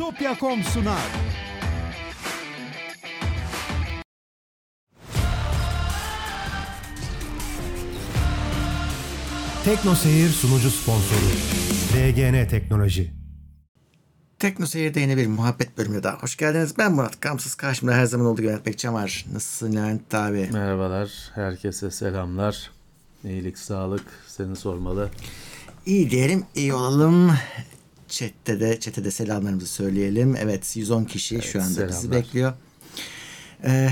Bitopya.com sunar. Tekno Seyir sunucu sponsoru DGN Teknoloji. Tekno Seyir'de yeni bir muhabbet bölümüne daha hoş geldiniz. Ben Murat Kamsız. Karşımda her zaman olduğu gibi Levent Bekçam var. Nasılsın Levent abi? Merhabalar, herkese selamlar. İyilik, sağlık seni sormalı. İyi diyelim, iyi olalım. Chat'te de, chat'e de selamlarımızı söyleyelim. Evet, 110 kişi şu anda bizi selamlar. bekliyor. Ee,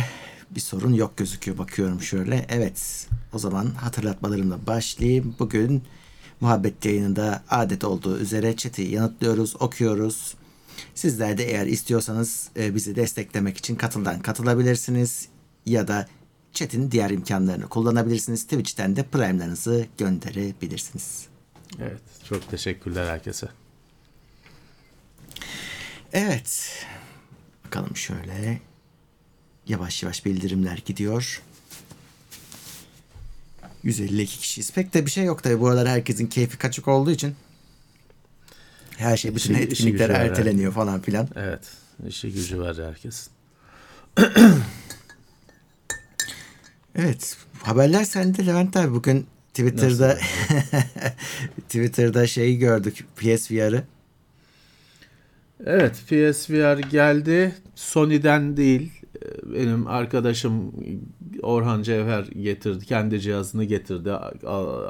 bir sorun yok gözüküyor. Bakıyorum şöyle. Evet, o zaman hatırlatmalarımla başlayayım. Bugün muhabbet yayınında adet olduğu üzere chat'i yanıtlıyoruz, okuyoruz. Sizler de eğer istiyorsanız e, bizi desteklemek için katıldan katılabilirsiniz. Ya da chat'in diğer imkanlarını kullanabilirsiniz. Twitch'ten de prime'larınızı gönderebilirsiniz. Evet, çok teşekkürler herkese. Evet. Bakalım şöyle. Yavaş yavaş bildirimler gidiyor. 152 kişiyiz. Pek de bir şey yok tabii. Bu aralar herkesin keyfi kaçık olduğu için. Her şey, bütün İşi- işi etkinlikler var, erteleniyor falan filan. Evet, işi gücü var herkesin. Evet. Haberler sende Levent abi. Bugün Twitter'da Twitter'da şeyi gördük. PSVR'ı. Evet, PSVR geldi. Sony'den değil, benim arkadaşım Orhan Cevher getirdi. Kendi cihazını getirdi.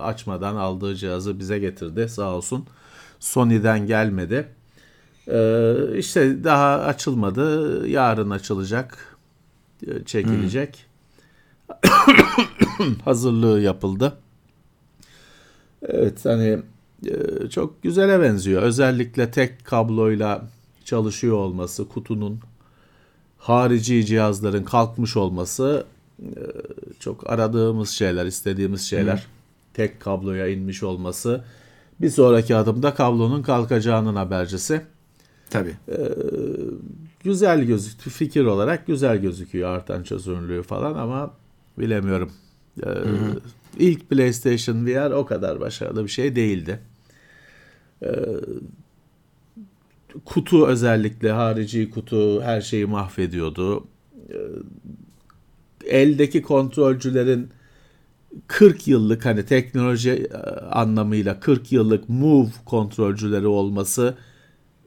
Açmadan aldığı cihazı bize getirdi sağ olsun. Sony'den gelmedi. Ee, işte daha açılmadı. Yarın açılacak. Çekilecek. Hazırlığı yapıldı. Evet hani e, çok güzele benziyor. Özellikle tek kabloyla çalışıyor olması, kutunun harici cihazların kalkmış olması e, çok aradığımız şeyler, istediğimiz şeyler. Tek kabloya inmiş olması. Bir sonraki adımda kablonun kalkacağının habercisi. Tabii. Güzel gözüktü. Fikir olarak güzel gözüküyor artan çözünürlüğü falan ama bilemiyorum. Ee, ilk PlayStation VR o kadar başarılı bir şey değildi. Ee, kutu özellikle harici kutu her şeyi mahvediyordu. Ee, eldeki kontrolcülerin 40 yıllık hani teknoloji e, anlamıyla 40 yıllık Move kontrolcüleri olması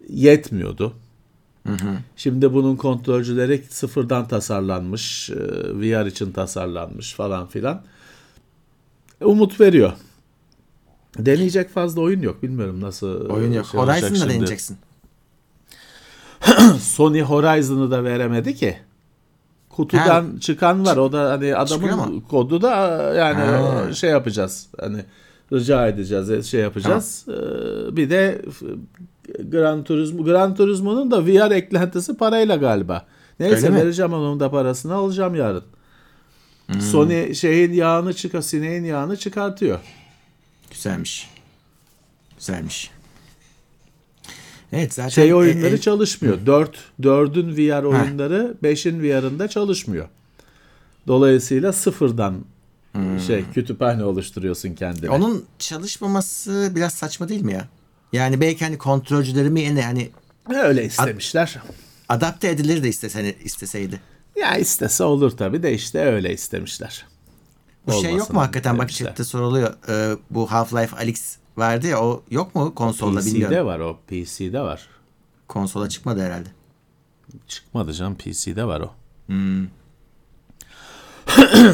yetmiyordu. Şimdi bunun kontrolcüleri sıfırdan tasarlanmış, e, VR için tasarlanmış falan filan. Umut veriyor. Deneyecek fazla oyun yok. Bilmiyorum nasıl Oyun yok. şey Horizon'da deneyeceksin. Sony Horizon'ı da veremedi ki. Kutudan çıkan var. O da hani adamın kodu da yani Ha. şey yapacağız. Hani rica edeceğiz, şey yapacağız. Ee, bir de Gran Turismo Gran Turismo'nun da VR eklentisi parayla galiba. Neyse Öyle mi? vereceğim onun da parasını alacağım yarın. Hmm. Sony şeyin yağını çıkar, sineğin yağını çıkartıyor. Güzelmiş. Güzelmiş. Evet zaten Şey e- oyunları e- çalışmıyor. 4 4'ün VR oyunları 5'in VR'ında çalışmıyor. Dolayısıyla sıfırdan şey kütüphane oluşturuyorsun kendine. Onun çalışmaması biraz saçma değil mi ya? Yani belki hani kontrolcüleri mi yine hani öyle istemişler. adapte edilir de istesene, isteseydi. Ya istese olur tabii de işte öyle istemişler. Bu şey yok Olmasın mu hakikaten bak demişler. chatte soruluyor. Ee, bu Half-Life Alyx vardı ya o yok mu konsolda bilmiyorum. PC'de var o. PC'de var. Konsola çıkmadı herhalde. Çıkmadı canım PC'de var o.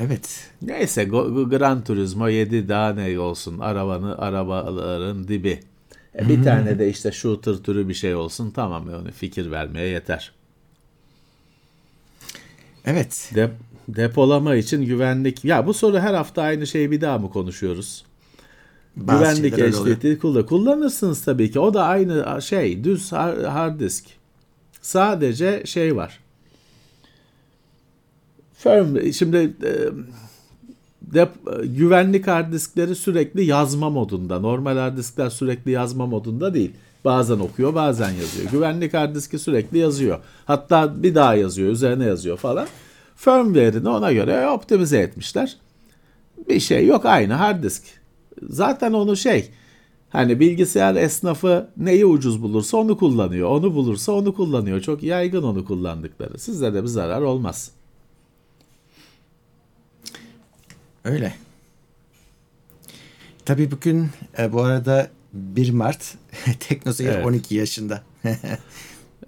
Evet. Neyse Gran Turismo 7 daha ne olsun arabanı arabaların dibi. E, bir tane de işte shooter türü bir şey olsun tamam onu fikir vermeye yeter. Evet. De- depolama için güvenlik. Ya bu soru her hafta aynı şeyi bir daha mı konuşuyoruz? Bazı güvenlik. HDD kullan. Kullanırsınız tabii ki. O da aynı şey. Düz har- hard disk. Sadece şey var. Firm, şimdi e, dep- güvenlik hard diskleri sürekli yazma modunda. Normal hard diskler sürekli yazma modunda değil. Bazen okuyor, bazen yazıyor. Güvenlik hard diski sürekli yazıyor. Hatta bir daha yazıyor, üzerine yazıyor falan. Firmware'ini ona göre optimize etmişler. Bir şey yok aynı hard disk. Zaten onu şey Hani bilgisayar esnafı neyi ucuz bulursa onu kullanıyor. Onu bulursa onu kullanıyor. Çok yaygın onu kullandıkları. Sizde de bir zarar olmaz. Öyle. Tabii bugün e, bu arada 1 Mart Teknoseyir Evet. 12 yaşında.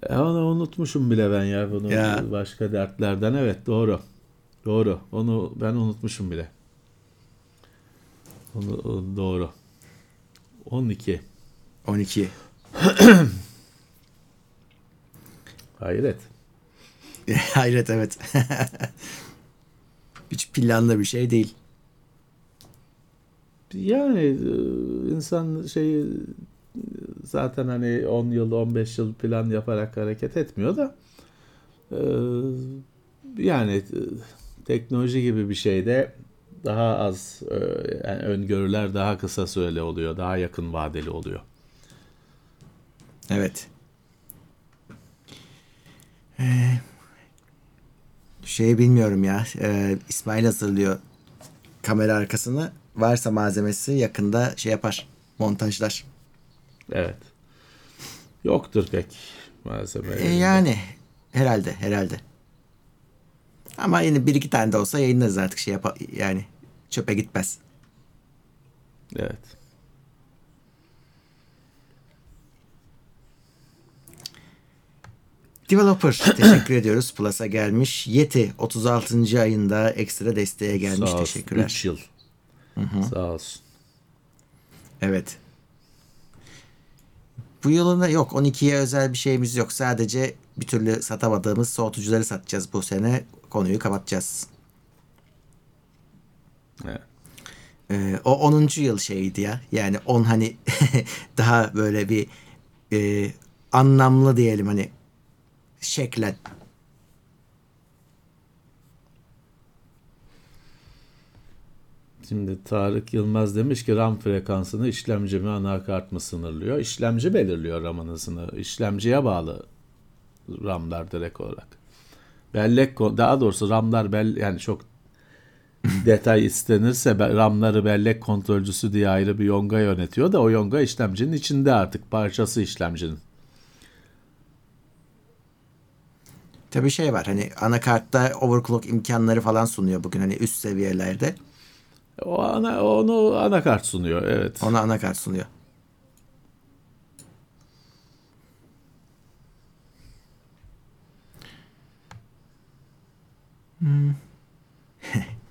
E, onu unutmuşum bile ben ya bunu Ya. başka dertlerden. Evet doğru. Doğru. Onu ben unutmuşum bile. Doğru. 12. 12. Hayret. Hayret evet. Hiç planlı bir şey değil. Yani e, insan şey zaten hani 10 yıl 15 yıl plan yaparak hareket etmiyor da e, yani e, teknoloji gibi bir şeyde daha az e, yani öngörüler daha kısa süreli oluyor. Daha yakın vadeli oluyor. Evet. Ee, şey bilmiyorum ya. Ee, İsmail hazırlıyor kamera arkasını. Varsa malzemesi yakında şey yapar. Montajlar. Evet. Yoktur pek malzeme. E, yani herhalde herhalde. Ama yine bir iki tane de olsa yayınlarız artık şey yap yani çöpe gitmez. Evet. Developer teşekkür ediyoruz. Plus'a gelmiş. Yeti 36. ayında ekstra desteğe gelmiş. Sağ olsun. Teşekkürler. 3 yıl. Sağ olsun. Evet. Bu yılında yok 12'ye özel bir şeyimiz yok. Sadece bir türlü satamadığımız soğutucuları satacağız bu sene. Konuyu kapatacağız. Evet. Ee, o 10. yıl şeydi ya. Yani 10 hani daha böyle bir e, anlamlı diyelim hani şeklen. Şimdi Tarık Yılmaz demiş ki RAM frekansını işlemci mi anakart mı sınırlıyor? İşlemci belirliyor RAM'ın hızını. İşlemciye bağlı RAM'lar direkt olarak. Bellek daha doğrusu RAM'lar bel yani çok detay istenirse RAM'ları bellek kontrolcüsü diye ayrı bir yonga yönetiyor da o yonga işlemcinin içinde artık parçası işlemcinin. Tabii şey var hani anakartta overclock imkanları falan sunuyor bugün hani üst seviyelerde. O ana, onu anakart sunuyor evet. Ona anakart sunuyor.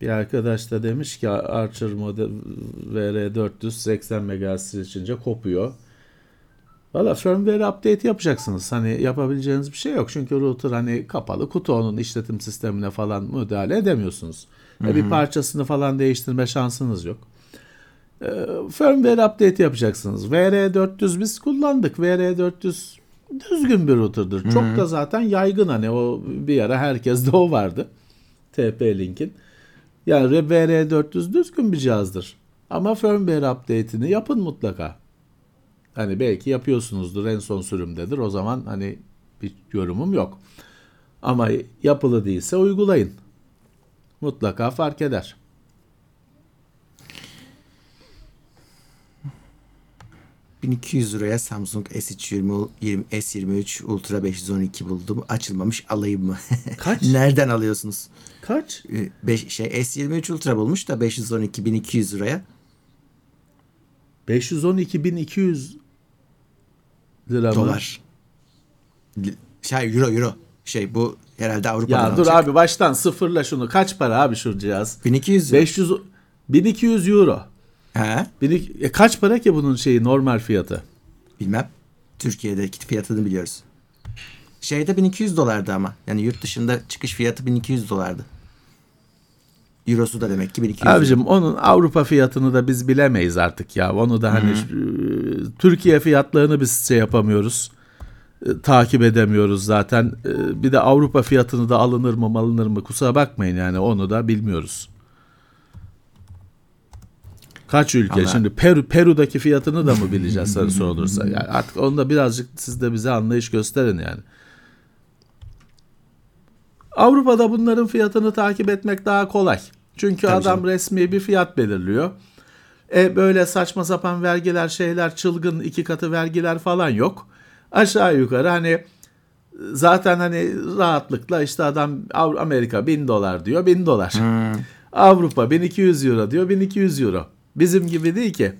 Bir arkadaş da demiş ki Archer model VR400 80 MHz içince kopuyor. Valla firmware update yapacaksınız. Hani yapabileceğiniz bir şey yok. Çünkü router hani kapalı kutu onun işletim sistemine falan müdahale edemiyorsunuz. E, bir parçasını falan değiştirme şansınız yok. E, firmware update yapacaksınız. VR400 biz kullandık. VR400 düzgün bir router'dır. Çok da zaten yaygın hani o bir ara herkeste o vardı. TP-Link'in. Yani VR400 düzgün bir cihazdır. Ama firmware update'ini yapın mutlaka. Hani belki yapıyorsunuzdur en son sürümdedir. O zaman hani bir yorumum yok. Ama yapılı değilse uygulayın. Mutlaka fark eder. ...1200 liraya Samsung S320 20 S23 Ultra 512 buldum. Açılmamış alayım mı? Kaç? Nereden alıyorsunuz? Kaç? Ee, Beş, şey S23 Ultra bulmuş da 512 1200 liraya. 512.200 lira mı? Dolar. Li- Şey euro euro. Şey bu herhalde Avrupa'dan Ya dur alacak. abi baştan sıfırla şunu. Kaç para abi şu cihaz? 1200 500 1200 euro. He? 1200 e kaç para ki bunun şeyi normal fiyatı? Bilmem. Türkiye'deki fiyatını biliyoruz. Şeyde 1200 dolardı ama. Yani yurt dışında çıkış fiyatı 1200 dolardı. Eurosu da demek ki 1200. Abicim onun Avrupa fiyatını da biz bilemeyiz artık ya. Onu da hani şu- Türkiye fiyatlarını biz şey yapamıyoruz. E, takip edemiyoruz zaten. E, bir de Avrupa fiyatını da alınır mı alınır mı kusura bakmayın yani onu da bilmiyoruz. Kaç ülke? Ama- Şimdi Peru Peru'daki fiyatını da mı bileceğiz sana sorulursa? Yani artık onu da birazcık siz de bize anlayış gösterin yani. Avrupa'da bunların fiyatını takip etmek daha kolay. Çünkü Tabii adam canım. resmi bir fiyat belirliyor. E böyle saçma sapan vergiler şeyler çılgın iki katı vergiler falan yok. Aşağı yukarı hani zaten hani rahatlıkla işte adam Amerika 1000 dolar diyor 1000 dolar. Avrupa 1200 euro diyor 1200 euro. Bizim gibi değil ki.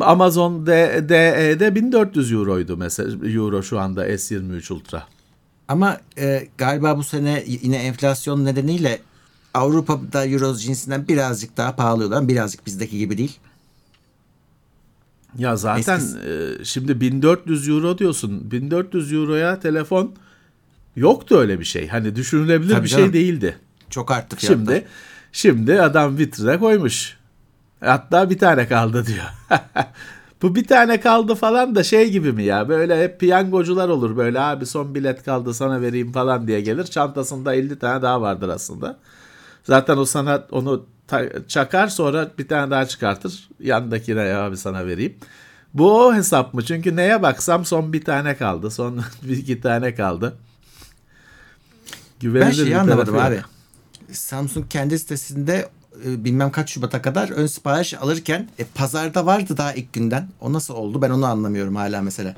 Amazon DE'de 1400 euroydu mesela euro şu anda S23 Ultra. Ama e, galiba bu sene yine enflasyon nedeniyle Avrupa'da Euro cinsinden birazcık daha pahalı oluyor. Birazcık bizdeki gibi değil. Ya zaten e, şimdi 1400 euro diyorsun. 1400 euroya telefon yoktu öyle bir şey. Hani düşünülebilir Tabii bir canım. şey değildi. Çok arttı fiyatlar. Şimdi şimdi adam vitrine koymuş. Hatta bir tane kaldı diyor. Bu bir tane kaldı falan da şey gibi mi ya? Böyle hep piyangocular olur böyle abi son bilet kaldı sana vereyim falan diye gelir. Çantasında 50 tane daha vardır aslında. Zaten o sana onu çakar sonra bir tane daha çıkartır. Yanındakine ya abi sana vereyim. Bu o hesap mı? Çünkü neye baksam son bir tane kaldı. Son bir iki tane kaldı. Güvenilir Ben şeyi anlamadım abi. Samsung kendi sitesinde e, bilmem kaç Şubat'a kadar ön sipariş alırken e, pazarda vardı daha ilk günden. O nasıl oldu? Ben onu anlamıyorum hala mesela.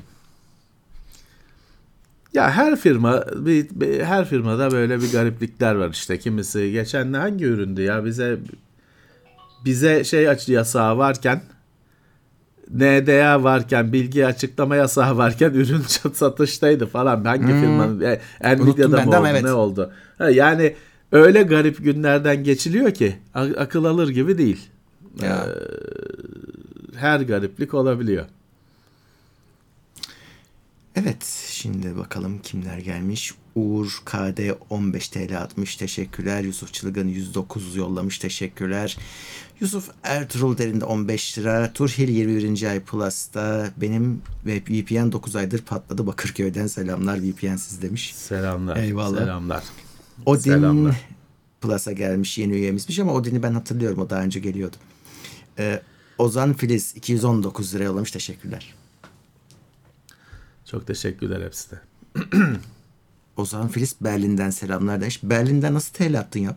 Ya her firma bir, bir- her firmada böyle bir gariplikler var işte. Kimisi geçen hangi üründü ya bize bize şey açı yasağı varken NDA varken bilgi açıklama yasağı varken ürün satıştaydı falan. Hangi firmanın e, Nvidia'da ben mı oldu evet. ne oldu? Ha, yani öyle garip günlerden geçiliyor ki akıl alır gibi değil. Ya. Her gariplik olabiliyor. Evet şimdi bakalım kimler gelmiş. Uğur KD 15 TL atmış teşekkürler. Yusuf Çılgın 109 yollamış teşekkürler. Yusuf Ertuğrul derinde 15 lira. Turhil 21. ay Plus'ta benim ve VPN 9 aydır patladı Bakırköy'den selamlar VPN'siz demiş. Selamlar. Eyvallah. Selamlar. Odin Selamlar. Plus'a gelmiş yeni üyemizmiş ama Odin'i ben hatırlıyorum o daha önce geliyordu. Ee, Ozan Filiz 219 lira yollamış teşekkürler. Çok teşekkürler hepsi de. Ozan Filiz Berlin'den selamlar demiş. Berlin'den nasıl TL attın ya?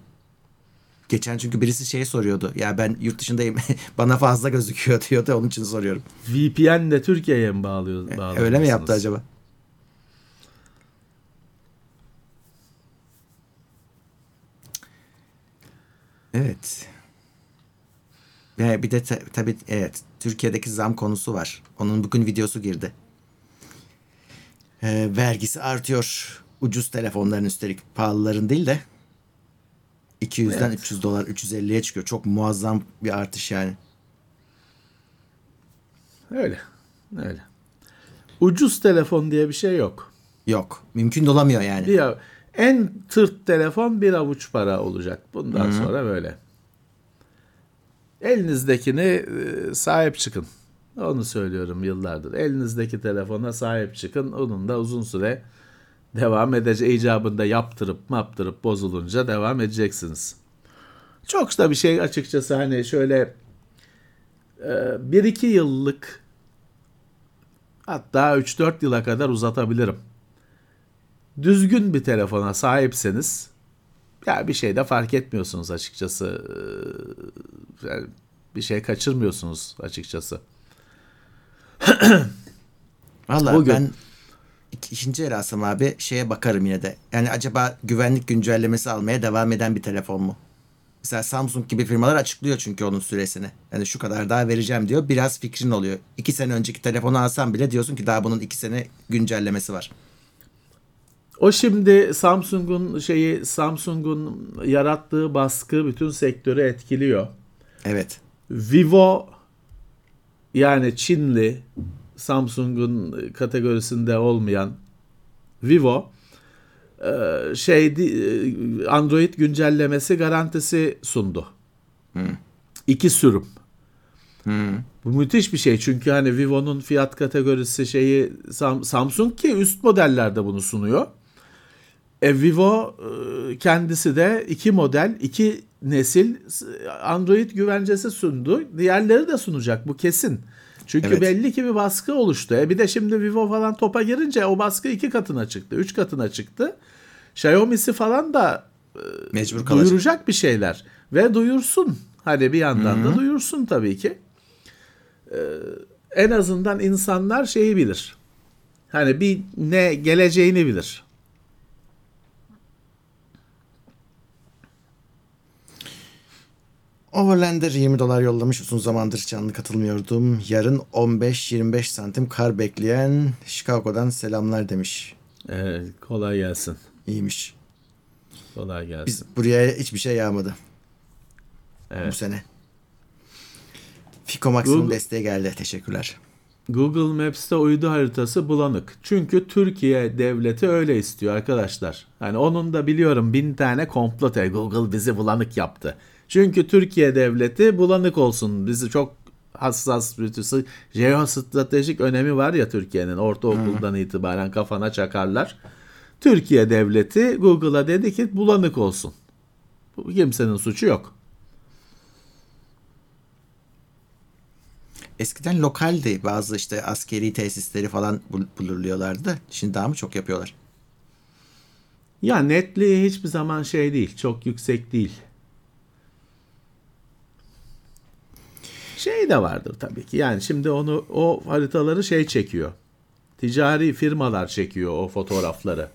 Geçen çünkü birisi şey soruyordu. Ya ben yurt dışındayım bana fazla gözüküyor diyordu onun için soruyorum. VPN de Türkiye'ye mi bağlıyor? bağlıyor Öyle mi yaptı acaba? Evet. Ve bir de ta- tabii evet Türkiye'deki zam konusu var. Onun bugün videosu girdi. Ee, vergisi artıyor. Ucuz telefonların üstelik pahalıların değil de 200'den Evet. 300 dolar 350'ye çıkıyor. Çok muazzam bir artış yani. Öyle. Öyle. Ucuz telefon diye bir şey yok. Yok. Mümkün de olamıyor yani. Av- en tırt telefon bir avuç para olacak. Bundan sonra böyle. Elinizdekini e, sahip çıkın. Onu söylüyorum yıllardır. Elinizdeki telefona sahip çıkın. Onun da uzun süre devam edecek. icabında yaptırıp maptırıp bozulunca devam edeceksiniz. Çok da bir şey açıkçası hani şöyle e, bir iki yıllık hatta 3-4 yıla kadar uzatabilirim düzgün bir telefona sahipseniz ya bir şey de fark etmiyorsunuz açıkçası. Ee, yani bir şey kaçırmıyorsunuz açıkçası. Vallahi Bugün- ben ik- ikinci el alsam abi şeye bakarım yine de. Yani acaba güvenlik güncellemesi almaya devam eden bir telefon mu? Mesela Samsung gibi firmalar açıklıyor çünkü onun süresini. Yani şu kadar daha vereceğim diyor. Biraz fikrin oluyor. İki sene önceki telefonu alsam bile diyorsun ki daha bunun iki sene güncellemesi var. O şimdi Samsung'un şeyi Samsung'un yarattığı baskı bütün sektörü etkiliyor. Evet. Vivo yani Çinli Samsung'un kategorisinde olmayan Vivo e, şey di- Android güncellemesi garantisi sundu. İki sürüm. Bu müthiş bir şey çünkü hani Vivo'nun fiyat kategorisi şeyi Sam- Samsung ki üst modellerde bunu sunuyor. E, Vivo e, kendisi de iki model, iki nesil Android güvencesi sundu. Diğerleri de sunacak bu kesin. Çünkü Evet. belli ki bir baskı oluştu. E bir de şimdi Vivo falan topa girince o baskı iki katına çıktı, üç katına çıktı. Xiaomi'si falan da Mecbur kalacak. duyuracak bir şeyler ve duyursun. Hani bir yandan da duyursun tabii ki. Ee, en azından insanlar şeyi bilir. Hani bir ne geleceğini bilir. Overlander 20 dolar yollamış. Uzun zamandır canlı katılmıyordum. Yarın 15-25 santim kar bekleyen Chicago'dan selamlar demiş. Ee, kolay gelsin. İyiymiş. Kolay gelsin. Biz buraya hiçbir şey yağmadı bu Evet. sene. Fiko Max'ın Google- desteği geldi. Teşekkürler. Google Maps'te uydu haritası bulanık. Çünkü Türkiye devleti öyle istiyor arkadaşlar. Hani onun da biliyorum bin tane komplo Google bizi bulanık yaptı. Çünkü Türkiye devleti bulanık olsun. Bizi çok hassas bütüsü jeostratejik önemi var ya Türkiye'nin ortaokuldan itibaren kafana çakarlar. Türkiye devleti Google'a dedi ki bulanık olsun. Bu kimsenin suçu yok. Eskiden lokaldi. Bazı işte askeri tesisleri falan bul- bulurluyorlardı. da Şimdi daha mı çok yapıyorlar? Ya netliği hiçbir zaman şey değil. Çok yüksek değil. Şey de vardır tabii ki. Yani şimdi onu o haritaları şey çekiyor. Ticari firmalar çekiyor o fotoğrafları.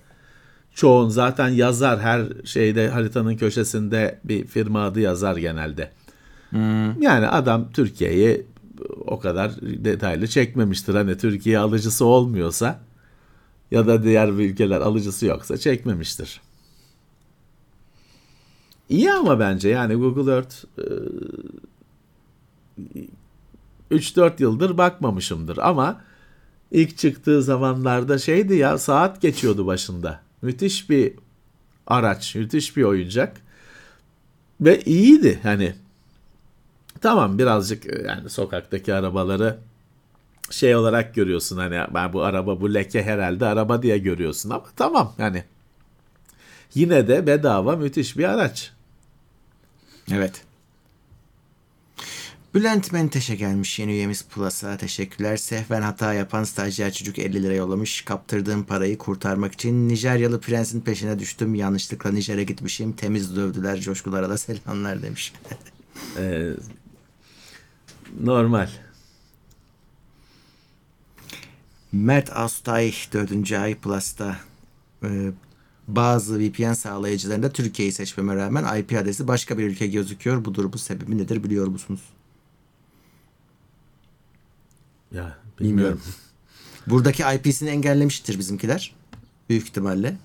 Çoğun zaten yazar her şeyde haritanın köşesinde bir firma adı yazar genelde. Yani adam Türkiye'yi o kadar detaylı çekmemiştir. Hani Türkiye alıcısı olmuyorsa ya da diğer ülkeler alıcısı yoksa çekmemiştir. İyi ama bence yani Google Earth e, 3-4 yıldır bakmamışımdır ama ilk çıktığı zamanlarda şeydi ya saat geçiyordu başında. Müthiş bir araç, müthiş bir oyuncak ve iyiydi hani. Tamam birazcık e, yani sokaktaki arabaları şey olarak görüyorsun hani ben bu araba bu leke herhalde araba diye görüyorsun ama tamam yani yine de bedava müthiş bir araç. Evet. Bülent Menteş'e gelmiş yeni üyemiz Plus'a. Teşekkürler. Sehven hata yapan stajyer çocuk 50 lira yollamış. Kaptırdığım parayı kurtarmak için Nijeryalı prensin peşine düştüm. Yanlışlıkla Nijer'e gitmişim. Temiz dövdüler. Coşkulara da selamlar demiş. Ee, normal. Mert Astay 4. ay Plus'ta e, bazı VPN sağlayıcılarında Türkiye'yi seçmeme rağmen IP adresi başka bir ülke gözüküyor. Bu durumun sebebi nedir biliyor musunuz? Ya bilmiyorum. Bilmiyorum. Buradaki IP'sini engellemiştir bizimkiler. Büyük ihtimalle.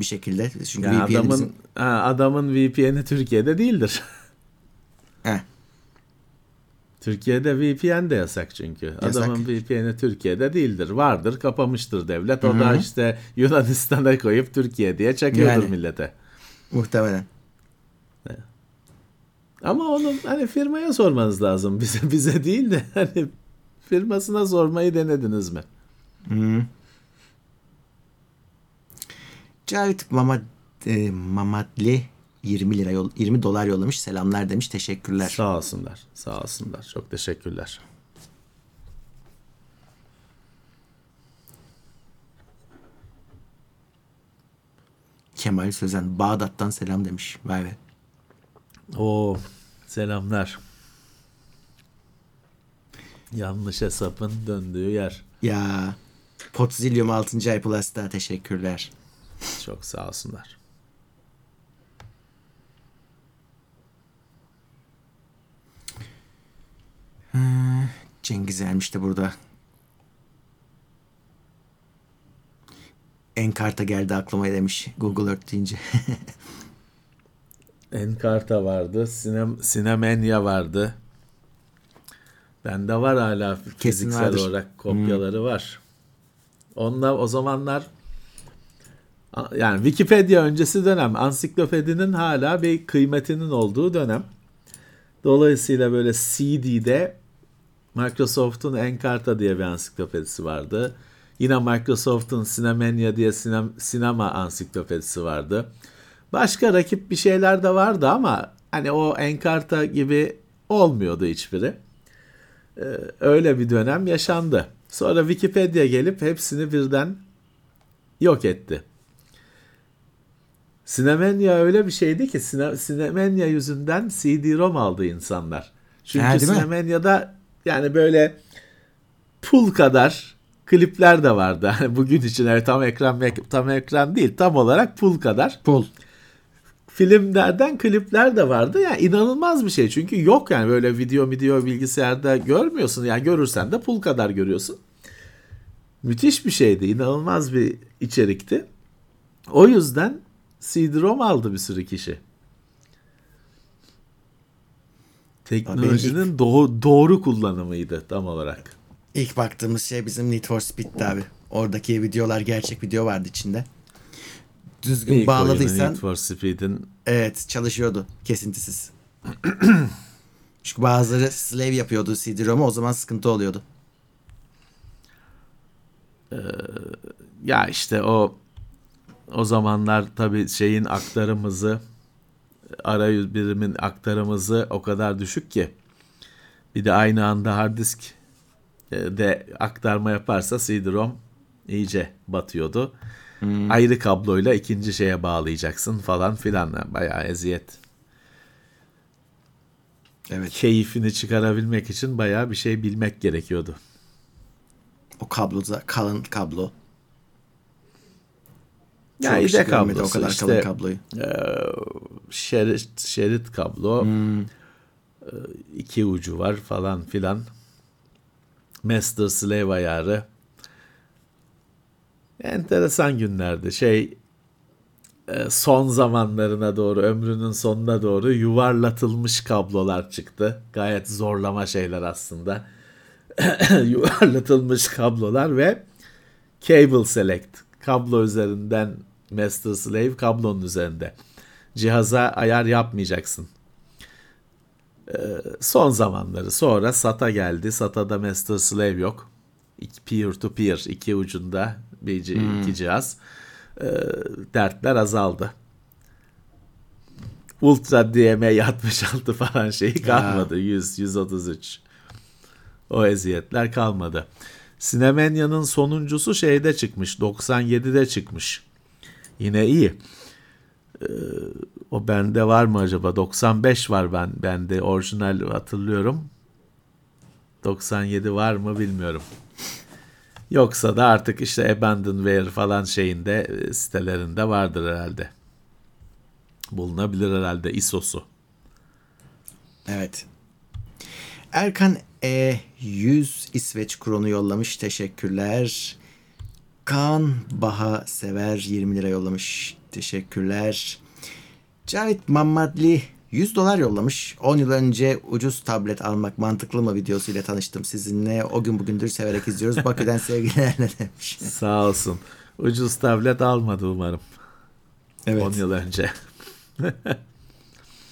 Bir şekilde. Çünkü Ya adamın bizim... ha, adamın VPN'i Türkiye'de değildir. Heh, Türkiye'de VPN de yasak çünkü. Yasak. Adamın VPN'i Türkiye'de değildir. Vardır, kapamıştır devlet. O da işte Yunanistan'a koyup Türkiye diye çakıyordur Yani. millete. muhtemelen. Ama onu hani firmaya sormanız lazım. Bize bize değil de hani firmasına sormayı denediniz mi? Cavit Mamad, e, Mamadli 20 lira yol, 20 dolar yollamış. Selamlar demiş. Teşekkürler. Sağ olsunlar. Sağ olsunlar. Çok teşekkürler. Kemal Sözen Bağdat'tan selam demiş. Vay be. Oo, selamlar. Yanlış hesapın döndüğü yer. Ya Potzilyum 6. ay Plus'ta teşekkürler. Çok sağ olsunlar. Cengiz Ermiş de burada. Enkarta geldi aklıma demiş Google Earth deyince. Enkarta vardı. Sinem, Sinemenya vardı. Bende var hala fiziksel vardır. olarak kopyaları var. Onda o zamanlar yani Wikipedia öncesi dönem ansiklopedinin hala bir kıymetinin olduğu dönem. Dolayısıyla böyle CD'de Microsoft'un Encarta diye bir ansiklopedisi vardı. Yine Microsoft'un Sinemania diye sinem, sinema ansiklopedisi vardı. Başka rakip bir şeyler de vardı ama hani o Encarta gibi olmuyordu hiçbiri. Ee, öyle bir dönem yaşandı. Sonra Wikipedia gelip hepsini birden yok etti. Sinemenya öyle bir şeydi ki Sine, Sinemenya yüzünden CD-ROM aldı insanlar. Çünkü Ha? Sinemenya'da yani böyle pul kadar klipler de vardı. Bugün için evet, tam ekran tam ekran değil tam olarak pul kadar. Pul. Filmlerden klipler de vardı. Yani inanılmaz bir şey. Çünkü yok yani böyle video video bilgisayarda görmüyorsun. Yani görürsen de pul kadar görüyorsun. Müthiş bir şeydi. İnanılmaz bir içerikti. O yüzden CD-ROM aldı bir sürü kişi. Teknolojinin doğru, doğru kullanımıydı tam olarak. İlk baktığımız şey bizim Need for Speed'ti abi. Oradaki videolar gerçek video vardı içinde. Düzgün İlk bağladıysan Need for Speed'in evet çalışıyordu kesintisiz. Çünkü bazıları slave yapıyordu CD-ROM'u o zaman sıkıntı oluyordu. ya işte o o zamanlar tabii şeyin aktarımızı arayüz birimin aktarımızı o kadar düşük ki bir de aynı anda hard disk e, de aktarma yaparsa CD-ROM iyice batıyordu. Ayrı kabloyla ikinci şeye bağlayacaksın falan filan. Bayağı eziyet. Evet. Keyfini çıkarabilmek için bayağı bir şey bilmek gerekiyordu. O kablo da kalın kablo. Ya Çok ide görmedi kablosu o kadar işte. kalın kabloyu. Ee, şerit, şerit kablo Hmm. Ee, iki ucu var falan filan master slave ayarı enteresan günlerdi şey e, son zamanlarına doğru ömrünün sonuna doğru yuvarlatılmış kablolar çıktı gayet zorlama şeyler aslında yuvarlatılmış kablolar ve cable select kablo üzerinden master slave kablonun üzerinde cihaza ayar yapmayacaksın. Ee, son zamanları sonra SATA geldi. SATA'da master slave yok. Peer to peer iki ucunda bir ci- iki cihaz. Ee, dertler azaldı. Ultra DMA 66 falan şeyi kalmadı. 100 133. O eziyetler kalmadı. Sinemenya'nın sonuncusu şeyde çıkmış. 97'de çıkmış. Yine iyi. Ee, o bende var mı acaba? 95 var ben bende orijinal hatırlıyorum. 97 var mı bilmiyorum. Yoksa da artık işte Abandonware falan şeyinde e, sitelerinde vardır herhalde. Bulunabilir herhalde ISO'su. Evet. Erkan E 100 İsveç kronu yollamış. Teşekkürler. Kaan Baha Sever 20 lira yollamış. Teşekkürler. Cavit Mammadli 100 dolar yollamış. 10 yıl önce ucuz tablet almak mantıklı mı videosuyla tanıştım sizinle. O gün bugündür severek izliyoruz. Bakü'den sevgilerle demiş. Sağ olsun. Ucuz tablet almadı umarım. Evet. 10 yıl önce.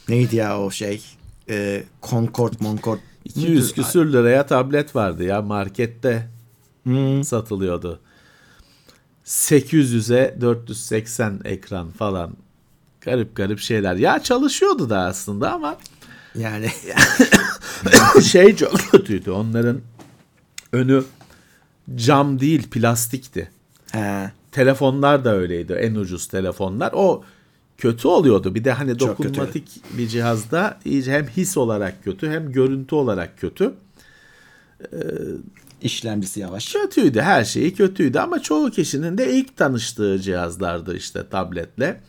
Neydi ya o şey? Ee, Concord, Moncord. 200 küsür liraya tablet vardı ya markette Hmm. satılıyordu. 800'e 480 ekran falan. Garip garip şeyler. Ya çalışıyordu da aslında ama Yani şey çok kötüydü. Onların önü cam değil plastikti. he, Telefonlar da öyleydi. En ucuz telefonlar. O kötü oluyordu. Bir de hani Çok kötü. dokunmatik bir cihazda iyice hem his olarak kötü hem görüntü olarak kötü. işlemcisi yavaş. Kötüydü her şeyi kötüydü ama çoğu kişinin de ilk tanıştığı cihazlardı işte tabletle.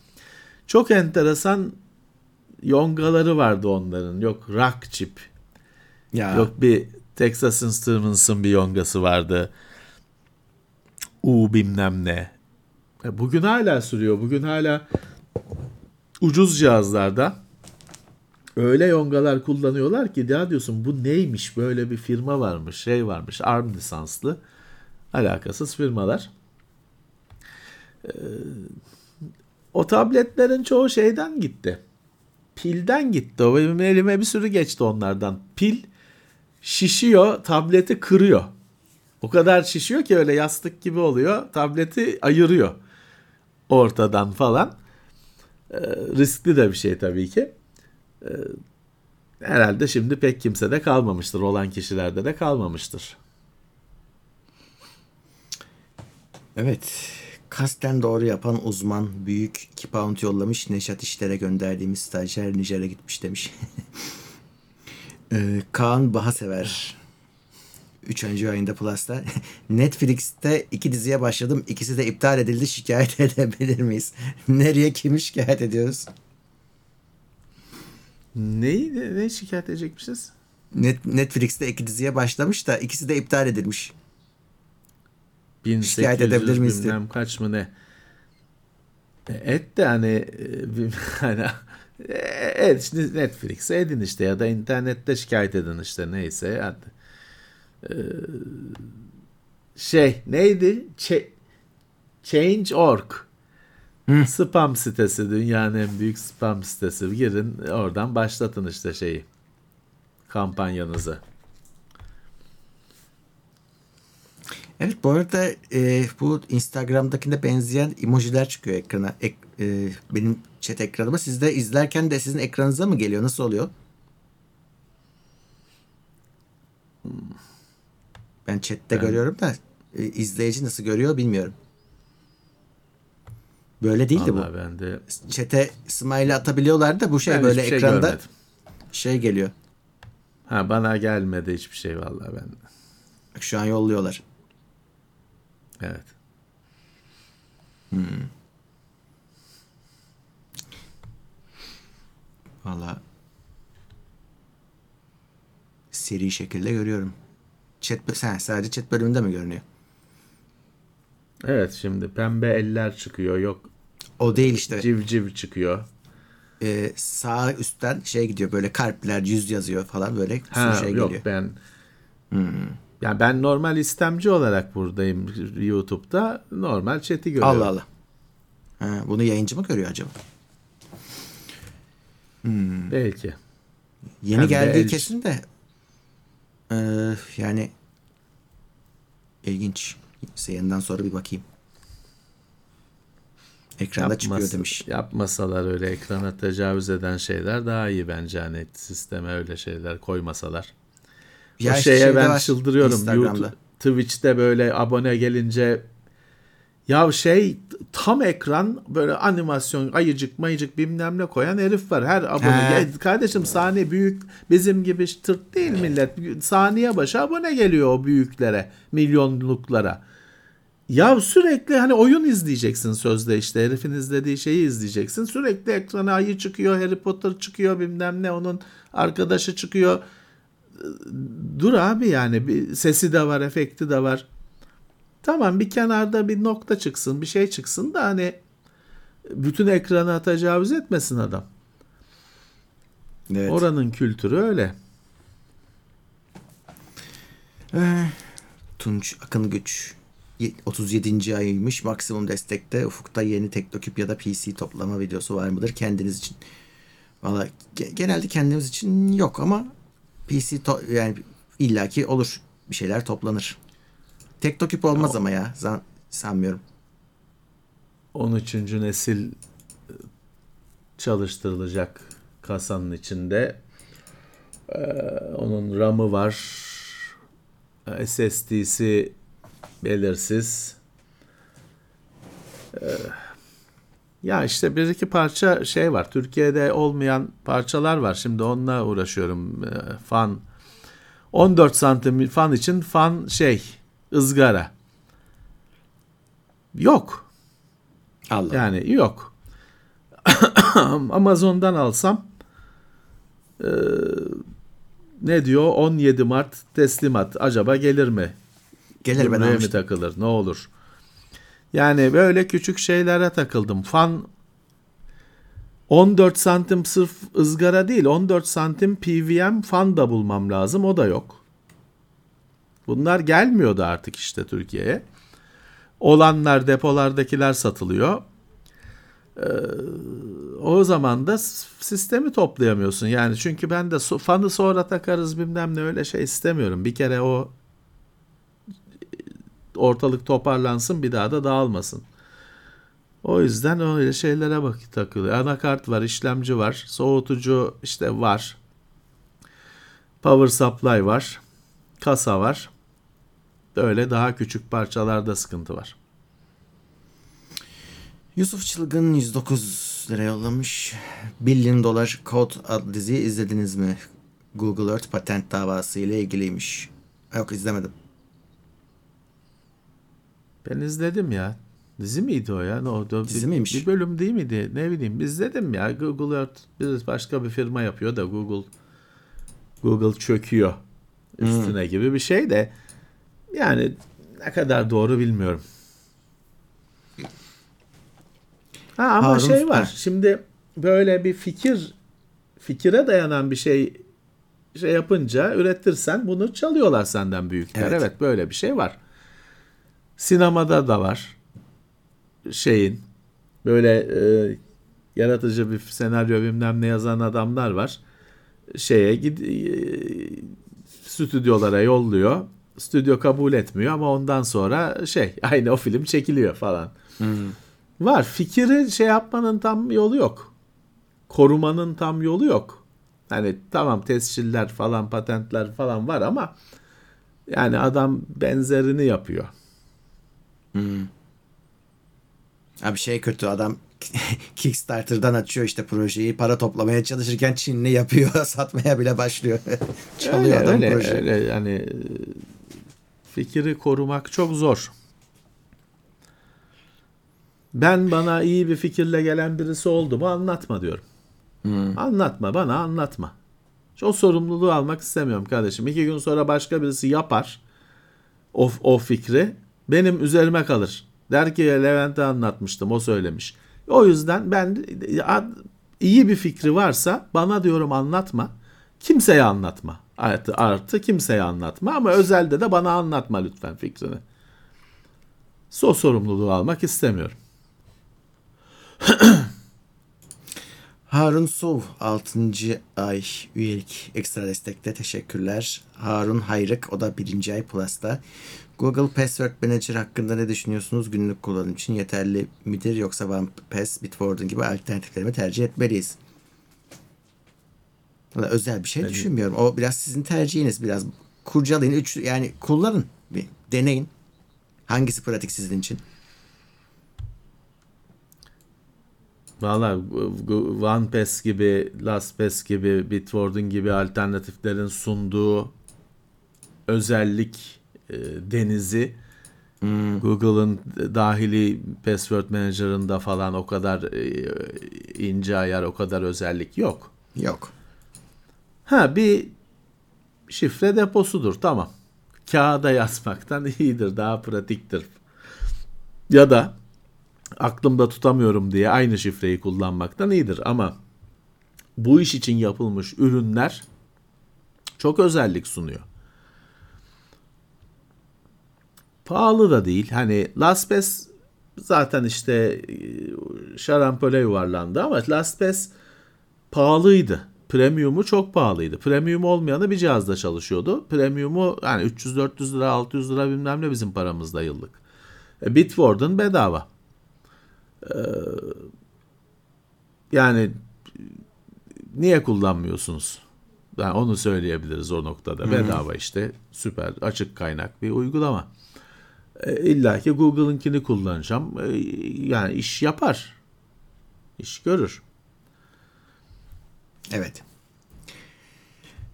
Çok enteresan yongaları vardı onların. Yok rock chip, Ya. yok bir Texas Instruments'ın bir yongası vardı. U bilmem ne. E, Bugün hala sürüyor. Bugün hala ucuz cihazlarda öyle yongalar kullanıyorlar ki ya diyorsun bu neymiş böyle bir firma varmış şey varmış ARM lisanslı alakasız firmalar. Ee, o tabletlerin çoğu şeyden gitti. Pilden gitti. O benim elime bir sürü geçti onlardan. Pil şişiyor, tableti kırıyor. O kadar şişiyor ki öyle yastık gibi oluyor. Tableti ayırıyor ortadan falan. Ee, riskli de bir şey tabii ki. Ee, herhalde şimdi pek kimse de kalmamıştır. Olan kişilerde de kalmamıştır. Evet. Kasten doğru yapan uzman büyük 2 pound yollamış. Neşat işlere gönderdiğimiz stajyer Nijer'e gitmiş demiş. Ee, Kaan Bahasever. Üçüncü ayında Plus'ta. Netflix'te iki diziye başladım. İkisi de iptal edildi. Şikayet edebilir miyiz? Nereye kimi şikayet ediyoruz? Neyi ne şikayet edecekmişiz? Net, Netflix'te iki diziye başlamış da ikisi de iptal edilmiş. 1800 Şikayet edebilir miyiz diye. kaç mı ne? E, Et de hani e, hani e, et işte Netflix'e edin işte ya da internette şikayet edin işte neyse hadi. Ee, şey neydi? Ç- Change.org Spam sitesi dünyanın en büyük spam sitesi. Girin oradan başlatın işte şeyi. Kampanyanızı. Evet bu arada e, bu Instagram'dakine benzeyen emojiler çıkıyor ekrana. Ek- e, benim chat ekranıma. Siz de izlerken de sizin ekranınıza mı geliyor? Nasıl oluyor? Ben chatte görüyorum da e, izleyici nasıl görüyor bilmiyorum. Böyle değildi Vallahi bu. ben de Chat'e smile atabiliyorlar da bu şey ben böyle şey ekranda görmedim. şey geliyor. Ha bana gelmedi hiçbir şey vallahi ben. Şu an yolluyorlar. Evet. Valla seri şekilde görüyorum. Chat, sen sadece chat bölümünde mi görünüyor? Evet şimdi pembe eller çıkıyor yok O değil işte. civciv çıkıyor. Ee, sağ üstten şey gidiyor böyle kalpler yüz yazıyor falan böyle Ha şey yok geliyor. ben ya ben normal istemci olarak buradayım YouTube'da normal chat'i görüyorum. Allah Allah. Ha, bunu yayıncı mı görüyor acaba? Belki. Yeni Pembe geldiği el- kesin de ee, yani ilginç. Yayından sonra bir bakayım. Ekranda çıkıyor Yapmasa- demiş. Yapmasalar öyle ekrana tecavüz eden şeyler daha iyi bence hani sisteme öyle şeyler koymasalar. Ya o şeye ben var, çıldırıyorum. Instagram'da. YouTube, Twitch'te böyle abone gelince ya şey tam ekran böyle animasyon ayıcık mayıcık bilmem ne koyan herif var. Her abone. Ya kardeşim saniye büyük bizim gibi tırt değil millet. Saniye başı abone geliyor o büyüklere, milyonluklara. Ya sürekli hani oyun izleyeceksin sözde işte herifin izlediği şeyi izleyeceksin. Sürekli ekrana ayı çıkıyor, Harry Potter çıkıyor bilmem ne onun arkadaşı çıkıyor. Dur abi yani bir sesi de var, efekti de var. Tamam bir kenarda bir nokta çıksın, bir şey çıksın da hani bütün ekrana tecavüz etmesin adam. Evet. Oranın kültürü öyle. Ee, Tunç Akın Güç Ye- 37. ayıymış maksimum destekte ufukta yeni Teknoküp ya da PC toplama videosu var mıdır kendiniz için? Valla ge- genelde kendimiz için yok ama PC to- yani illaki olur bir şeyler toplanır. Teknoküp olmaz ama ya zan- sanmıyorum. 13. nesil e, çalıştırılacak kasanın içinde. Ee, onun RAM'ı var. Ee, SSD'si belirsiz. Ee, ya işte bir iki parça şey var. Türkiye'de olmayan parçalar var. Şimdi onunla uğraşıyorum. Ee, fan 14 santim fan için fan şey ızgara. Yok. Allah. Yani yok. Amazon'dan alsam e, ne diyor 17 Mart teslimat acaba gelir mi? Gelir ben mi takılır ne olur? Yani böyle küçük şeylere takıldım. Fan 14 santim sırf ızgara değil 14 santim PVM fan da bulmam lazım o da yok. Bunlar gelmiyordu artık işte Türkiye'ye. Olanlar depolardakiler satılıyor. Ee, o zaman da sistemi toplayamıyorsun. Yani çünkü ben de fanı sonra takarız bilmem ne öyle şey istemiyorum. Bir kere o ortalık toparlansın bir daha da dağılmasın. O yüzden öyle şeylere bak takılıyor. Anakart var, işlemci var, soğutucu işte var. Power supply var. Kasa var. Böyle daha küçük parçalarda sıkıntı var. Yusuf Çılgın 109 lira yollamış. Billion Dolar Code adlı diziyi izlediniz mi? Google Earth patent davası ile ilgiliymiş. Yok izlemedim. Ben izledim ya. Dizi miydi o ya? No, Dizi bir, miymiş? Bir bölüm değil miydi? Ne bileyim. İzledim ya. Google Earth bir başka bir firma yapıyor da Google Google çöküyor üstüne gibi bir şey de yani ne kadar doğru bilmiyorum. Ha ama Harun- şey var. Ha. Şimdi böyle bir fikir fikire dayanan bir şey şey yapınca üretirsen bunu çalıyorlar senden büyükler. Evet. Evet, böyle bir şey var. Sinemada da var. Şeyin böyle e, yaratıcı bir senaryo bilmem ne yazan adamlar var. Şeye gid e, stüdyolara yolluyor. Stüdyo kabul etmiyor ama ondan sonra şey aynı o film çekiliyor falan. Var. Fikri şey yapmanın tam yolu yok. Korumanın tam yolu yok. Hani tamam tesciller falan patentler falan var ama yani adam benzerini yapıyor. Abi şey kötü adam Kickstarter'dan açıyor işte projeyi para toplamaya çalışırken Çinli yapıyor satmaya bile başlıyor. Çalıyor öyle, adam öyle, projeyi. öyle yani e, fikri korumak çok zor. Ben bana iyi bir fikirle gelen birisi oldu mu anlatma diyorum. Anlatma bana anlatma. O sorumluluğu almak istemiyorum kardeşim. İki gün sonra başka birisi yapar o, o fikri benim üzerime kalır. Der ki Levent'e anlatmıştım o söylemiş. O yüzden ben iyi bir fikri varsa bana diyorum anlatma. Kimseye anlatma. Artı, artı kimseye anlatma ama özelde de bana anlatma lütfen fikrini. O sorumluluğu almak istemiyorum. Harun Sov 6. ay üyelik ekstra destekte teşekkürler. Harun Hayrık o da 1. ay Plus'ta. Google Password Manager hakkında ne düşünüyorsunuz? Günlük kullanım için yeterli midir yoksa OnePass, Bitwarden gibi alternatifleri mi tercih etmeliyiz? Valla özel bir şey düşünmüyorum. O biraz sizin tercihiniz. Biraz kurcalayın. Üç, yani kullanın. Bir deneyin. Hangisi pratik sizin için? Valla OnePass gibi, LastPass gibi, Bitwarden gibi alternatiflerin sunduğu özellik e, denizi Google'ın dahili Password Manager'ında falan o kadar e, ince ayar, o kadar özellik yok. Yok. Ha bir şifre deposudur tamam. Kağıda yazmaktan iyidir, daha pratiktir. Ya da aklımda tutamıyorum diye aynı şifreyi kullanmaktan iyidir ama bu iş için yapılmış ürünler çok özellik sunuyor. Pahalı da değil. Hani LastPass zaten işte e, şarampole yuvarlandı ama LastPass pahalıydı. Premium'u çok pahalıydı. Premium olmayanı bir cihazda çalışıyordu. Premium'u yani 300-400 lira 600 lira bilmem ne bizim paramızda yıllık. E, Bitwarden bedava. Ee, yani niye kullanmıyorsunuz? Yani onu söyleyebiliriz o noktada. Bedava işte süper açık kaynak bir uygulama. E, İlla ki Google'ınkini kullanacağım. E, yani iş yapar. İş görür. Evet.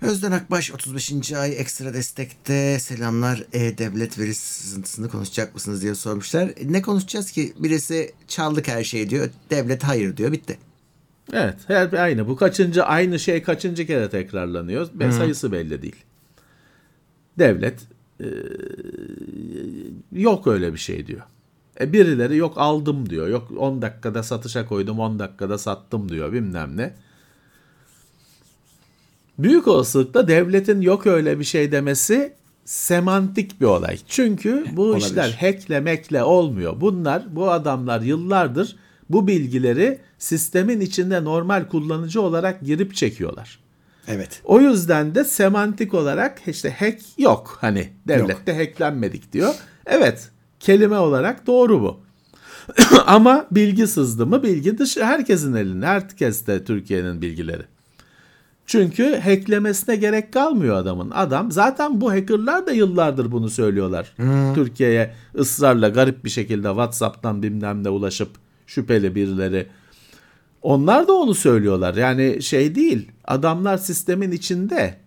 Özden Akbaş 35. ay ekstra destekte selamlar e-devlet veri sızıntısını konuşacak mısınız diye sormuşlar. Ne konuşacağız ki? Birisi çaldık her şeyi diyor. Devlet hayır diyor. Bitti. Evet, her aynı. Bu kaçıncı aynı şey kaçıncı kere tekrarlanıyor ve sayısı belli değil. Devlet e, yok öyle bir şey diyor. E birileri yok aldım diyor. Yok 10 dakikada satışa koydum 10 dakikada sattım diyor bilmem ne. Büyük olasılıkla devletin yok öyle bir şey demesi semantik bir olay. Çünkü bu Olabilir. işler hackle mekle olmuyor. Bunlar bu adamlar yıllardır bu bilgileri sistemin içinde normal kullanıcı olarak girip çekiyorlar. Evet. O yüzden de semantik olarak işte hack yok. Hani devlette hacklenmedik diyor. Evet kelime olarak doğru bu. Ama bilgi sızdı mı bilgi dışı herkesin elinde. Herkes de Türkiye'nin bilgileri. Çünkü hacklemesine gerek kalmıyor adamın. Adam zaten bu hackerlar da yıllardır bunu söylüyorlar. Türkiye'ye ısrarla garip bir şekilde WhatsApp'tan bilmem ne ulaşıp şüpheli birileri. Onlar da onu söylüyorlar. Yani şey değil. Adamlar sistemin içinde.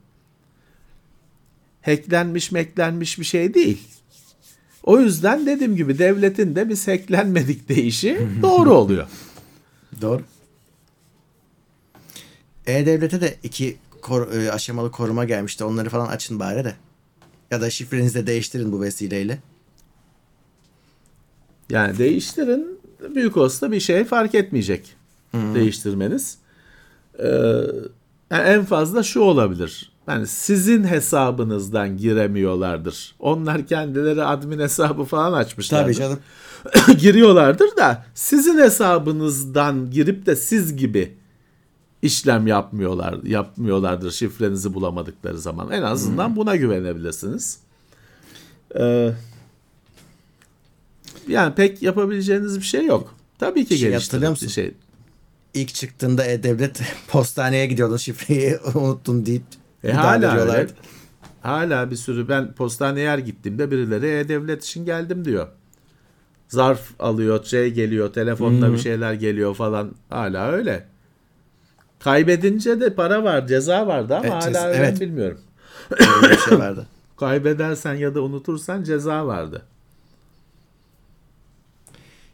Hacklenmiş meklenmiş bir şey değil. O yüzden dediğim gibi devletin de biz hacklenmedik deyişi doğru oluyor. Doğru. E-Devlet'e de iki kor- e, aşamalı koruma gelmişti. Onları falan açın bari de. Ya da şifrenizi de değiştirin bu vesileyle. Yani değiştirin. Büyük olsa bir şey fark etmeyecek değiştirmeniz. Ee, yani en fazla şu olabilir. Yani sizin hesabınızdan giremiyorlardır. Onlar kendileri admin hesabı falan açmışlardır. Giriyorlardır da sizin hesabınızdan girip de siz gibi işlem yapmıyorlar yapmıyorlardır şifrenizi bulamadıkları zaman. En azından buna güvenebilirsiniz. Ee, yani pek yapabileceğiniz bir şey yok. Tabii ki Şey bir musun? şey. İlk çıktığında E-Devlet postaneye gidiyordun şifreyi unuttun deyip E, hala öyle. Hala bir sürü ben postaneye her gittiğimde birileri e-devlet için geldim diyor. Zarf alıyor, şey geliyor, telefonda bir şeyler geliyor falan. Hala öyle. Kaybedince de para var, ceza vardı ama Evet, hala öyle evet. bilmiyorum. Öyle bir şey vardı. Kaybedersen ya da unutursan ceza vardı.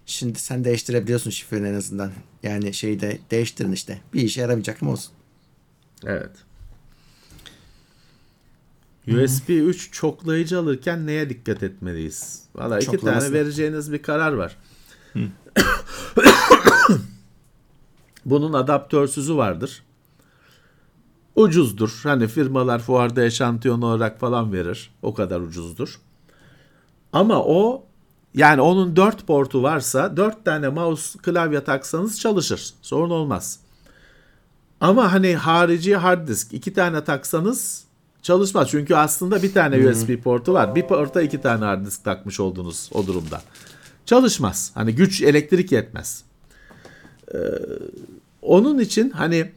Şimdi sen değiştirebiliyorsun şifreni en azından. Yani şeyi de değiştirin işte. Bir işe yaramayacak mı olsun? Evet. USB 3 çoklayıcı alırken neye dikkat etmeliyiz? Valla iki tane vereceğiniz bir karar var. Bunun adaptörsüzü vardır. Ucuzdur. Hani firmalar fuarda eşantiyon olarak falan verir. O kadar ucuzdur. Ama o yani onun 4 portu varsa 4 tane mouse klavye taksanız çalışır. Sorun olmaz. Ama hani harici hard disk iki tane taksanız çalışmaz. Çünkü aslında bir tane USB portu var. Bir porta iki tane hard disk takmış oldunuz o durumda. Çalışmaz. Hani güç elektrik yetmez. Ee, onun için hani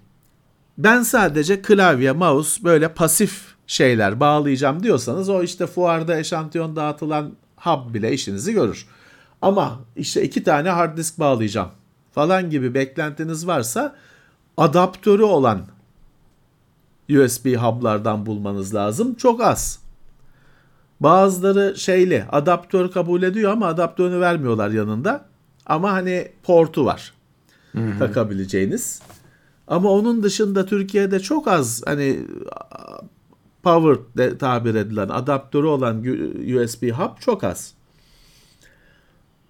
ben sadece klavye, mouse böyle pasif şeyler bağlayacağım diyorsanız o işte fuarda eşantiyon dağıtılan hub bile işinizi görür. Ama işte iki tane hard disk bağlayacağım falan gibi beklentiniz varsa adaptörü olan USB hub'lardan bulmanız lazım. Çok az. Bazıları şeyli adaptör kabul ediyor ama adaptörünü vermiyorlar yanında. Ama hani portu var takabileceğiniz. Ama onun dışında Türkiye'de çok az hani power de tabir edilen adaptörü olan USB hub çok az.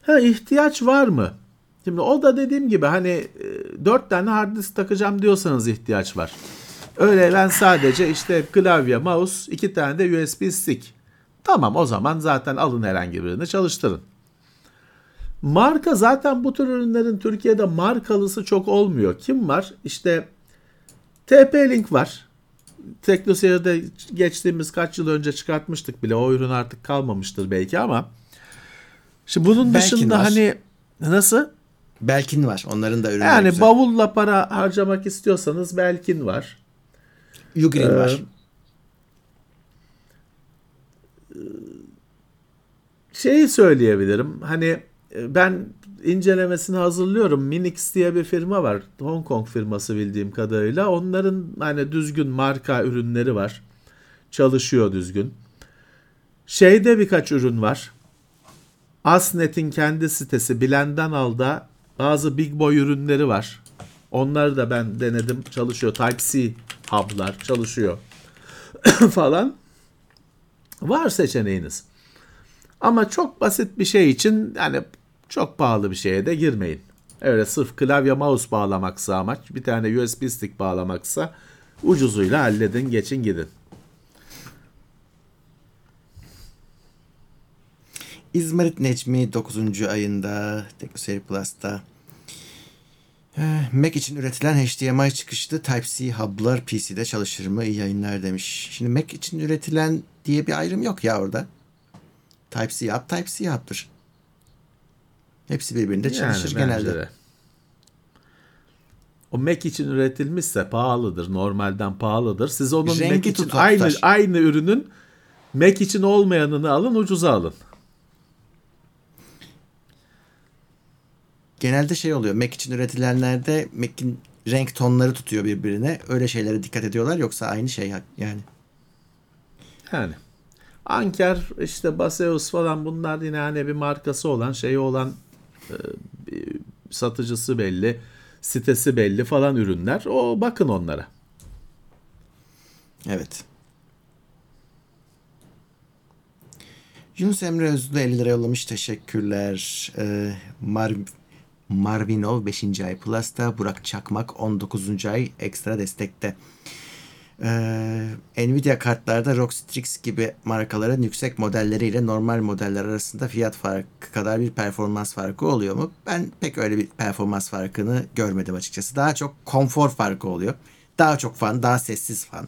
Ha ihtiyaç var mı? Şimdi o da dediğim gibi hani 4 tane hard disk takacağım diyorsanız ihtiyaç var. Öyle ben sadece işte klavye, mouse, iki tane de USB stick. Tamam o zaman zaten alın herhangi birini çalıştırın. Marka zaten bu tür ürünlerin Türkiye'de markalısı çok olmuyor. Kim var? İşte TP-Link var. Teknoseyir'de geçtiğimiz kaç yıl önce çıkartmıştık bile. O ürün artık kalmamıştır belki ama. Şimdi bunun Belkin dışında var. hani nasıl? Belkin var. Onların da ürünleri Yani güzel. bavulla para harcamak istiyorsanız Belkin var. Ugreen Ee, var. Şeyi söyleyebilirim. Hani ben incelemesini hazırlıyorum. Minix diye bir firma var. Hong Kong firması bildiğim kadarıyla. Onların hani düzgün marka ürünleri var. Çalışıyor düzgün. Şeyde birkaç ürün var. Asnet'in kendi sitesi Bilen'den alda bazı big boy ürünleri var. Onları da ben denedim. Çalışıyor. Type-C hub'lar çalışıyor. falan. Var seçeneğiniz. Ama çok basit bir şey için yani çok pahalı bir şeye de girmeyin. Öyle sırf klavye mouse bağlamaksa amaç bir tane USB stick bağlamaksa ucuzuyla halledin geçin gidin. İzmarit Necmi 9. ayında TeknoSeyir Plus'ta eh, Mac için üretilen HDMI çıkışlı Type-C hub'lar PC'de çalışır mı? İyi yayınlar demiş. Şimdi Mac için üretilen diye bir ayrım yok ya orada. Type-C hub, Type-C hub'dır. Hepsi birbirinde çalışır Yani genelde. de. O Mac için üretilmişse pahalıdır. Normalden pahalıdır. Siz onun Rengi Mac için tutar. aynı aynı ürünün Mac için olmayanını alın ucuza alın. genelde şey oluyor. Mac için üretilenlerde Mac'in renk tonları tutuyor birbirine. Öyle şeylere dikkat ediyorlar yoksa aynı şey yani. Yani. Anker işte Baseus falan bunlar yine hani bir markası olan şeyi olan satıcısı belli, sitesi belli falan ürünler. O bakın onlara. Evet. Yunus Emre Özlü 50 lira yollamış. Teşekkürler. Ee, Mar Marvinov 5. ay Plus'ta. Burak Çakmak 19. ay ekstra destekte. Ee, Nvidia kartlarda ROG Strix gibi markaların yüksek modelleriyle normal modeller arasında fiyat farkı kadar bir performans farkı oluyor mu? Ben pek öyle bir performans farkını görmedim açıkçası. Daha çok konfor farkı oluyor. Daha çok fan, daha sessiz fan.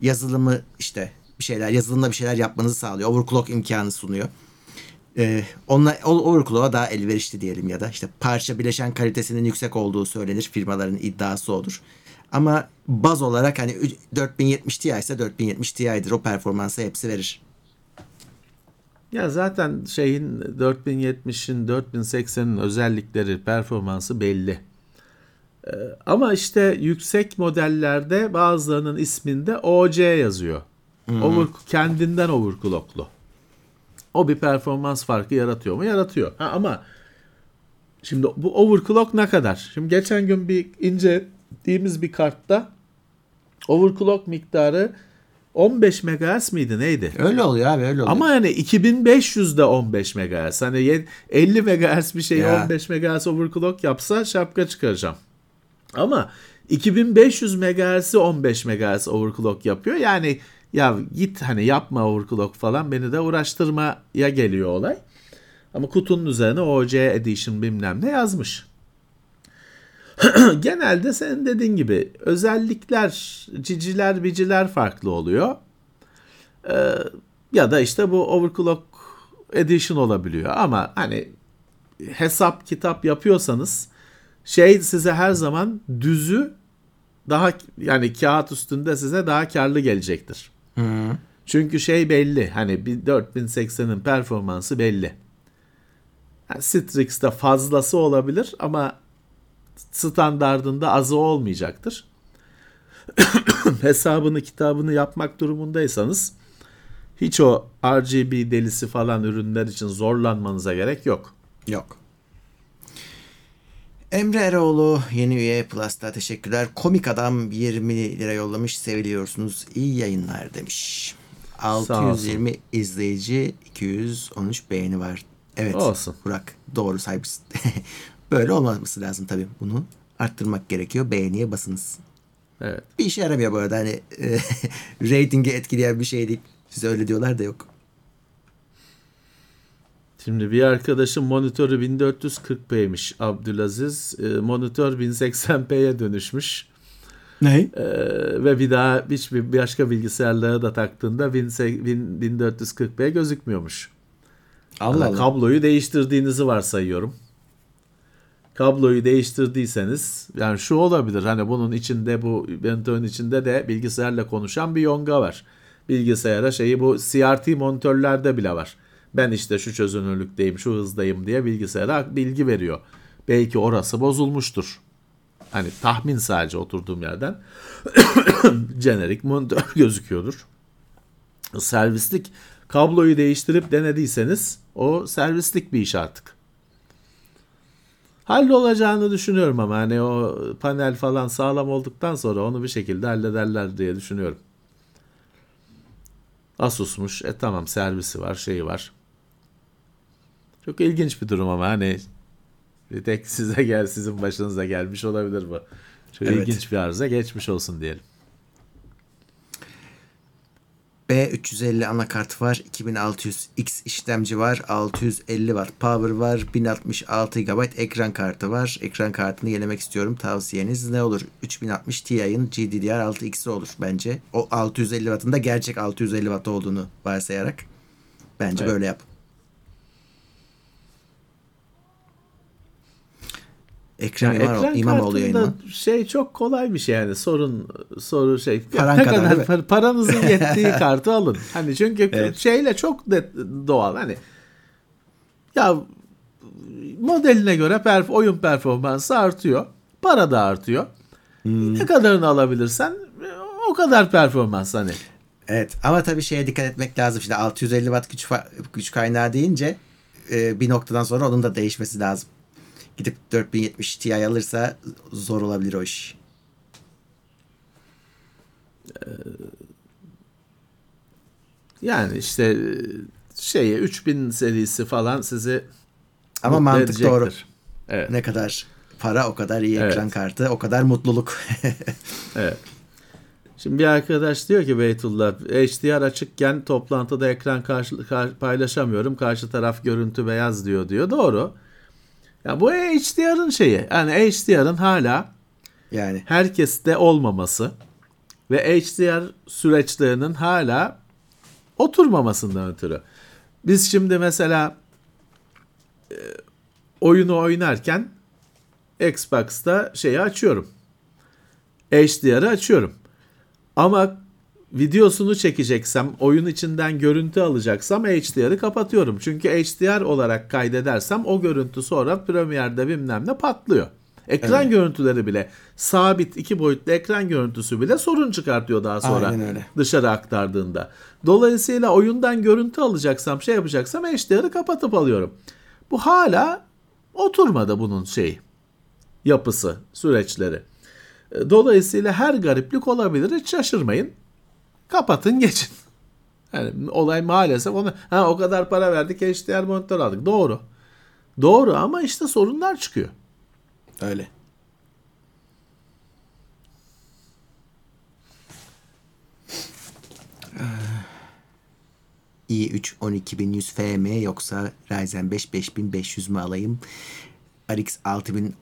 Yazılımı işte bir şeyler, yazılımla bir şeyler yapmanızı sağlıyor. Overclock imkanı sunuyor. Ee, onunla overclock'a daha elverişli diyelim ya da işte parça bileşen kalitesinin yüksek olduğu söylenir. Firmaların iddiası olur. Ama baz olarak hani 4070 Ti ise 4070 Ti'dir. O performansı hepsi verir. Ya zaten şeyin 4070'in 4080'in özellikleri, performansı belli. Ee, ama işte yüksek modellerde bazılarının isminde OC yazıyor. Hmm. Over, kendinden overclocklu. O bir performans farkı yaratıyor mu? Yaratıyor. Ha, ama şimdi bu overclock ne kadar? Şimdi geçen gün bir ince ettiğimiz bir kartta overclock miktarı 15 MHz miydi neydi? Öyle oluyor abi öyle oluyor. Ama yani 2500'de 15 MHz. Hani 50 MHz bir şeyi ya. 15 MHz overclock yapsa şapka çıkaracağım. Ama 2500 MHz'i 15 MHz overclock yapıyor. Yani ya git hani yapma overclock falan beni de uğraştırmaya geliyor olay. Ama kutunun üzerine OC Edition bilmem ne yazmış. genelde senin dediğin gibi özellikler, ciciler, biciler farklı oluyor. Ee, ya da işte bu overclock edition olabiliyor ama hani hesap kitap yapıyorsanız şey size her zaman düzü daha yani kağıt üstünde size daha karlı gelecektir. Hı. Çünkü şey belli hani 4080'in performansı belli. Yani Strix'te fazlası olabilir ama standardında azı olmayacaktır. Hesabını kitabını yapmak durumundaysanız hiç o RGB delisi falan ürünler için zorlanmanıza gerek yok. Yok. Emre Eroğlu yeni üye Plus'ta teşekkürler. Komik adam 20 lira yollamış. Seviliyorsunuz. İyi yayınlar demiş. 620 izleyici, 213 beğeni var. Evet. Olsun. Burak doğru sahipsin. Böyle olmaması lazım tabii. Bunu arttırmak gerekiyor. Beğeniye basınız. Evet. Bir işe yaramıyor bu arada. Hani e, ratingi etkileyen bir şey değil. Size öyle diyorlar da yok. Şimdi bir arkadaşım monitörü 1440p'ymiş Abdülaziz. E, monitör 1080p'ye dönüşmüş. Ne? E, ve bir daha hiçbir başka bilgisayarlara da taktığında 1440p gözükmüyormuş. Allah Allah. Kabloyu değiştirdiğinizi varsayıyorum kabloyu değiştirdiyseniz yani şu olabilir hani bunun içinde bu monitörün içinde de bilgisayarla konuşan bir yonga var. Bilgisayara şeyi bu CRT monitörlerde bile var. Ben işte şu çözünürlükteyim, şu hızdayım diye bilgisayara bilgi veriyor. Belki orası bozulmuştur. Hani tahmin sadece oturduğum yerden jenerik monitör gözüküyordur. Servislik kabloyu değiştirip denediyseniz o servislik bir iş artık hallolacağını düşünüyorum ama hani o panel falan sağlam olduktan sonra onu bir şekilde hallederler diye düşünüyorum. Asus'muş. E tamam servisi var, şeyi var. Çok ilginç bir durum ama hani bir tek size gel sizin başınıza gelmiş olabilir bu. Çok evet. ilginç bir arıza geçmiş olsun diyelim. B350 anakart var. 2600X işlemci var. 650 var. Power var. 1066 GB ekran kartı var. Ekran kartını yenilemek istiyorum. Tavsiyeniz ne olur? 3060 Ti'nin GDDR6X'i olur bence. O 650 Watt'ın da gerçek 650 Watt olduğunu varsayarak. Bence evet. böyle yap. Ekran yani İmam, İmamoğlu yayını. Şey çok kolay bir şey yani sorun soru şey. Paran ne kadar, kadar paranızın yettiği kartı alın. Hani çünkü evet. şeyle çok de, doğal hani ya modeline göre perf oyun performansı artıyor. Para da artıyor. Ne kadarını alabilirsen o kadar performans hani. Evet ama tabii şeye dikkat etmek lazım. Şimdi 650 watt güç, güç kaynağı deyince e, bir noktadan sonra onun da değişmesi lazım. Gidip 4070 Ti alırsa zor olabilir o iş. Yani işte e, şeye 3000 serisi falan sizi Ama mantık edecektir. doğru. Evet. Ne kadar para o kadar iyi Evet. ekran kartı o kadar mutluluk. Evet. Şimdi bir arkadaş diyor ki Beytullah HDR açıkken toplantıda ekran karşı, kar- paylaşamıyorum. Karşı taraf görüntü beyaz diyor diyor. Doğru. Ya bu HDR'ın şeyi. Yani HDR'ın hala yani herkeste olmaması ve HDR süreçlerinin hala oturmamasından ötürü. Biz şimdi mesela e, oyunu oynarken Xbox'ta şeyi açıyorum. HDR'ı açıyorum. Ama videosunu çekeceksem, oyun içinden görüntü alacaksam HDR'ı kapatıyorum. Çünkü HDR olarak kaydedersem o görüntü sonra Premiere'de bilmem ne patlıyor. Ekran görüntüleri bile sabit iki boyutlu ekran görüntüsü bile sorun çıkartıyor daha sonra dışarı aktardığında. Dolayısıyla oyundan görüntü alacaksam şey yapacaksam HDR'ı kapatıp alıyorum. Bu hala oturmadı bunun şeyi yapısı, süreçleri. Dolayısıyla her gariplik olabilir. Hiç şaşırmayın. Kapatın geçin. Yani olay maalesef ona ha o kadar para verdik HDR monitör aldık. Doğru. Doğru ama işte sorunlar çıkıyor. öyle. i3 12100 FM yoksa Ryzen 5 5500 mü alayım? RX 6000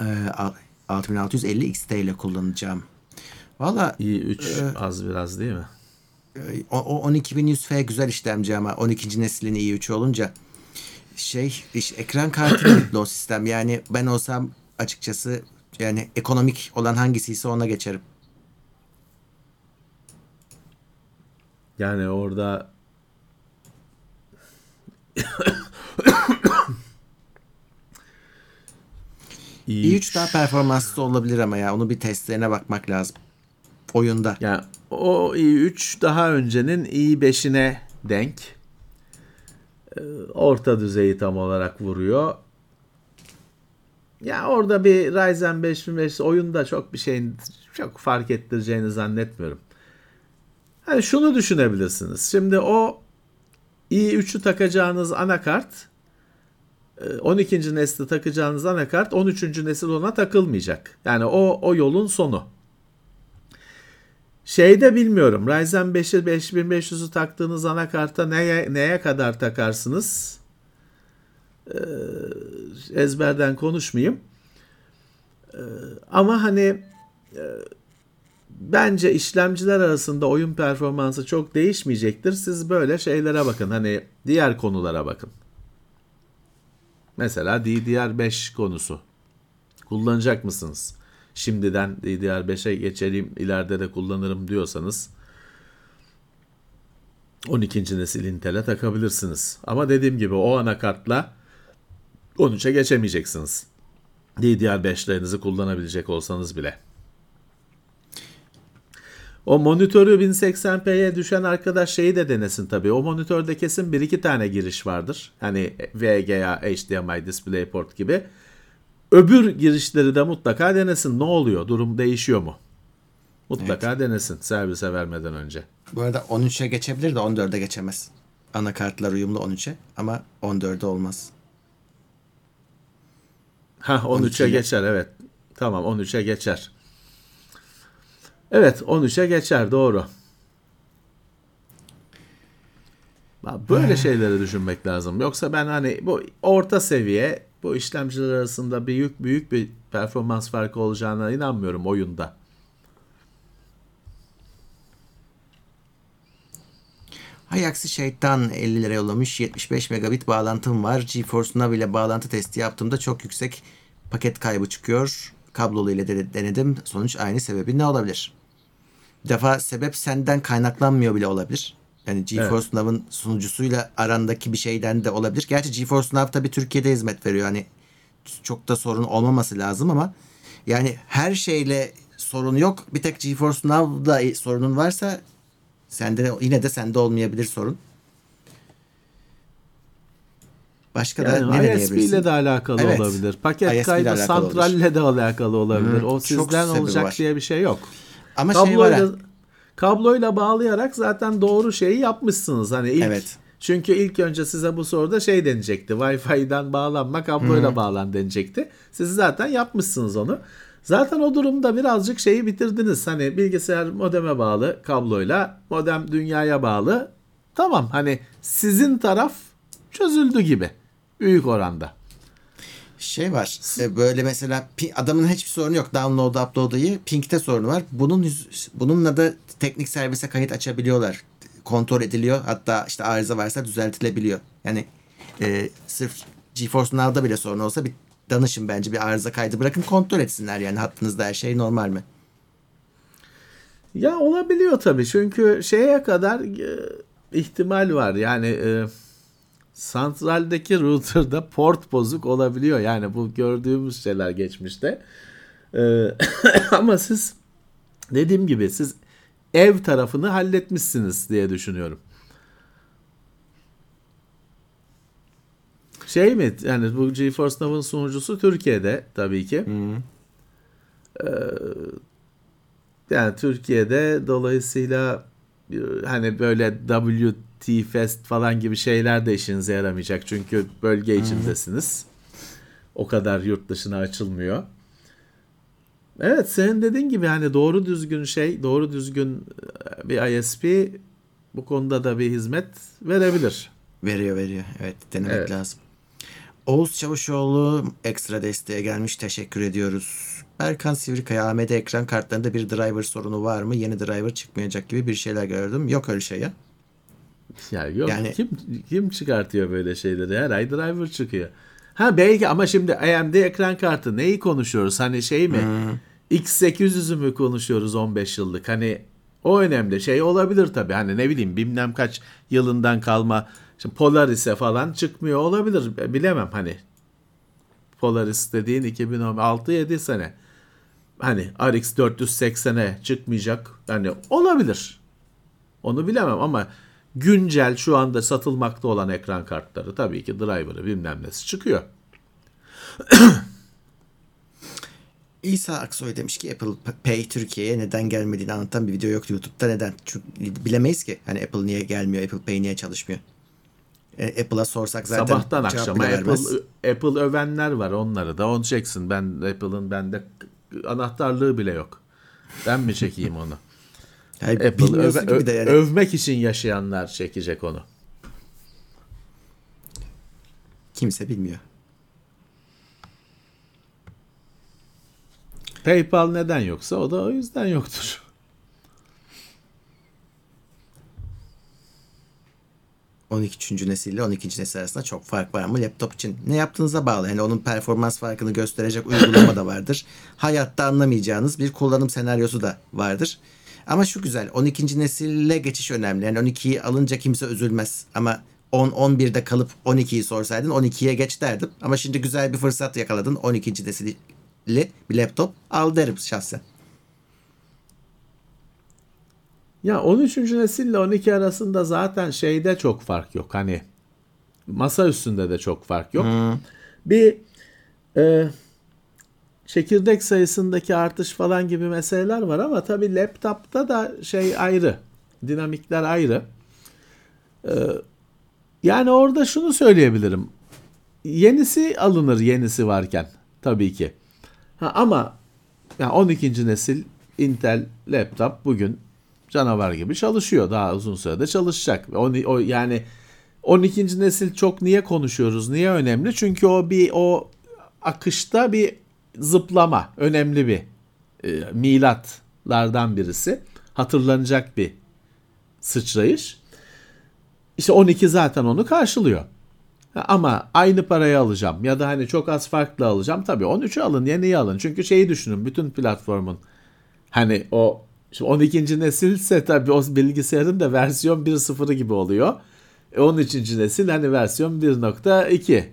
e, al- 6650 XT ile kullanacağım. Valla İyi 3 az biraz değil mi? E, o, o 12100F güzel işlemci ama 12. neslin i3 olunca şey iş, ekran kartı o sistem. Yani ben olsam açıkçası yani ekonomik olan hangisiyse ona geçerim. Yani orada İyi i3 daha performanslı olabilir ama ya onu bir testlerine bakmak lazım. Oyunda. Yani o i3 daha öncenin i5'ine denk. Ee, Orta düzeyi tam olarak vuruyor. Ya orada bir Ryzen 5005 oyunda çok bir şeyin çok fark ettireceğini zannetmiyorum. Hani şunu düşünebilirsiniz. Şimdi o i3'ü takacağınız anakart e, 12. nesli takacağınız anakart 13. nesil ona takılmayacak. Yani o o yolun sonu. Şeyde bilmiyorum. Ryzen 5'i 5500'ü taktığınız anakarta neye, neye kadar takarsınız? Ee, ezberden konuşmayayım. Ee, ama hani e, bence işlemciler arasında oyun performansı çok değişmeyecektir. Siz böyle şeylere bakın. Hani diğer konulara bakın. Mesela DDR5 konusu. Kullanacak mısınız? Şimdiden DDR5'e geçelim ileride de kullanırım diyorsanız 12. nesil Intel'e takabilirsiniz. Ama dediğim gibi o anakartla 13'e geçemeyeceksiniz. DDR5'lerinizi kullanabilecek olsanız bile. O monitörü 1080p'ye düşen arkadaş şeyi de denesin tabii. O monitörde kesin bir iki tane giriş vardır. Hani VGA, HDMI, DisplayPort gibi. Öbür girişleri de mutlaka denesin. Ne oluyor? Durum değişiyor mu? Mutlaka denesin servise vermeden önce. Bu arada 13'e geçebilir de 14'e geçemez. Anakartlar uyumlu 13'e ama 14'e olmaz. Ha 13'e 12'ye. geçer evet. Tamam 13'e geçer. Evet 13'e geçer doğru. Böyle şeyleri düşünmek lazım. Yoksa ben hani bu orta seviye bu işlemciler arasında büyük büyük bir performans farkı olacağına inanmıyorum oyunda. Hay aksi şeytan 50 lira yollamış. 75 megabit bağlantım var. GeForce Now ile bağlantı testi yaptığımda çok yüksek paket kaybı çıkıyor. Kablolu ile de denedim. Sonuç aynı sebebi ne olabilir? Bir defa sebep senden kaynaklanmıyor bile olabilir. Yani GeForce Now'ın sunucusuyla arandaki bir şeyden de olabilir. Gerçi GeForce Now tabii Türkiye'de hizmet veriyor. Hani çok da sorun olmaması lazım ama yani her şeyle sorun yok. Bir tek GeForce Now'da sorunun varsa sende de, yine de sende olmayabilir sorun. Başka da Yani ne ISP ile de alakalı Evet. olabilir. Paket ISP kaydı santralle de alakalı olabilir. Hı, o sizden olacak var. diye bir şey yok. Ama şey var. Kabloyla bağlayarak zaten doğru şeyi yapmışsınız. Hani ilk Evet. çünkü ilk önce size bu soruda şey denecekti. Wi-Fi'den bağlanma, kabloyla bağlan denecekti. Siz zaten yapmışsınız onu. Zaten o durumda birazcık şeyi bitirdiniz. Hani bilgisayar modeme bağlı kabloyla, modem dünyaya bağlı. Tamam hani sizin taraf çözüldü gibi. Büyük oranda. Şey var. e, Böyle mesela adamın hiçbir sorunu yok. Download, upload'ı. Ping'de sorunu var. Bunun bununla da teknik servise kayıt açabiliyorlar. Kontrol ediliyor. Hatta işte arıza varsa düzeltilebiliyor. Yani e, sırf GeForce Now'da bile sorun olsa bir danışın bence bir arıza kaydı bırakın kontrol etsinler yani hattınızda her şey normal mi? Ya olabiliyor tabii çünkü şeye kadar e, ihtimal var. Yani e, santraldeki router'da port bozuk olabiliyor. Yani bu gördüğümüz şeyler geçmişte. E, ama siz dediğim gibi siz ev tarafını halletmişsiniz diye düşünüyorum. Şey mi yani bu GeForce Now'ın sunucusu Türkiye'de tabii ki. Yani Türkiye'de dolayısıyla e, hani böyle WT Fest falan gibi şeyler de işinize yaramayacak. Çünkü bölge içindesiniz. O kadar yurt dışına açılmıyor. Evet senin dediğin gibi hani doğru düzgün şey, doğru düzgün e, bir ISP bu konuda da bir hizmet verebilir. Veriyor veriyor. Evet denemek Evet. lazım. Oğuz Çavuşoğlu ekstra desteğe gelmiş. Teşekkür ediyoruz. Berkan Sivrikaya AMD ekran kartlarında bir driver sorunu var mı? Yeni driver çıkmayacak gibi bir şeyler gördüm. Yok öyle şey ya. Ya yok Yani- kim kim çıkartıyor böyle şeyleri? Her ay driver çıkıyor. Ha belki ama şimdi AMD ekran kartı neyi konuşuyoruz? Hani şey mi? X800'ü mü konuşuyoruz 15 yıllık? Hani o önemli. Şey olabilir tabii. Hani ne bileyim bilmem kaç yılından kalma şimdi Polaris'e falan çıkmıyor olabilir. Bilemem hani. Polaris dediğin 2016-7 sene. Hani RX 480'e çıkmayacak. Yani olabilir. Onu bilemem ama güncel şu anda satılmakta olan ekran kartları tabii ki driver'ı bilmem nesi çıkıyor. İsa Aksoy demiş ki Apple Pay Türkiye'ye neden gelmediğini anlatan bir video yok YouTube'da. Neden? Çünkü bilemeyiz ki. Hani Apple niye gelmiyor, Apple Pay niye çalışmıyor. E, Apple'a sorsak zaten Sabahtan akşama vermez. Apple, Apple övenler var onları da onu çeksin. Ben Apple'ın bende anahtarlığı bile yok. Ben mi çekeyim onu? Hayır, Apple bilmiyorsun öve- de yani. övmek için yaşayanlar çekecek onu. Kimse bilmiyor. PayPal neden yoksa o da o yüzden yoktur. On 12. nesille 12. nesil arasında çok fark var mı laptop için? Ne yaptığınıza bağlı. Yani onun performans farkını gösterecek uygulama da vardır. Hayatta anlamayacağınız bir kullanım senaryosu da vardır. Ama şu güzel 12. nesille geçiş önemli. Yani 12'yi alınca kimse üzülmez. Ama 10-11'de kalıp 12'yi sorsaydın 12'ye geç derdim. Ama şimdi güzel bir fırsat yakaladın 12. nesilli bir laptop al derim şahsen. Ya 13. nesille 12 arasında zaten şeyde çok fark yok. Hani masa üstünde de çok fark yok. Bir e, çekirdek sayısındaki artış falan gibi meseleler var ama tabii laptopta da şey ayrı. Dinamikler ayrı. E, yani orada şunu söyleyebilirim. Yenisi alınır yenisi varken tabii ki. Ha, ama ya 12. nesil Intel laptop bugün canavar gibi çalışıyor. Daha uzun sürede çalışacak. O, o yani 12. nesil çok niye konuşuyoruz? Niye önemli? Çünkü o bir o akışta bir zıplama, önemli bir e, milatlardan birisi. Hatırlanacak bir sıçrayış. İşte 12 zaten onu karşılıyor. Ama aynı parayı alacağım ya da hani çok az farklı alacağım. Tabii 13'ü alın, yeniyi alın. Çünkü şeyi düşünün bütün platformun hani o Şimdi 12. nesilse tabii o bilgisayarın da versiyon 1.0'ı gibi oluyor. E 13. nesil hani versiyon 1.2.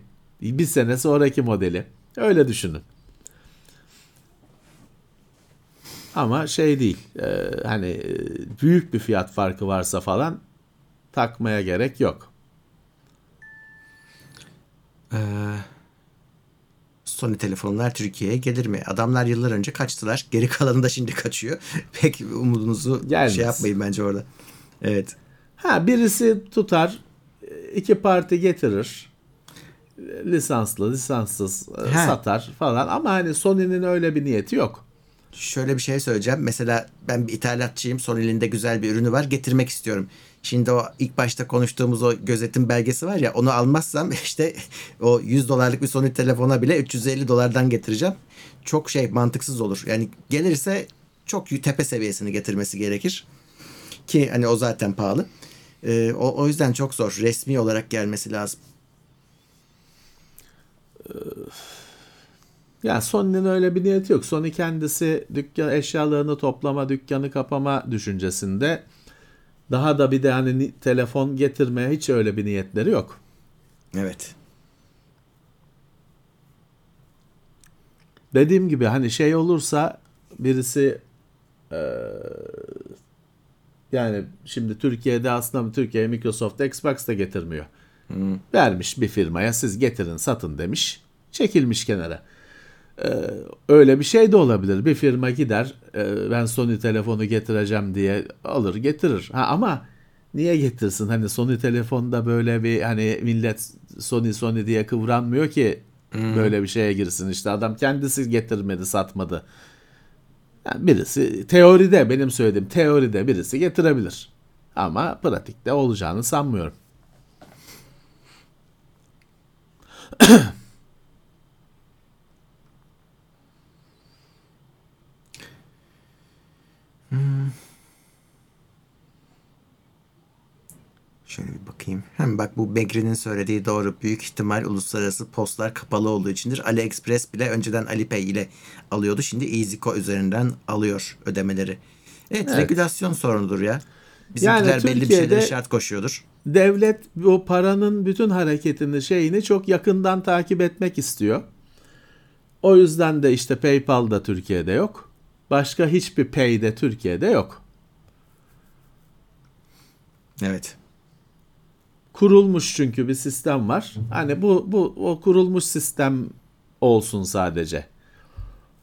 Bir sene sonraki modeli. Öyle düşünün. Ama şey değil. E, hani e, büyük bir fiyat farkı varsa falan takmaya gerek yok. Ee, Sony telefonlar Türkiye'ye gelir mi? Adamlar yıllar önce kaçtılar. Geri kalanı da şimdi kaçıyor. Pek umudunuzu Gelmez. şey yapmayın bence orada. Evet. Ha birisi tutar, iki parti getirir. Lisanslı, lisanssız e, He. satar falan ama hani Sony'nin öyle bir niyeti yok. Şöyle bir şey söyleyeceğim. Mesela ben bir ithalatçıyım. Sony'nin güzel bir ürünü var. Getirmek istiyorum. Şimdi o ilk başta konuştuğumuz o gözetim belgesi var ya onu almazsam işte o 100 dolarlık bir Sony telefona bile 350 dolardan getireceğim. Çok şey mantıksız olur. Yani gelirse çok tepe seviyesini getirmesi gerekir. Ki hani o zaten pahalı. Ee, o, o yüzden çok zor. Resmi olarak gelmesi lazım. Ya Sony'nin öyle bir niyeti yok. Sony kendisi dükkan eşyalarını toplama, dükkanı kapama düşüncesinde. Daha da bir de hani ni- telefon getirmeye hiç öyle bir niyetleri yok. Evet. Dediğim gibi hani şey olursa birisi eee, yani şimdi Türkiye'de aslında Türkiye'ye Microsoft Xbox da getirmiyor. Vermiş bir firmaya siz getirin satın demiş. Çekilmiş kenara. Ee, öyle bir şey de olabilir. Bir firma gider e, ben Sony telefonu getireceğim diye alır getirir. Ha, ama niye getirsin? Hani Sony telefonda böyle bir hani millet Sony Sony diye kıvranmıyor ki böyle bir şeye girsin. İşte adam kendisi getirmedi satmadı. Yani birisi teoride benim söylediğim teoride birisi getirebilir. Ama pratikte olacağını sanmıyorum. Şöyle bir bakayım. Hem bak bu Begri'nin söylediği doğru. Büyük ihtimal uluslararası postlar kapalı olduğu içindir. AliExpress bile önceden Alipay ile alıyordu. Şimdi EasyCo üzerinden alıyor ödemeleri. Evet, Evet. regülasyon sorunudur ya. Bizimkiler Yani belli bir şeylere şart koşuyordur. devlet o paranın bütün hareketini şeyini çok yakından takip etmek istiyor. O yüzden de işte PayPal da Türkiye'de yok. Başka hiçbir pay de Türkiye'de yok. Evet. Kurulmuş çünkü bir sistem var. Hani bu bu o kurulmuş sistem olsun sadece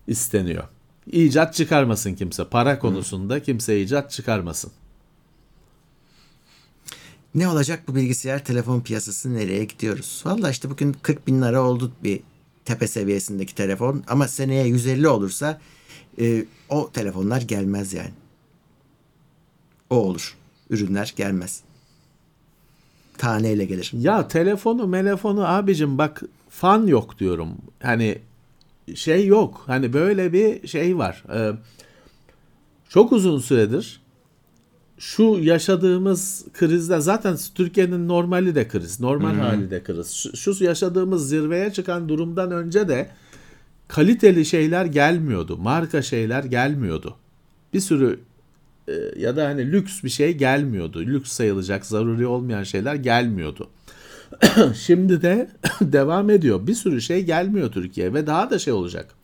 isteniyor. İcat çıkarmasın kimse. Para konusunda kimse icat çıkarmasın. Ne olacak bu bilgisayar telefon piyasası nereye gidiyoruz? Valla işte bugün 40 bin lira oldu bir tepe seviyesindeki telefon. Ama seneye 150 olursa e, o telefonlar gelmez yani. O olur. Ürünler gelmez. Taneyle gelir. Ya telefonu melefonu abicim bak fan yok diyorum. Hani şey yok. Hani böyle bir şey var. Ee, çok uzun süredir şu yaşadığımız krizde zaten Türkiye'nin normali de kriz. Normal hali de kriz. Şu, şu yaşadığımız zirveye çıkan durumdan önce de kaliteli şeyler gelmiyordu. Marka şeyler gelmiyordu. Bir sürü ya da hani lüks bir şey gelmiyordu. Lüks sayılacak, zaruri olmayan şeyler gelmiyordu. Şimdi de devam ediyor. Bir sürü şey gelmiyor Türkiye ve daha da şey olacak.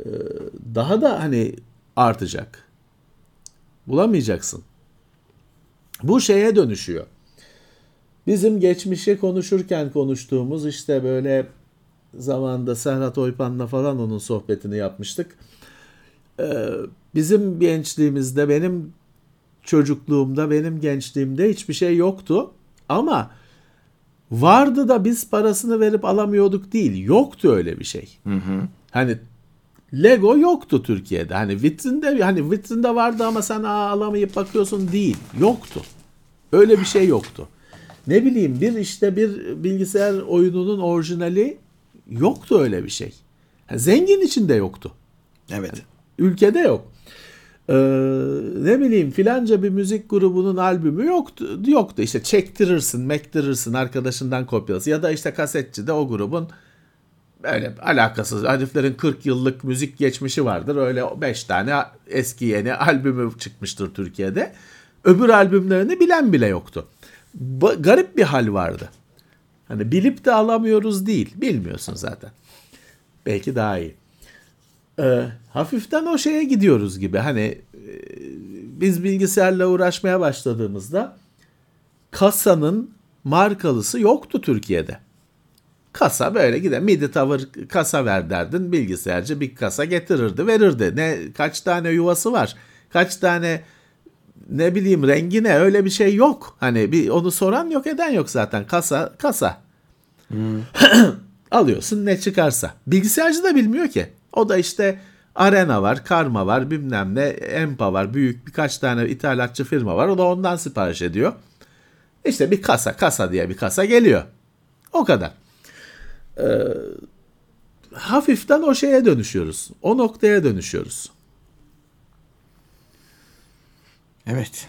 Ee, Daha da hani artacak. Bulamayacaksın. Bu şeye dönüşüyor. Bizim geçmişi konuşurken konuştuğumuz işte böyle zamanda Serhat Oypan'la falan onun sohbetini yapmıştık. Ee, bizim gençliğimizde, benim çocukluğumda, benim gençliğimde hiçbir şey yoktu. Ama vardı da biz parasını verip alamıyorduk değil. Yoktu öyle bir şey. Hani Lego yoktu Türkiye'de. Hani vitrinde hani vitrinde vardı ama sen aa, alamayıp bakıyorsun değil. Yoktu. Öyle bir şey yoktu. Ne bileyim bir işte bir bilgisayar oyununun orijinali yoktu öyle bir şey. Ha, zengin için de yoktu. Evet. Ülkede yok. Ee, ne bileyim filanca bir müzik grubunun albümü yoktu. Yoktu işte çektirirsin, mektirirsin arkadaşından kopyası ya da işte kasetçide o grubun böyle alakasız heriflerin 40 yıllık müzik geçmişi vardır. Öyle 5 tane eski yeni albümü çıkmıştır Türkiye'de. Öbür albümlerini bilen bile yoktu. Ba- garip bir hal vardı. Hani bilip de alamıyoruz değil. Bilmiyorsun zaten. Belki daha iyi. Ee, hafiften o şeye gidiyoruz gibi. Hani e, biz bilgisayarla uğraşmaya başladığımızda kasanın markalısı yoktu Türkiye'de. Kasa böyle gider. MIDI tavır kasa ver derdin. Bilgisayarcı bir kasa getirirdi verirdi. Ne kaç tane yuvası var? Kaç tane ne bileyim rengi ne öyle bir şey yok. Hani bir onu soran yok eden yok zaten. Kasa kasa. Alıyorsun ne çıkarsa. Bilgisayarcı da bilmiyor ki. O da işte Arena var, Karma var, bilmem ne, Empa var. Büyük birkaç tane ithalatçı firma var. O da ondan sipariş ediyor. İşte bir kasa, kasa diye bir kasa geliyor. O kadar. Ee, hafiften o şeye dönüşüyoruz. O noktaya dönüşüyoruz. Evet.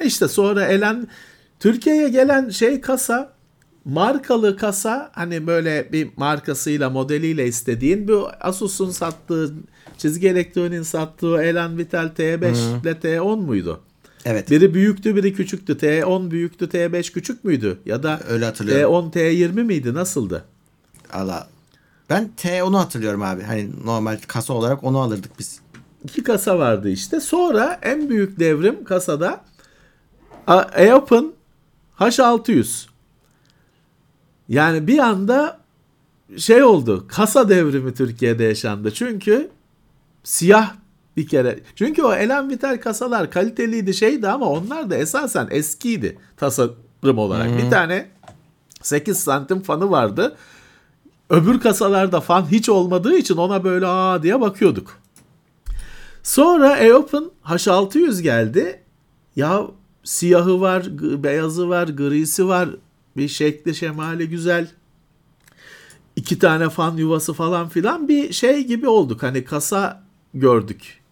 İşte sonra elen Türkiye'ye gelen şey kasa markalı kasa hani böyle bir markasıyla modeliyle istediğin bu Asus'un sattığı çizgi elektroniğin sattığı Elan Vital T5 ile T10 muydu? Evet. Biri büyüktü biri küçüktü. T10 büyüktü T5 küçük müydü? Ya da Öyle hatırlıyorum. T10 T20 miydi? Nasıldı? Allah. Ben T10'u hatırlıyorum abi. Hani normal kasa olarak onu alırdık biz. İki kasa vardı işte. Sonra en büyük devrim kasada EOP'un H600. Yani bir anda şey oldu. Kasa devrimi Türkiye'de yaşandı. Çünkü siyah bir kere. Çünkü o Elan Vital kasalar kaliteliydi şeydi ama onlar da esasen eskiydi tasarım olarak. Bir tane 8 santim fanı vardı. Öbür kasalarda fan hiç olmadığı için ona böyle aa diye bakıyorduk. Sonra EOP'un H600 geldi. Ya siyahı var, beyazı var, grisi var. Bir şekli şemali güzel. İki tane fan yuvası falan filan bir şey gibi olduk. Hani kasa gördük.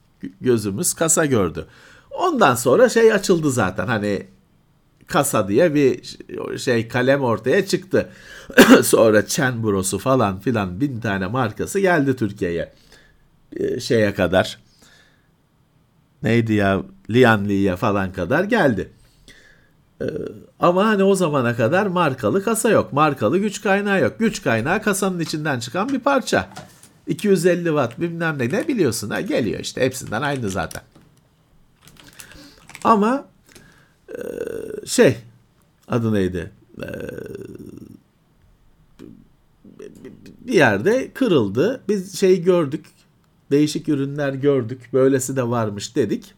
Gözümüz kasa gördü. Ondan sonra şey açıldı zaten. Hani kasa diye bir şey kalem ortaya çıktı. sonra Chen Bros'u falan filan bin tane markası geldi Türkiye'ye. Ee, şeye kadar neydi ya Lianli'ye falan kadar geldi. Ee, ama hani o zamana kadar markalı kasa yok. Markalı güç kaynağı yok. Güç kaynağı kasanın içinden çıkan bir parça. 250 watt bilmem ne ne biliyorsun ha geliyor işte hepsinden aynı zaten. Ama e, şey adı neydi? E, bir yerde kırıldı. Biz şey gördük. Değişik ürünler gördük. Böylesi de varmış dedik.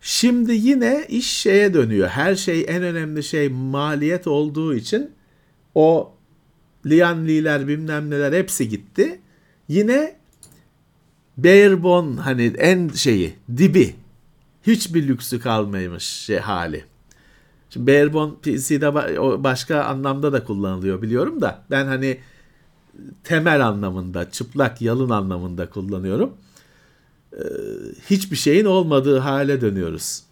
Şimdi yine iş şeye dönüyor. Her şey en önemli şey maliyet olduğu için o Lianli'ler bilmem neler hepsi gitti. Yine barebone hani en şeyi dibi hiçbir lüksü kalmamış şey hali. Şimdi barebone PC'de başka anlamda da kullanılıyor biliyorum da ben hani temel anlamında, çıplak yalın anlamında kullanıyorum. Hiçbir şeyin olmadığı hale dönüyoruz.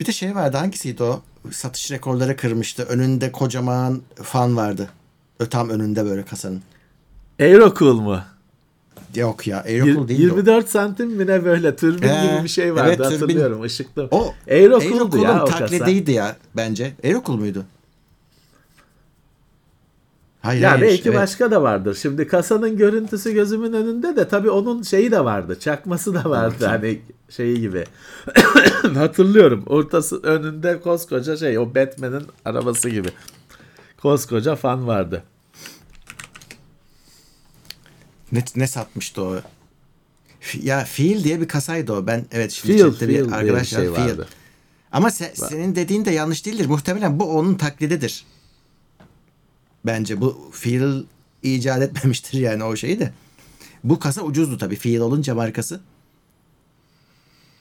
Bir de şey vardı hangisiydi o? Satış rekorları kırmıştı. Önünde kocaman fan vardı. Tam önünde böyle kasanın. Aerocool mu? Yok ya. Aerocool değil o. 24 santim mi ne böyle türbin Ee, gibi bir şey vardı evet, türbin. hatırlıyorum ışıklı. O Aerocool'du Aerocool'un ya o taklidiydi ya bence. Aerocool muydu? Hayır, Ya hayır, belki evet. başka da vardır. Şimdi kasanın görüntüsü gözümün önünde de tabii onun şeyi de vardı. Çakması da vardı hani şeyi gibi. Hatırlıyorum. Ortası önünde koskoca şey o Batman'in arabası gibi. Koskoca fan vardı. Ne, ne satmıştı o? Ya Feel diye bir kasaydı o. Ben evet şimdi Feel, chatte bir diye arkadaş bir var, şey Feel. vardı. Ama se- senin dediğin de yanlış değildir. Muhtemelen bu onun taklididir. Bence bu Feel icat etmemiştir yani o şeyi de. Bu kasa ucuzdu tabii. Feel olunca markası.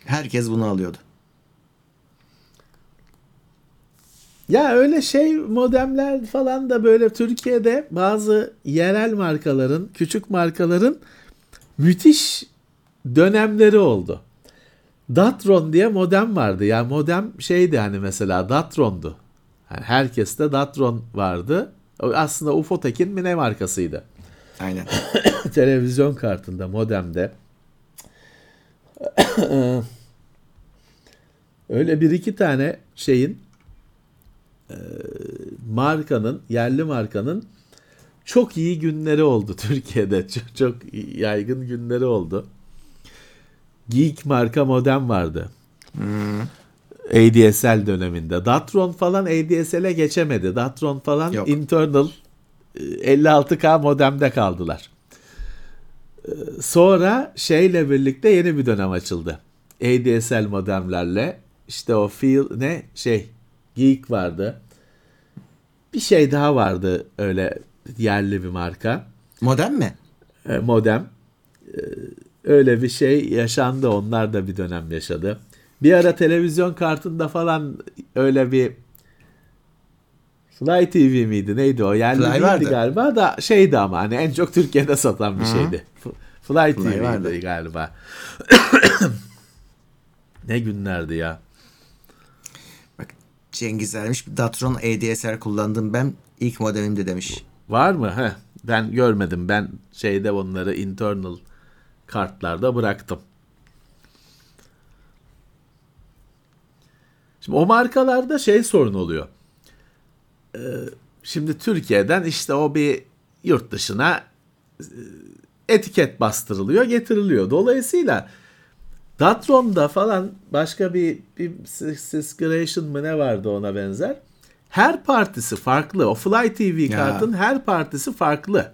Herkes bunu alıyordu. Ya öyle şey modemler falan da böyle Türkiye'de bazı yerel markaların, küçük markaların müthiş dönemleri oldu. Datron diye modem vardı. Ya modem şeydi hani mesela Datron'du. Yani herkeste Datron vardı. Aslında Ufotek'in mi ne markasıydı? Aynen. Televizyon kartında, modemde. Öyle bir iki tane şeyin e, markanın, yerli markanın çok iyi günleri oldu Türkiye'de. Çok, çok yaygın günleri oldu. Geek marka modem vardı. ADSL döneminde. Datron falan ADSL'e geçemedi. Datron falan Yok. internal e, 56K modemde kaldılar. E, Sonra şeyle birlikte yeni bir dönem açıldı. ADSL modemlerle işte o feel ne şey Geek vardı. Bir şey daha vardı öyle yerli bir marka. Modem mi? E, modem. E, Öyle bir şey yaşandı. Onlar da bir dönem yaşadı. Bir ara televizyon kartında falan öyle bir Fly TV miydi neydi o? Yerli Fly değildi vardı. galiba da şeydi ama hani en çok Türkiye'de satan bir şeydi. F- Fly, TV'ydi vardı. galiba. ne günlerdi ya. Cengiz vermiş. Datron ADSR kullandım ben. ilk modemimde demiş. Var mı? Heh, ben görmedim. Ben şeyde onları internal kartlarda bıraktım. Şimdi o markalarda şey sorun oluyor. Ee, şimdi Türkiye'den işte o bir yurt dışına e, etiket bastırılıyor, getiriliyor. Dolayısıyla Datron'da falan başka bir, bir Syscration mı ne vardı ona benzer. Her partisi farklı. O Fly TV Ya. kartın her partisi farklı.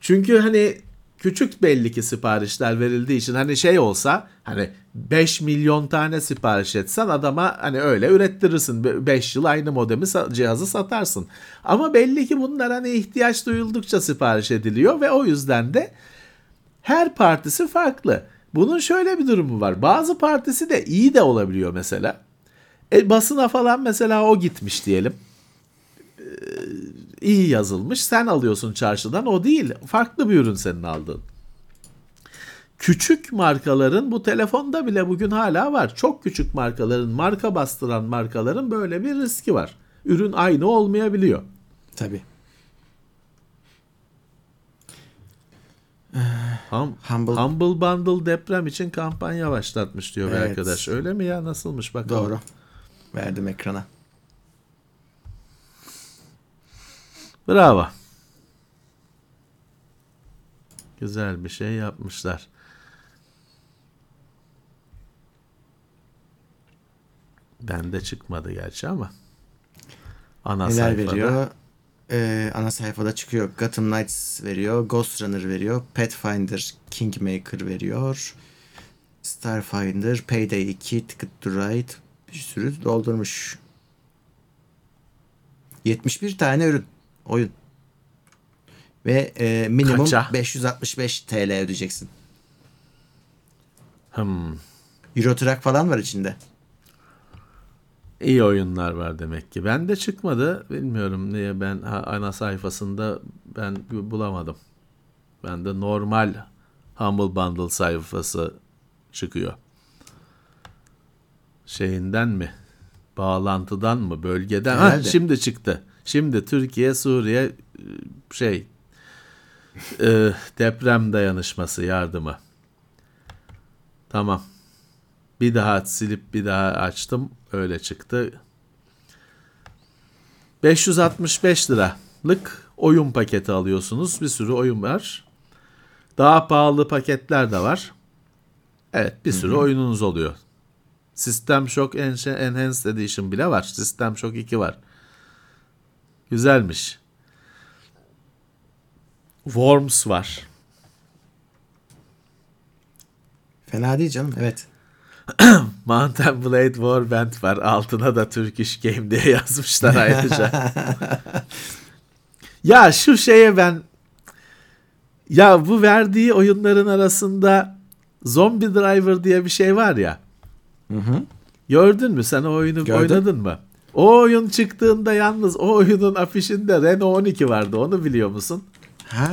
Çünkü hani küçük belli ki siparişler verildiği için hani şey olsa hani 5 milyon tane sipariş etsen adama hani öyle ürettirirsin. 5 yıl aynı modemi cihazı satarsın. Ama belli ki bunlar hani ihtiyaç duyuldukça sipariş ediliyor ve o yüzden de her partisi farklı. Bunun şöyle bir durumu var. Bazı partisi de iyi de olabiliyor mesela. E, basına falan mesela o gitmiş diyelim. Ee, iyi yazılmış. Sen alıyorsun çarşıdan. O değil. Farklı bir ürün senin aldığın. Küçük markaların bu telefonda bile bugün hala var. Çok küçük markaların, marka bastıran markaların böyle bir riski var. Ürün aynı olmayabiliyor. Tabii. Hum- Humble- Humble Bundle deprem için kampanya başlatmış diyor bir Evet. arkadaş. Öyle mi ya? Nasılmış bakalım. Doğru. Verdim ekrana. Bravo. Güzel bir şey yapmışlar. Bende çıkmadı gerçi ama. Ana Neler sayfada. veriyor? Ee, ana sayfada çıkıyor. Gotham Knights veriyor. Ghost Runner veriyor. Pathfinder Kingmaker veriyor. Starfinder, Payday 2, Ticket to Ride bir sürü doldurmuş. 71 tane ürün. Oyun. Ve e, minimum Kaça? 565 TL ödeyeceksin. Hmm. Euro Truck falan var içinde. İyi oyunlar var demek ki. Bende çıkmadı. Bilmiyorum niye ben ana sayfasında ben bu- bulamadım. Bende normal Humble Bundle sayfası çıkıyor. Şeyinden mi? Bağlantıdan mı? Bölgeden? Ha, Herhalde. şimdi çıktı. Şimdi Türkiye, Suriye e, şey e, deprem dayanışması yardımı. Tamam. Bir daha silip bir daha açtım. Öyle çıktı. 565 liralık oyun paketi alıyorsunuz. Bir sürü oyun var. Daha pahalı paketler de var. Evet bir sürü oyununuz oluyor. System Shock Enha- Enhanced Edition bile var. System Shock 2 var. Güzelmiş. Worms var. Fena değil canım. Evet. Mountain Blade Warband var. Altına da Turkish Game diye yazmışlar ayrıca. ya şu şeye ben ya bu verdiği oyunların arasında Zombie Driver diye bir şey var ya. Hı hı. Gördün mü sen o oyunu Gördüm. oynadın mı? O oyun çıktığında yalnız o oyunun afişinde Renault 12 vardı. Onu biliyor musun? Ha,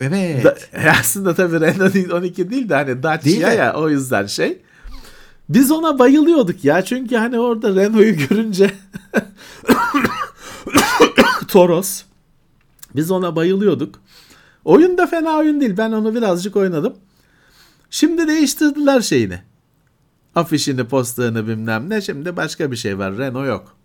evet. Da- aslında tabii Renault 12 değil de hani Dacia Değil de. ya o yüzden şey. Biz ona bayılıyorduk ya çünkü hani orada Renault'u görünce Toros biz ona bayılıyorduk. Oyun da fena oyun değil. Ben onu birazcık oynadım. Şimdi değiştirdiler şeyini. Afişini, posterını bilmem ne. Şimdi başka bir şey var. Renault yok.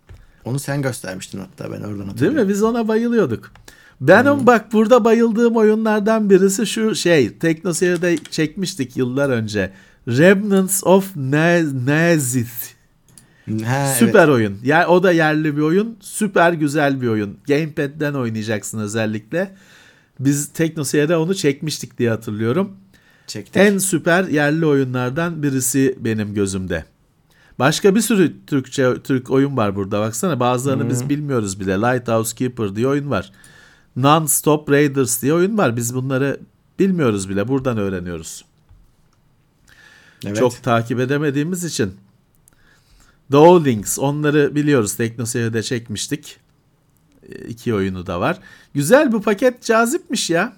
Onu sen göstermiştin hatta ben oradan hatırlıyorum. Değil mi? Biz ona bayılıyorduk. Benim bak burada bayıldığım oyunlardan birisi şu şey. Teknoseyir'de çekmiştik yıllar önce. Remnants of Naz- Nazis. Ha, Süper oyun. Ya o da yerli bir oyun. Süper güzel bir oyun. Gamepad'den oynayacaksın özellikle. Biz Teknoseyir'de onu çekmiştik diye hatırlıyorum. Çektik. En süper yerli oyunlardan birisi benim gözümde. Başka bir sürü Türkçe Türk oyun var burada. Baksana bazılarını biz bilmiyoruz bile. Lighthouse Keeper diye oyun var. Non-Stop Raiders diye oyun var. Biz bunları bilmiyoruz bile. Buradan öğreniyoruz. evet. Çok takip edemediğimiz için. Doğu Links onları biliyoruz. Teknoseyir'de çekmiştik. İki oyunu da var. Güzel bu paket cazipmiş ya.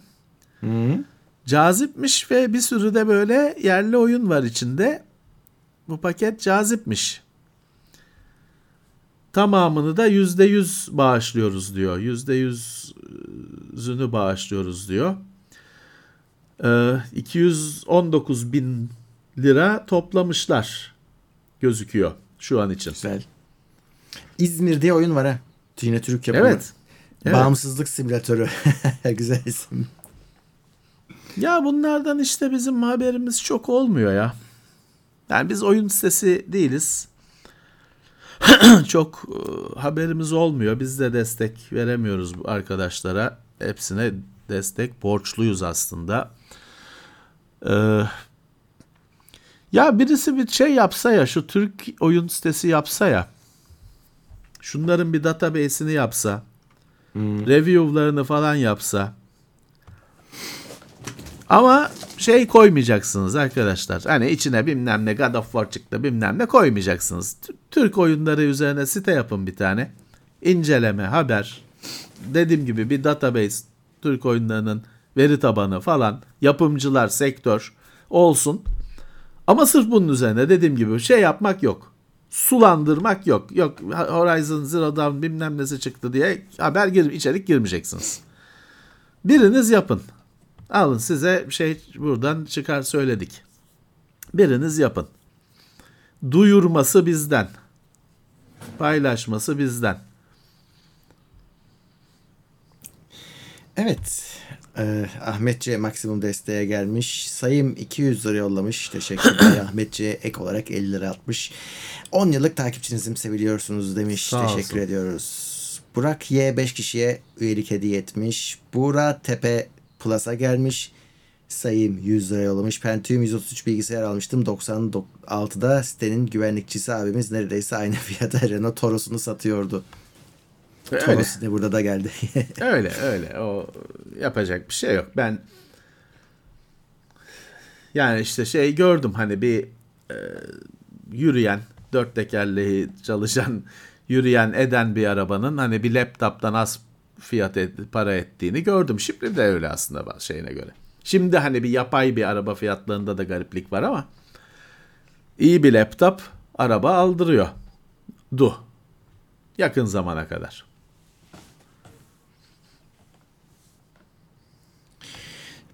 Hı. Cazipmiş ve bir sürü de böyle yerli oyun var içinde. Bu paket cazipmiş. Tamamını da %100 bağışlıyoruz diyor. %100'ünü bağışlıyoruz diyor. Ee, 219 bin lira toplamışlar gözüküyor şu an için. Güzel. İzmir diye oyun var ha. Yine Türk yapımı. Evet. evet. Bağımsızlık simülatörü. Güzel isim. Ya bunlardan işte bizim haberimiz çok olmuyor ya. Yani biz oyun sitesi değiliz. çok e, haberimiz olmuyor. Biz de destek veremiyoruz bu arkadaşlara. Hepsine destek borçluyuz aslında. Ee, ya birisi bir şey yapsa ya şu Türk oyun sitesi yapsa ya. Şunların bir database'ini yapsa. Review'larını falan yapsa. Ama şey koymayacaksınız arkadaşlar. Hani içine bilmem ne God of War çıktı bilmem ne koymayacaksınız. Türk oyunları üzerine site yapın bir tane. İnceleme, haber. Dediğim gibi bir database. Türk oyunlarının veri tabanı falan. Yapımcılar, sektör olsun. Ama sırf bunun üzerine dediğim gibi şey yapmak yok. Sulandırmak yok. Yok Horizon Zero Dawn bilmem nesi çıktı diye haber gir içerik girmeyeceksiniz. Biriniz yapın. Alın size şey buradan çıkar söyledik. Biriniz yapın. Duyurması bizden. Paylaşması bizden. Evet. Ee, Ahmetçe maksimum desteğe gelmiş. Sayım 200 lira yollamış. Teşekkürler. Ahmetçe ek olarak 50 lira atmış. 10 yıllık takipçinizim seviliyorsunuz demiş. Sağ Teşekkür olsun. ediyoruz. Burak Y 5 kişiye üyelik hediye etmiş. Buğra Tepe Plus'a gelmiş. Sayım 100 lira yollamış. Pentium 133 bilgisayar almıştım. 96'da sitenin güvenlikçisi abimiz neredeyse aynı fiyata Renault Toros'unu satıyordu. Öyle. Toros de burada da geldi. Öyle öyle. O yapacak bir şey yok. Ben yani işte şey gördüm hani bir e, yürüyen dört tekerleği çalışan yürüyen eden bir arabanın hani bir laptoptan az fiyat et, para ettiğini gördüm. Şimdi de öyle aslında şeyine göre. Şimdi hani bir yapay bir araba fiyatlarında da gariplik var ama iyi bir laptop araba aldırıyor. Du. Yakın zamana kadar.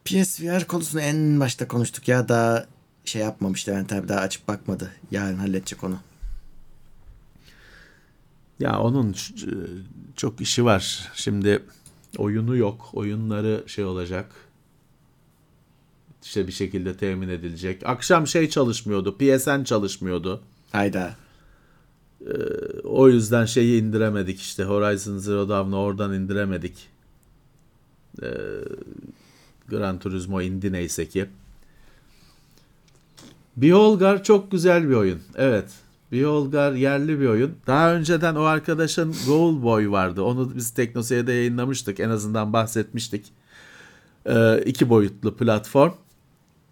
PSVR konusunu en başta konuştuk ya daha şey yapmamış Levent abi daha açıp bakmadı. Yarın halledecek onu. Ya onun ç- çok işi var. Şimdi oyunu yok. Oyunları şey olacak. İşte bir şekilde temin edilecek. Akşam şey çalışmıyordu. PSN çalışmıyordu. Hayda. O yüzden şeyi indiremedik işte. Horizon Zero Dawn'u oradan indiremedik. Ee, Gran Turismo indi neyse ki. Beholgar çok güzel bir oyun. Evet. Beholgar yerli bir oyun. Daha önceden o arkadaşın Goal Boy vardı. Onu biz Teknoseyir'de yayınlamıştık. En azından bahsetmiştik. Ee, iki boyutlu platform.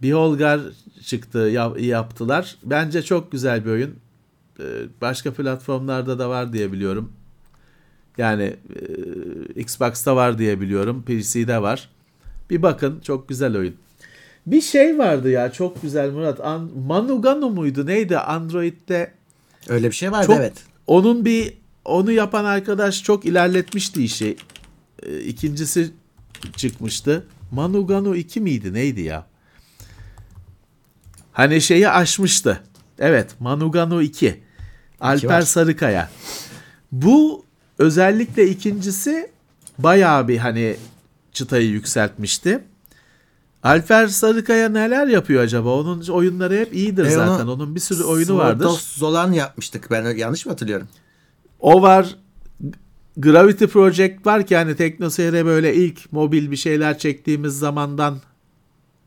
Beholgar çıktı yap- yaptılar. Bence çok güzel bir oyun. Ee, başka platformlarda da var diye biliyorum. Yani e, Xbox'ta var diye biliyorum. PC'de var. Bir bakın çok güzel oyun. Bir şey vardı ya çok güzel Murat. An- Manugano muydu neydi Android'de? Öyle bir şey Çok, evet. Onun bir onu yapan arkadaş çok ilerletmişti işi. Ee, İkincisi çıkmıştı. Manugano 2 miydi neydi ya? Hani şeyi aşmıştı. Evet Manugano 2. Alper var. Sarıkaya. Bu özellikle ikincisi bayağı bir hani çıtayı yükseltmişti. Alper Sarıkaya neler yapıyor acaba? Onun oyunları hep iyidir E, onu zaten. Onun bir sürü oyunu vardır. Zolan yapmıştık. Ben yanlış mı hatırlıyorum? O var. Gravity Project var ki hani TeknoSeyir'e böyle ilk mobil bir şeyler çektiğimiz zamandan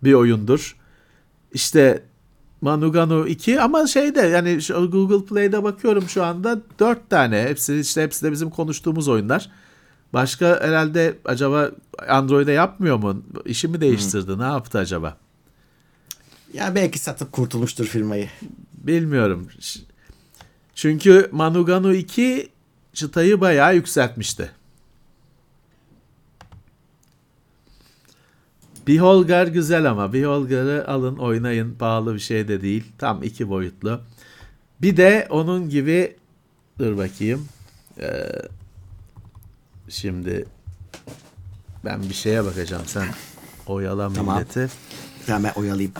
bir oyundur. İşte Manugano 2 ama şeyde yani Google Play'de bakıyorum şu anda 4 tane. Hepsi işte hepsi de bizim konuştuğumuz oyunlar. Başka herhalde acaba Android'e yapmıyor mu? İşi mi değiştirdi? Ne yaptı acaba? Ya belki satıp kurtulmuştur firmayı. Bilmiyorum. Çünkü Manugano 2 çıtayı bayağı yükseltmişti. Beholgar güzel ama Beholgar'ı alın oynayın pahalı bir şey de değil. Tam iki boyutlu. Bir de onun gibi dur bakayım. Ee, şimdi ben bir şeye bakacağım sen oyalan Tamam. milleti. Tamam ben oyalayayım.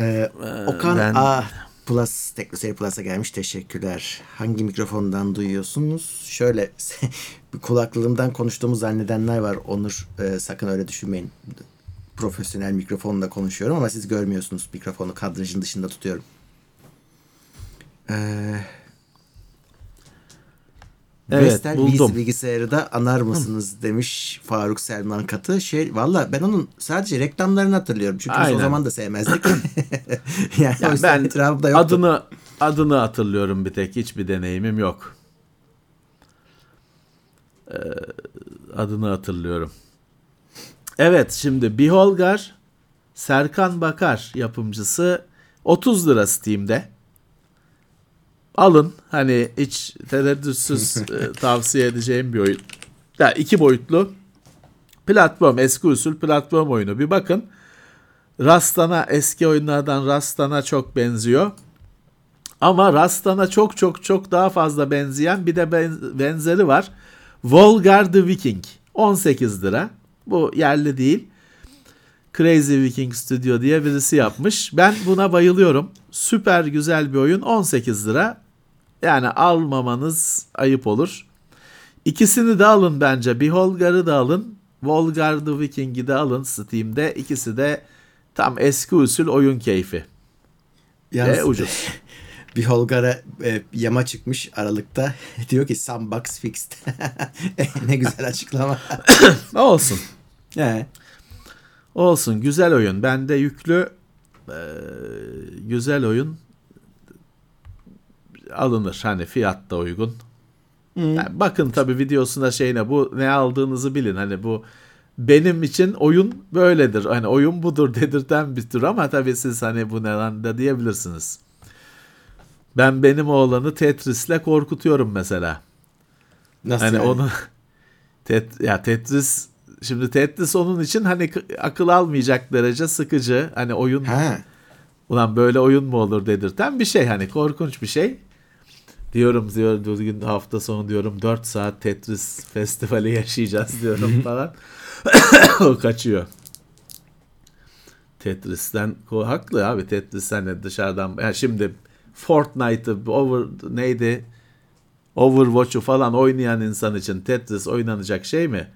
Ee, Okan ben- A Plus Teknoseyir Plus'a gelmiş. Teşekkürler. Hangi mikrofondan duyuyorsunuz? Şöyle kulaklığımdan konuştuğumu zannedenler var. Onur e, sakın öyle düşünmeyin. Profesyonel mikrofonla konuşuyorum ama siz görmüyorsunuz. Mikrofonu kadrajın dışında tutuyorum. Ee, Evet, Vestel buldum. bilgisayarı da anar mısınız demiş Faruk Selman Katı. Şey valla ben onun sadece reklamlarını hatırlıyorum. Çünkü biz Aynen. o zaman da sevmezdik. yani Ya ben etrafımda yoktu. adını adını hatırlıyorum bir tek hiçbir deneyimim yok. Ee, adını hatırlıyorum. Evet şimdi Biholgar Serkan Bakar yapımcısı 30 lira Steam'de. Alın hani hiç tereddütsüz e, tavsiye edeceğim bir oyun. Ya iki boyutlu platform eski usul platform oyunu bir bakın. Rastana eski oyunlardan Rastana çok benziyor. Ama Rastana çok çok çok daha fazla benzeyen bir de ben- benzeri var. Volgar the Viking 18 lira. Bu yerli değil. Crazy Viking Studio diye birisi yapmış. Ben buna bayılıyorum. Süper güzel bir oyun 18 lira. Yani almamanız ayıp olur. İkisini de alın bence. Beholgar'ı da alın. Volgar the Viking'i de alın Steam'de. İkisi de tam eski usul oyun keyfi. Yalnız Ve ucuz. bir Holgar'a e, yama çıkmış Aralık'ta. Diyor ki Sandbox fixed. ne güzel açıklama. Olsun. He. Olsun. Güzel oyun. Bende yüklü eee, güzel oyun alınır. Hani fiyat da uygun. Yani bakın tabi videosunda şeyine bu ne aldığınızı bilin. Hani bu benim için oyun böyledir. Hani oyun budur dedirten bir tür ama tabi siz hani bu ne lan da diyebilirsiniz. Ben benim oğlanı Tetris'le korkutuyorum mesela. Nasıl Hani yani? onu tet, ya Tetris şimdi Tetris onun için hani akıl almayacak derece sıkıcı. Hani oyun Ha. ulan böyle oyun mu olur dedirten bir şey hani korkunç bir şey. Diyorum diyor bugün hafta sonu diyorum 4 saat Tetris festivali yaşayacağız diyorum falan. o kaçıyor. Tetris'ten haklı abi Tetris'ten de dışarıdan yani şimdi Fortnite'ı over neydi Overwatch'u falan oynayan insan için Tetris oynanacak şey mi?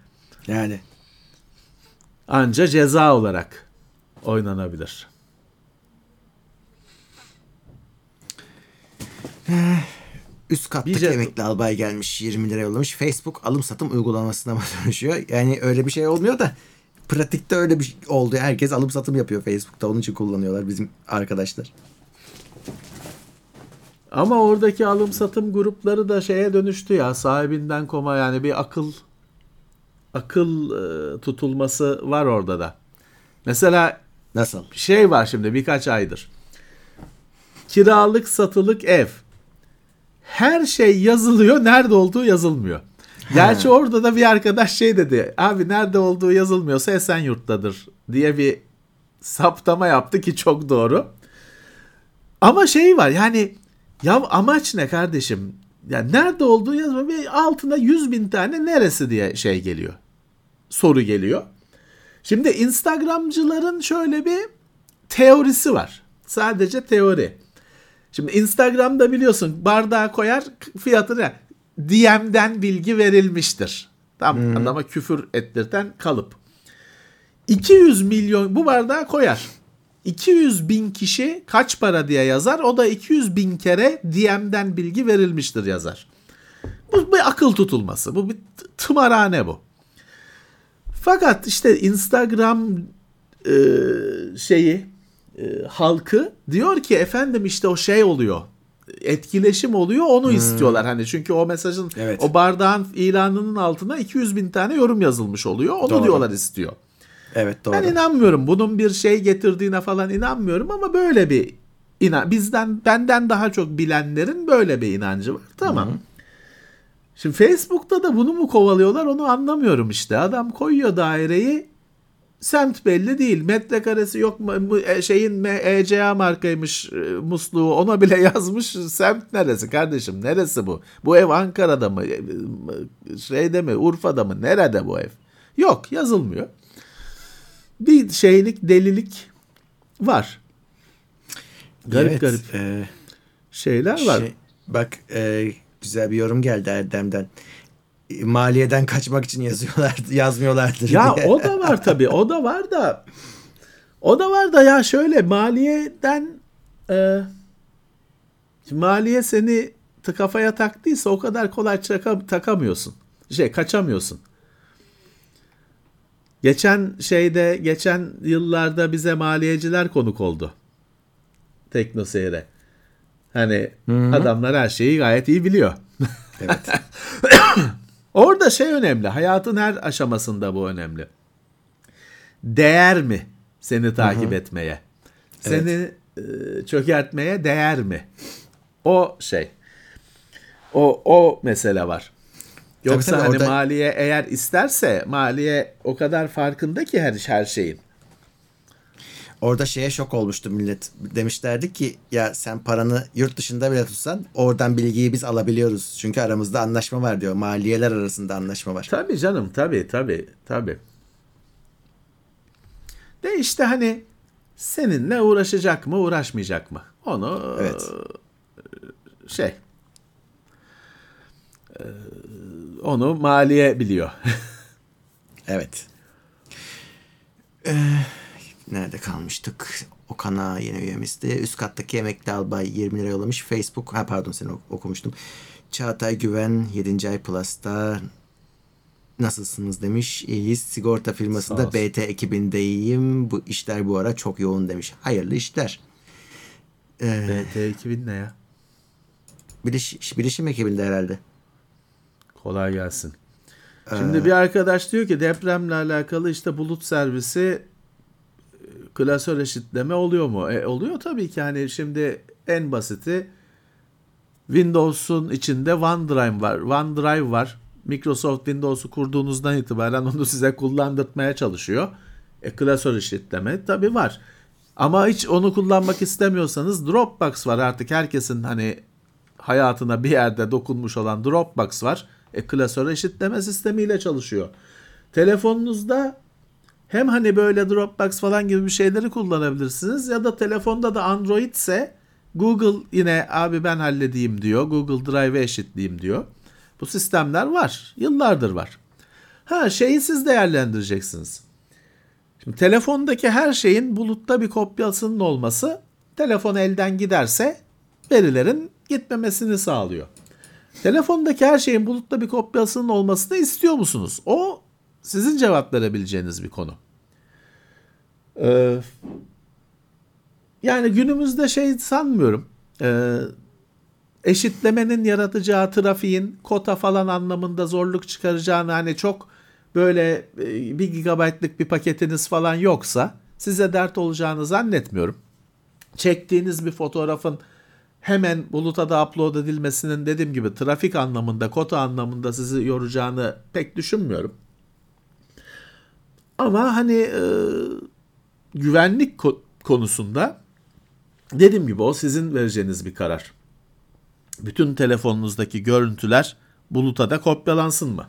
Yani. Anca ceza olarak oynanabilir. Üst kattaki Bir ce- emekli albay gelmiş 20 lira yollamış. Facebook alım satım uygulamasına mı dönüşüyor? Yani öyle bir şey olmuyor da pratikte öyle bir şey oldu. Herkes alım satım yapıyor Facebook'ta. Onun için kullanıyorlar bizim arkadaşlar. Ama oradaki alım satım grupları da şeye dönüştü ya sahibinden koma yani bir akıl akıl e, tutulması var orada da. Mesela Nasıl? şey var şimdi birkaç aydır. Kiralık satılık ev. Her şey yazılıyor, nerede olduğu yazılmıyor. Gerçi orada da bir arkadaş şey dedi. Abi nerede olduğu yazılmıyorsa Esenyurt'tadır diye bir saptama yaptı ki çok doğru. Ama şey var yani ya amaç ne kardeşim? Yani nerede olduğu yazmıyor. Bir altına 100 bin tane neresi diye şey geliyor. Soru geliyor. Şimdi Instagramcıların şöyle bir teorisi var. Sadece teori. Şimdi Instagram'da biliyorsun bardağa koyar fiyatını DM'den bilgi verilmiştir. Tam adama küfür ettirten kalıp. 200 milyon bu bardağa koyar. 200 bin kişi kaç para diye yazar. O da 200 bin kere DM'den bilgi verilmiştir yazar. Bu bir akıl tutulması. Bu bir tımarhane bu. Fakat işte Instagram e, şeyi e, halkı diyor ki efendim işte o şey oluyor. Etkileşim oluyor onu istiyorlar hani çünkü o mesajın Evet. o bardağın ilanının altına 200 bin tane yorum yazılmış oluyor onu Doğru. diyorlar istiyor. Evet doğru. Ben inanmıyorum bunun bir şey getirdiğine falan inanmıyorum ama böyle bir inan bizden benden daha çok bilenlerin böyle bir inancı var tamam. Şimdi Facebook'ta da bunu mu kovalıyorlar onu anlamıyorum işte. Adam koyuyor daireyi semt belli değil. Metrekaresi yok mu e, şeyin ECA markaymış e, musluğu ona bile yazmış. Semt neresi kardeşim? Neresi bu? Bu ev Ankara'da mı? E, Şeyde mi? Urfa'da mı? Nerede bu ev? Yok yazılmıyor. Bir şeylik delilik var. Garip Evet, garip e, şeyler var. şey- bak e, güzel bir yorum geldi Erdem'den. Maliyeden kaçmak için yazıyorlar, yazmıyorlardır Ya diye. o da var tabii. O da var da o da var da ya şöyle maliyeden e, maliye seni kafaya taktıysa o kadar kolay çaka- takamıyorsun. Şey kaçamıyorsun. Geçen şeyde geçen yıllarda bize maliyeciler konuk oldu. Tekno Seyir'e. Hani adamlar her şeyi gayet iyi biliyor. Evet. Orada şey önemli. Hayatın her aşamasında bu önemli. Değer mi seni takip etmeye? Seni e, çökertmeye değer mi? O şey. O o mesele var. Yoksa tabii, hani orada- maliye eğer isterse maliye o kadar farkında ki her her şeyin. Orada şeye şok olmuştu millet. Demişlerdi ki ya sen paranı yurt dışında bile tutsan oradan bilgiyi biz alabiliyoruz. Çünkü aramızda anlaşma var diyor. Maliyeler arasında anlaşma var. Tabii canım tabii tabii tabii. De işte hani seninle uğraşacak mı uğraşmayacak mı? Onu Evet. e, şey e, onu maliye biliyor. Evet. Ee, nerede kalmıştık? Okan Ağa yeni üyemizdi. Üst kattaki emekli albay 20 lira yollamış. Facebook, ha pardon seni ok- okumuştum. Çağatay Güven 7. ay Plus'ta nasılsınız demiş. İyiyiz. Sigorta firmasında. BT ekibindeyim. Bu işler bu ara çok yoğun demiş. Hayırlı işler. Ee, BT 2000 ne ya? biliş, bilişim ekibinde herhalde. Kolay gelsin. Şimdi bir arkadaş diyor ki depremle alakalı işte bulut servisi klasör eşitleme oluyor mu? E, oluyor tabii ki hani şimdi en basiti Windows'un içinde OneDrive var. OneDrive var. Microsoft Windows'u kurduğunuzdan itibaren onu size kullandırtmaya çalışıyor. E, klasör eşitleme tabii var. Ama hiç onu kullanmak istemiyorsanız Dropbox var artık herkesin hani hayatına bir yerde dokunmuş olan Dropbox var. E, klasör eşitleme sistemiyle çalışıyor. Telefonunuzda hem hani böyle Dropbox falan gibi bir şeyleri kullanabilirsiniz ya da telefonda da Android ise Google yine abi ben halledeyim diyor. Google Drive'e eşitleyeyim diyor. Bu sistemler var. Yıllardır var. Ha şeyi siz değerlendireceksiniz. Şimdi telefondaki her şeyin bulutta bir kopyasının olması telefon elden giderse verilerin gitmemesini sağlıyor. Telefondaki her şeyin bulutta bir kopyasının olmasını istiyor musunuz? O sizin cevap verebileceğiniz bir konu. Ee, yani günümüzde şey sanmıyorum. Ee, eşitlemenin yaratacağı trafiğin kota falan anlamında zorluk çıkaracağını hani çok böyle e, bir gigabaytlık bir paketiniz falan yoksa size dert olacağını zannetmiyorum. Çektiğiniz bir fotoğrafın hemen buluta da upload edilmesinin dediğim gibi trafik anlamında, kota anlamında sizi yoracağını pek düşünmüyorum. Ama hani e, güvenlik ko- konusunda dediğim gibi o sizin vereceğiniz bir karar. Bütün telefonunuzdaki görüntüler buluta da kopyalansın mı?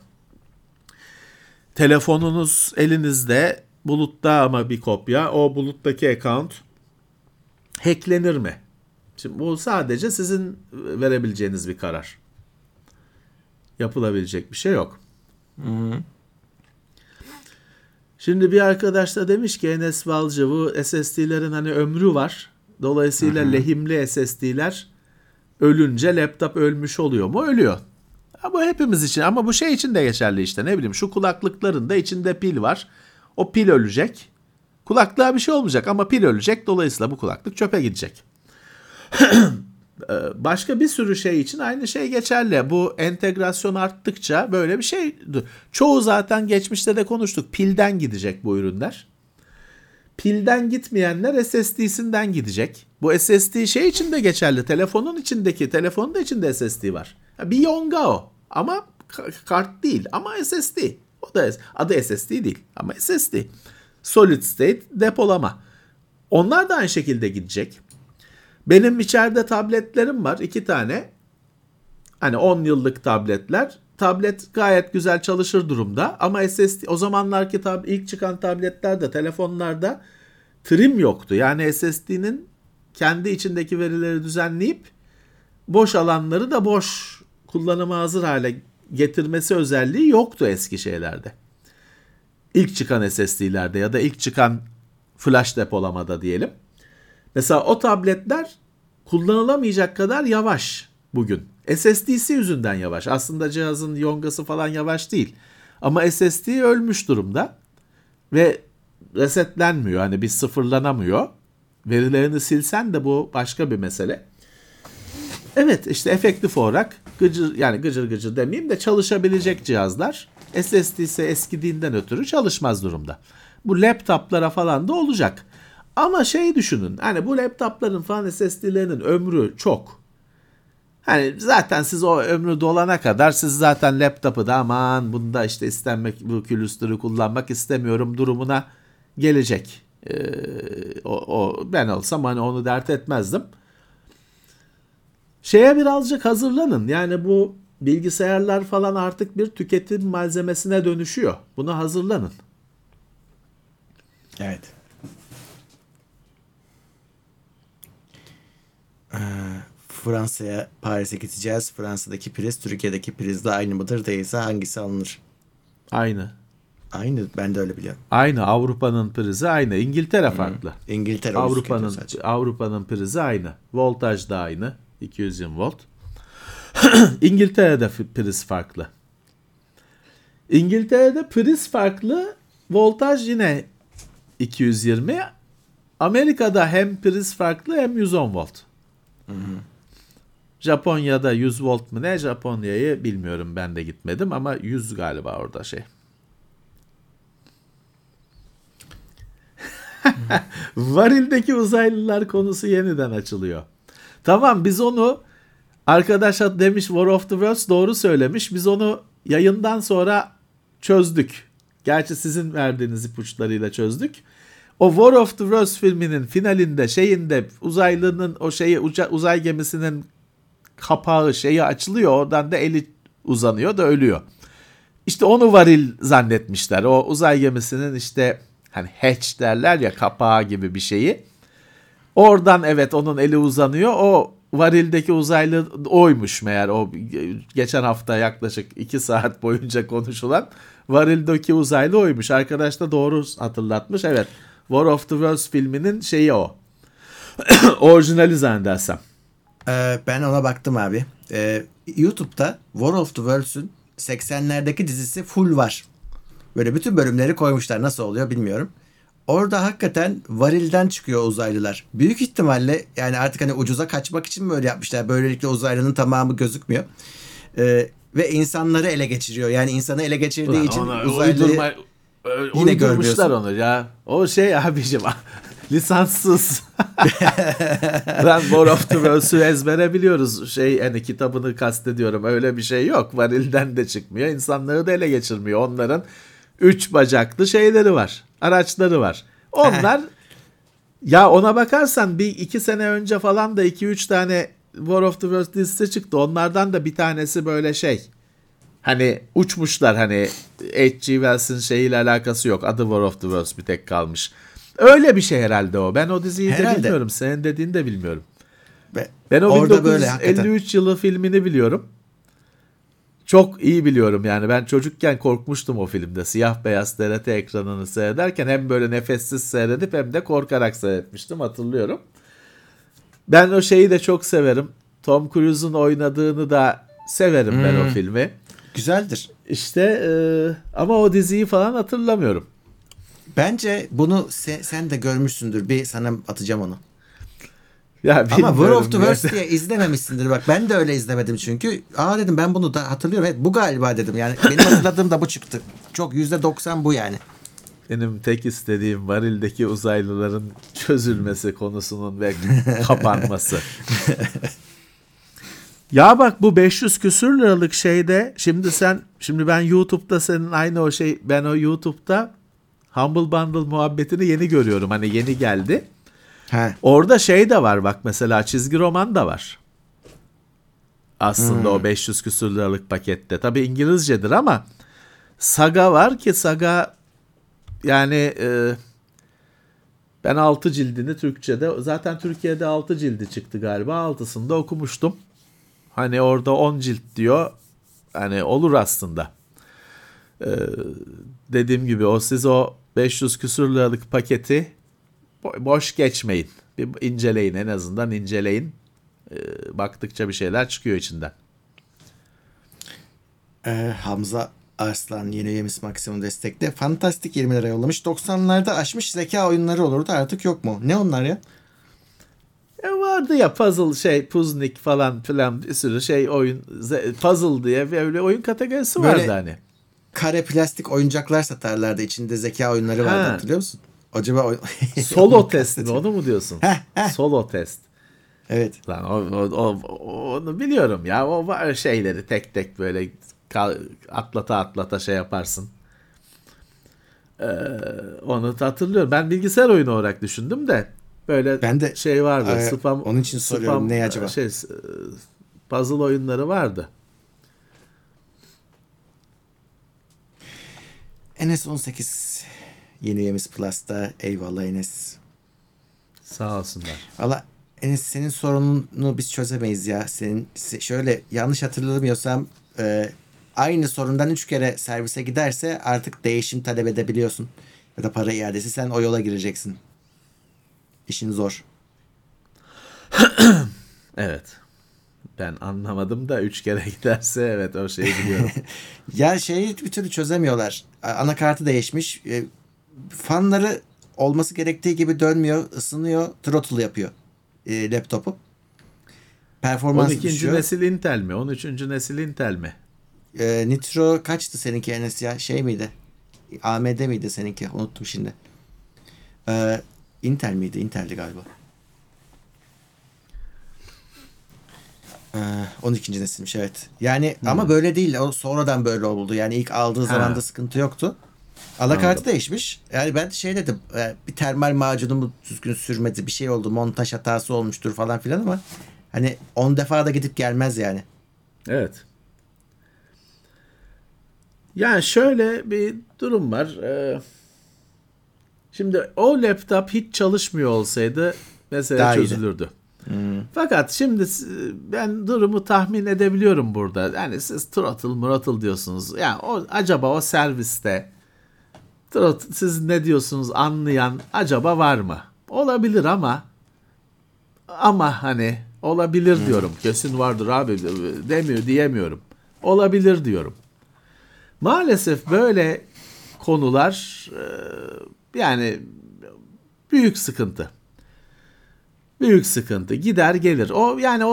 Telefonunuz elinizde bulutta ama bir kopya. O buluttaki account hacklenir mi? Şimdi bu sadece sizin verebileceğiniz bir karar. Yapılabilecek bir şey yok. Şimdi bir arkadaş da demiş ki Enes Balcı bu SSD'lerin hani ömrü var. Dolayısıyla lehimli SSD'ler ölünce laptop ölmüş oluyor mu? Ölüyor. Ama hepimiz için ama bu şey için de geçerli işte ne bileyim şu kulaklıkların da içinde pil var. O pil ölecek. Kulaklığa bir şey olmayacak ama pil ölecek. Dolayısıyla bu kulaklık çöpe gidecek. Ee, Başka bir sürü şey için aynı şey geçerli. Bu entegrasyon arttıkça böyle bir şey. Çoğu zaten geçmişte de konuştuk. Pilden gidecek bu ürünler. Pilden gitmeyenler SSD'sinden gidecek. Bu SSD şey için de geçerli. Telefonun içindeki, telefonun da içinde SSD var. Bir yonga o. Ama ka- kart değil ama SSD. O da adı SSD değil ama SSD. Solid state depolama. Onlar da aynı şekilde gidecek. Benim içeride tabletlerim var. iki tane. Hani 10 yıllık tabletler. Tablet gayet güzel çalışır durumda. Ama SSD o zamanlarki tab ilk çıkan tabletlerde, telefonlarda trim yoktu. Yani SSD'nin kendi içindeki verileri düzenleyip boş alanları da boş kullanıma hazır hale getirmesi özelliği yoktu eski şeylerde. İlk çıkan SSD'lerde ya da ilk çıkan flash depolamada diyelim. Mesela o tabletler kullanılamayacak kadar yavaş bugün. SSD'si yüzünden yavaş. Aslında cihazın yongası falan yavaş değil. Ama SSD ölmüş durumda ve resetlenmiyor. Hani bir sıfırlanamıyor. Verilerini silsen de bu başka bir mesele. Evet işte efektif olarak gıcır yani gıcır gıcır demeyeyim de çalışabilecek cihazlar SSD ise eskidiğinden ötürü çalışmaz durumda. Bu laptoplara falan da olacak. Ama şey düşünün hani bu laptopların falan SSD'lerinin ömrü çok. Hani zaten siz o ömrü dolana kadar siz zaten laptopu da aman bunda işte istenmek bu külüstürü kullanmak istemiyorum durumuna gelecek. Ee, o, o ben olsam hani onu dert etmezdim. Şeye birazcık hazırlanın. Yani bu bilgisayarlar falan artık bir tüketim malzemesine dönüşüyor. Buna hazırlanın. Evet. Fransa'ya Paris'e gideceğiz. Fransa'daki priz Türkiye'deki prizle aynı mıdır değilse hangisi alınır? Aynı. Aynı ben de öyle biliyorum. Aynı Avrupa'nın prizi aynı. İngiltere farklı. İngiltere Avrupa'nın. Avrupa'nın prizi aynı. Voltaj da aynı. 220 volt. İngiltere'de priz farklı. İngiltere'de priz farklı. Voltaj yine 220. Amerika'da hem priz farklı hem 110 volt. Japonya'da 100 volt mu ne? Japonya'yı bilmiyorum ben de gitmedim ama 100 galiba orada şey. Varildeki uzaylılar konusu yeniden açılıyor. Tamam biz onu arkadaş demiş War of the Worlds doğru söylemiş. Biz onu yayından sonra çözdük. Gerçi sizin verdiğiniz ipuçlarıyla çözdük. O War of the Worlds filminin finalinde şeyinde uzaylının o şeyi uca- uzay gemisinin kapağı şeyi açılıyor. Oradan da eli uzanıyor da ölüyor. İşte onu varil zannetmişler. O uzay gemisinin işte hani hatch derler ya kapağı gibi bir şeyi. Oradan evet onun eli uzanıyor. O varildeki uzaylı oymuş meğer o geçen hafta yaklaşık 2 saat boyunca konuşulan varildeki uzaylı oymuş. Arkadaş da doğru hatırlatmış. Evet War of the Worlds filminin şeyi o. Orijinali zannedersem. Ee, ben ona baktım abi. Ee, YouTube'da War of the Worlds'ün 80'lerdeki dizisi full var. Böyle bütün bölümleri koymuşlar. Nasıl oluyor bilmiyorum. Orada hakikaten varilden çıkıyor uzaylılar. Büyük ihtimalle yani artık hani ucuza kaçmak için mi öyle yapmışlar? Böylelikle uzaylının tamamı gözükmüyor. Ee, ve insanları ele geçiriyor. Yani insanı ele geçirdiği için Ona uzaylı uydurma, yine uydurmuşlar görmüyorsun. onu ya. O şey abicim lisanssız. War of the Worlds'ü ezbere biliyoruz. Şey hani kitabını kastediyorum. Öyle bir şey yok. Varilden de çıkmıyor. İnsanları da ele geçirmiyor. Onların üç bacaklı şeyleri var. Araçları var. Onlar ya ona bakarsan bir iki sene önce falan da iki üç tane War of the Worlds dizisi çıktı. Onlardan da bir tanesi böyle şey. Hani uçmuşlar hani H.G. Wells'in şeyiyle alakası yok. Adı War of the Worlds bir tek kalmış. Öyle bir şey herhalde o. Ben o diziyi de Herhalde. bilmiyorum. Senin dediğini de bilmiyorum. Ve Ben o orada böyle 1953 hakikaten. yılı filmini biliyorum. Çok iyi biliyorum yani ben çocukken korkmuştum o filmde. Siyah beyaz TRT ekranını seyrederken hem böyle nefessiz seyredip hem de korkarak seyretmiştim hatırlıyorum. Ben o şeyi de çok severim. Tom Cruise'un oynadığını da severim ben o filmi. Güzeldir. İşte e, ama o diziyi falan hatırlamıyorum. Bence bunu se- sen de görmüşsündür. Bir sana atacağım onu. Ya Ama War of the. Worlds diye izlememişsindir. Bak ben de öyle izlemedim çünkü. Aa dedim ben bunu da hatırlıyorum. Evet bu galiba dedim. Yani benim hatırladığım da bu çıktı. Çok yüzde doksan bu yani. Benim tek istediğim varildeki uzaylıların çözülmesi konusunun ve kapanması. ya bak bu 500 küsür liralık şeyde şimdi sen şimdi ben YouTube'da senin aynı o şey ben o YouTube'da Humble Bundle muhabbetini yeni görüyorum. Hani yeni geldi. He. Orada şey de var bak mesela çizgi roman da var. Aslında o 500 küsür liralık pakette. Tabi İngilizcedir ama Saga var ki Saga yani e, ben 6 cildini Türkçe'de zaten Türkiye'de 6 cildi çıktı galiba. 6'sını da okumuştum. Hani orada 10 cilt diyor. Hani olur aslında. E, dediğim gibi o siz o 500 küsür liralık paketi bo- boş geçmeyin. Bir inceleyin en azından inceleyin. E, baktıkça bir şeyler çıkıyor içinden. Ee, Hamza Arslan yeni üyemiz maksimum destekte. Fantastik 20 lira yollamış. 90'larda aşmış zeka oyunları olurdu artık yok mu? Ne onlar ya? E vardı ya puzzle şey Puznik falan filan bir sürü şey oyun puzzle diye böyle oyun kategorisi Böyle- vardı hani. Kare plastik oyuncaklar satarlardı. İçinde zeka oyunları vardı Ha. hatırlıyor musun? Acaba oy- Solo test mi onu mu diyorsun? Solo test. evet. Lan o, o- o- onu biliyorum ya o var şeyleri tek tek böyle atlata atlata şey yaparsın. Ee, onu hatırlıyorum. Ben bilgisayar oyunu olarak düşündüm de böyle Ben de- şey vardı. Ee, spam, onun için soruyorum, ne acaba? Şey, puzzle oyunları vardı. Enes 18 yeni üyemiz Plus'ta. Eyvallah Enes. Sağ olsunlar. Valla Enes senin sorununu biz çözemeyiz ya. Senin se- şöyle yanlış hatırlamıyorsam e, aynı sorundan üç kere servise giderse artık değişim talep edebiliyorsun. Ya da para iadesi sen o yola gireceksin. İşin zor. Evet. Ben anlamadım da üç kere giderse evet o şeyi biliyorum. Ya şeyi bir türlü çözemiyorlar. Anakartı değişmiş. E, fanları olması gerektiği gibi dönmüyor, ısınıyor, throttle yapıyor e, laptopu. Performans 12. düşüyor. nesil Intel mi? 13. nesil Intel mi? E, Nitro kaçtı seninki Enes ya? Şey miydi? AMD miydi seninki? Unuttum şimdi. E, Intel miydi? Intel'di galiba. E, 12. nesilmiş evet. Yani ama böyle değil. O sonradan böyle oldu. Yani ilk aldığı zaman da sıkıntı yoktu. Anakartı değişmiş. Yani ben şey dedim. e, bir termal macunumu düzgün sürmedi. Bir şey oldu. Montaj hatası olmuştur falan filan ama hani 10 defa da gidip gelmez yani. Evet. Yani şöyle bir durum var. Ee, Şimdi o laptop hiç çalışmıyor olsaydı mesele Daha çözülürdü. Fakat şimdi ben durumu tahmin edebiliyorum burada. Yani siz throttle murottle diyorsunuz. Yani o acaba o serviste throttle, siz ne diyorsunuz anlayan acaba var mı? Olabilir ama ama hani olabilir diyorum. Kesin vardır abi demiyor diyemiyorum. Olabilir diyorum. Maalesef böyle konular e, yani büyük sıkıntı. Büyük sıkıntı. Gider gelir. O yani o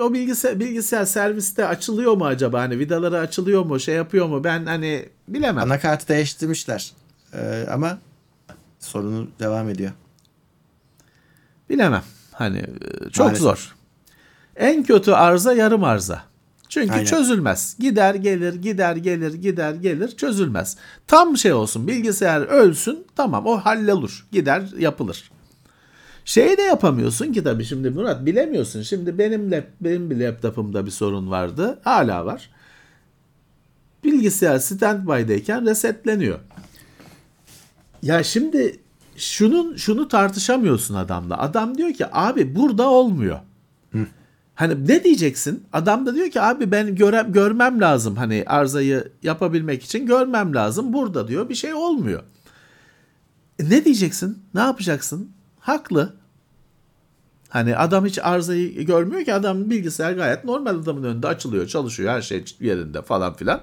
o bilgisayar bilgisayar serviste açılıyor mu acaba? Hani vidaları açılıyor mu? Şey yapıyor mu? Ben hani bilemem. Anakartı değiştirmişler. E, ama sorunu devam ediyor. Bilemem. Hani e, çok Maalesef. zor. En kötü arıza yarım arıza. Çünkü Aynen. çözülmez. Gider gelir, gider gelir, gider gelir, çözülmez. Tam şey olsun, bilgisayar ölsün, tamam o hallolur. Gider yapılır. Şey de yapamıyorsun ki tabii şimdi Murat bilemiyorsun. Şimdi benim lap, benim laptopumda bir sorun vardı. Hala var. Bilgisayar standby'deyken resetleniyor. Ya şimdi şunun şunu tartışamıyorsun adamla. Adam diyor ki abi burada olmuyor. Hani ne diyeceksin? Adam da diyor ki abi ben göre, görmem lazım. Hani arızayı yapabilmek için görmem lazım. Burada diyor bir şey olmuyor. E ne diyeceksin? Ne yapacaksın? Haklı. Hani adam hiç arızayı görmüyor ki adam bilgisayar gayet normal adamın önünde açılıyor, çalışıyor, her şey yerinde falan filan.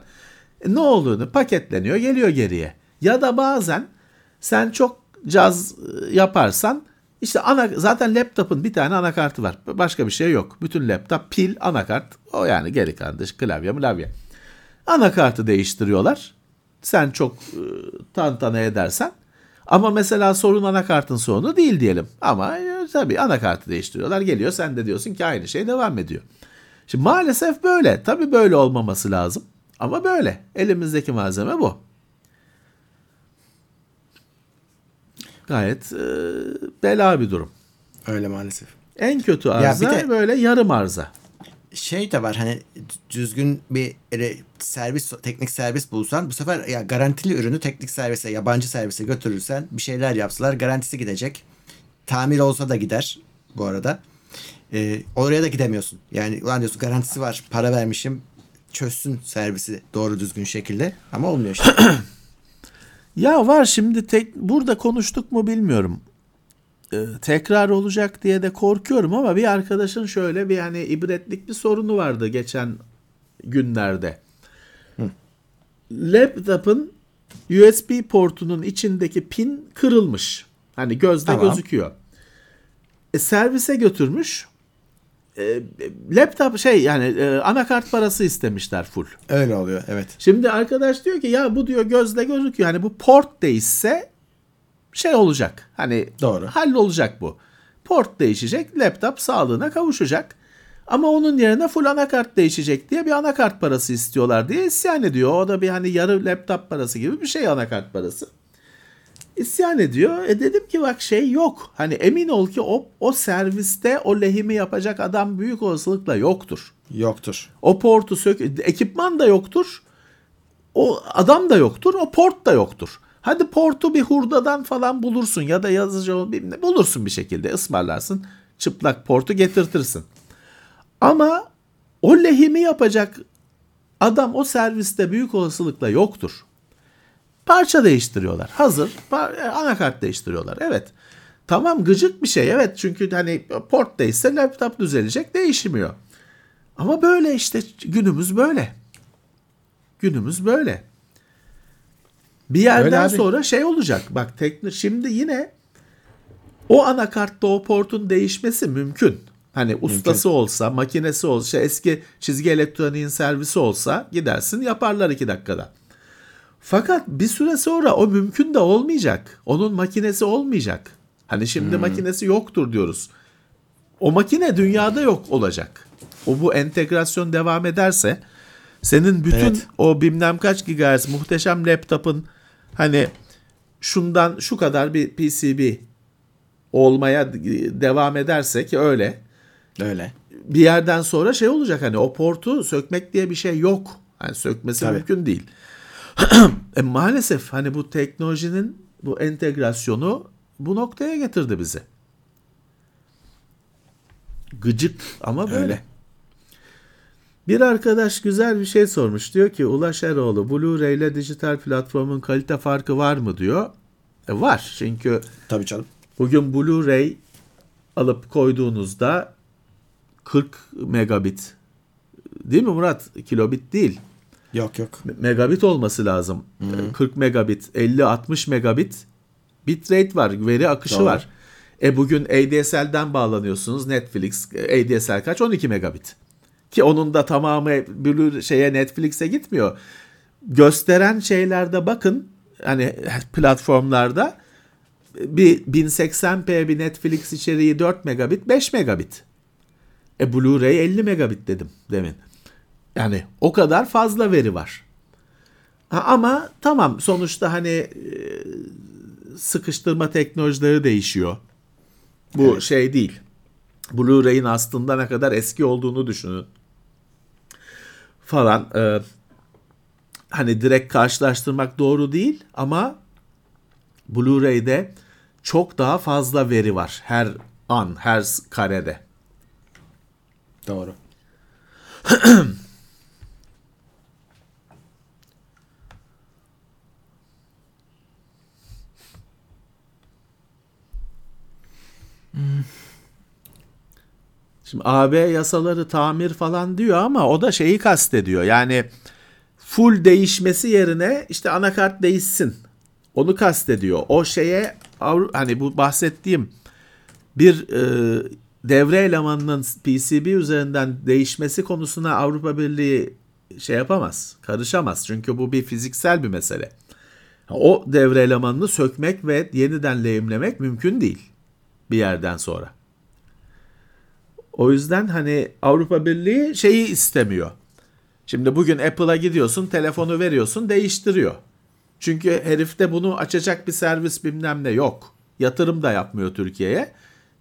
E ne olduğunu paketleniyor, geliyor geriye. Ya da bazen sen çok caz yaparsan işte ana, zaten laptopun bir tane anakartı var. Başka bir şey yok. Bütün laptop pil, anakart. O yani geri kalan dış klavye klavye. Anakartı değiştiriyorlar. Sen çok e, tantana edersen. Ama mesela sorun anakartın sorunu değil diyelim. Ama e, tabii anakartı değiştiriyorlar. Geliyor sen de diyorsun ki aynı şey devam ediyor. Şimdi maalesef böyle. Tabii böyle olmaması lazım. Ama böyle. Elimizdeki malzeme bu. Gayet e, bela bir durum. Öyle maalesef. En kötü arıza bir de- böyle yarım arıza. Şey de var hani düzgün bir servis teknik servis bulsan bu sefer ya garantili ürünü teknik servise yabancı servise götürürsen bir şeyler yapsalar garantisi gidecek. Tamir olsa da gider bu arada. Ee, oraya da gidemiyorsun. Yani ulan diyorsun garantisi var para vermişim çözsün servisi doğru düzgün şekilde ama olmuyor işte. Ya var şimdi tek burada konuştuk mu bilmiyorum. Ee, tekrar olacak diye de korkuyorum ama bir arkadaşın şöyle bir hani ibretlik bir sorunu vardı geçen günlerde. Laptop'un USB portunun içindeki pin kırılmış. Hani gözde Tamam. gözüküyor. E, servise götürmüş. E, laptop şey yani e, anakart parası istemişler full. Öyle oluyor evet. Şimdi arkadaş diyor ki ya bu diyor gözle gözüküyor. Hani bu port değişse şey olacak. Hani Doğru. hallolacak bu. Port değişecek, laptop sağlığına kavuşacak. Ama onun yerine full anakart değişecek diye bir anakart parası istiyorlar diye isyan ediyor. O da bir hani yarı laptop parası gibi bir şey anakart parası. İsyan ediyor. E dedim ki bak şey yok. Hani emin ol ki o, o serviste o lehimi yapacak adam büyük olasılıkla yoktur. Yoktur. O portu sök ekipman da yoktur. O adam da yoktur. O port da yoktur. Hadi portu bir hurdadan falan bulursun ya da yazıcı bilmem ne bulursun bir şekilde ısmarlarsın. Çıplak portu getirtirsin. Ama o lehimi yapacak adam o serviste büyük olasılıkla yoktur. Parça değiştiriyorlar. Hazır par- e, anakart değiştiriyorlar. Evet. Tamam gıcık bir şey. Evet çünkü hani port değişse laptop düzelecek değişmiyor. Ama böyle işte günümüz böyle. Günümüz böyle. Bir yerden sonra şey olacak. Bak tekno şimdi yine o anakartta o portun değişmesi mümkün. Hani ustası olsa, makinesi olsa, eski çizgi elektroniğin servisi olsa gidersin yaparlar iki dakikada. Fakat bir süre sonra o mümkün de olmayacak. Onun makinesi olmayacak. Hani şimdi makinesi yoktur diyoruz. O makine dünyada yok olacak. O bu entegrasyon devam ederse senin bütün Evet. o bilmem kaç gigahertz muhteşem laptop'ın hani şundan şu kadar bir PCB olmaya devam ederse ki öyle Öyle. bir yerden sonra şey olacak hani o portu sökmek diye bir şey yok. Hani sökmesi Tabii. mümkün değil. E, maalesef hani bu teknolojinin bu entegrasyonu bu noktaya getirdi bizi. Gıcık ama böyle. Öyle. Bir arkadaş güzel bir şey sormuş. Diyor ki Ulaş Eroğlu Blu-ray ile dijital platformun kalite farkı var mı diyor. E, var çünkü Tabii canım. Bugün Blu-ray alıp koyduğunuzda 40 megabit değil mi Murat? Kilobit değil. Yok yok. Megabit olması lazım. Ee, 40 megabit, 50-60 megabit bitrate var, veri akışı Doğru. var. E bugün ADSL'den bağlanıyorsunuz. Netflix ADSL kaç? 12 megabit. Ki onun da tamamı Blu- şeye Netflix'e gitmiyor. Gösteren şeylerde bakın hani platformlarda bir 1080p bir Netflix içeriği 4 megabit 5 megabit. E Blu-ray 50 megabit dedim demin. Yani o kadar fazla veri var. Ha, ama tamam sonuçta hani e, sıkıştırma teknolojileri değişiyor. Bu Evet. şey değil. Blu-ray'in aslında ne kadar eski olduğunu düşünün. Falan. e, hani direkt karşılaştırmak doğru değil ama Blu-ray'de çok daha fazla veri var her an, her karede. Doğru. Şimdi AB yasaları tamir falan diyor ama o da şeyi kastediyor. Yani full değişmesi yerine işte anakart değişsin. Onu kastediyor. O şeye hani bu bahsettiğim bir e, devre elemanının PCB üzerinden değişmesi konusuna Avrupa Birliği şey yapamaz, karışamaz. Çünkü bu bir fiziksel bir mesele. O devre elemanını sökmek ve yeniden lehimlemek mümkün değil bir yerden sonra. O yüzden hani Avrupa Birliği şeyi istemiyor. Şimdi bugün Apple'a gidiyorsun, telefonu veriyorsun, değiştiriyor. Çünkü herifte bunu açacak bir servis bilmem ne yok. Yatırım da yapmıyor Türkiye'ye.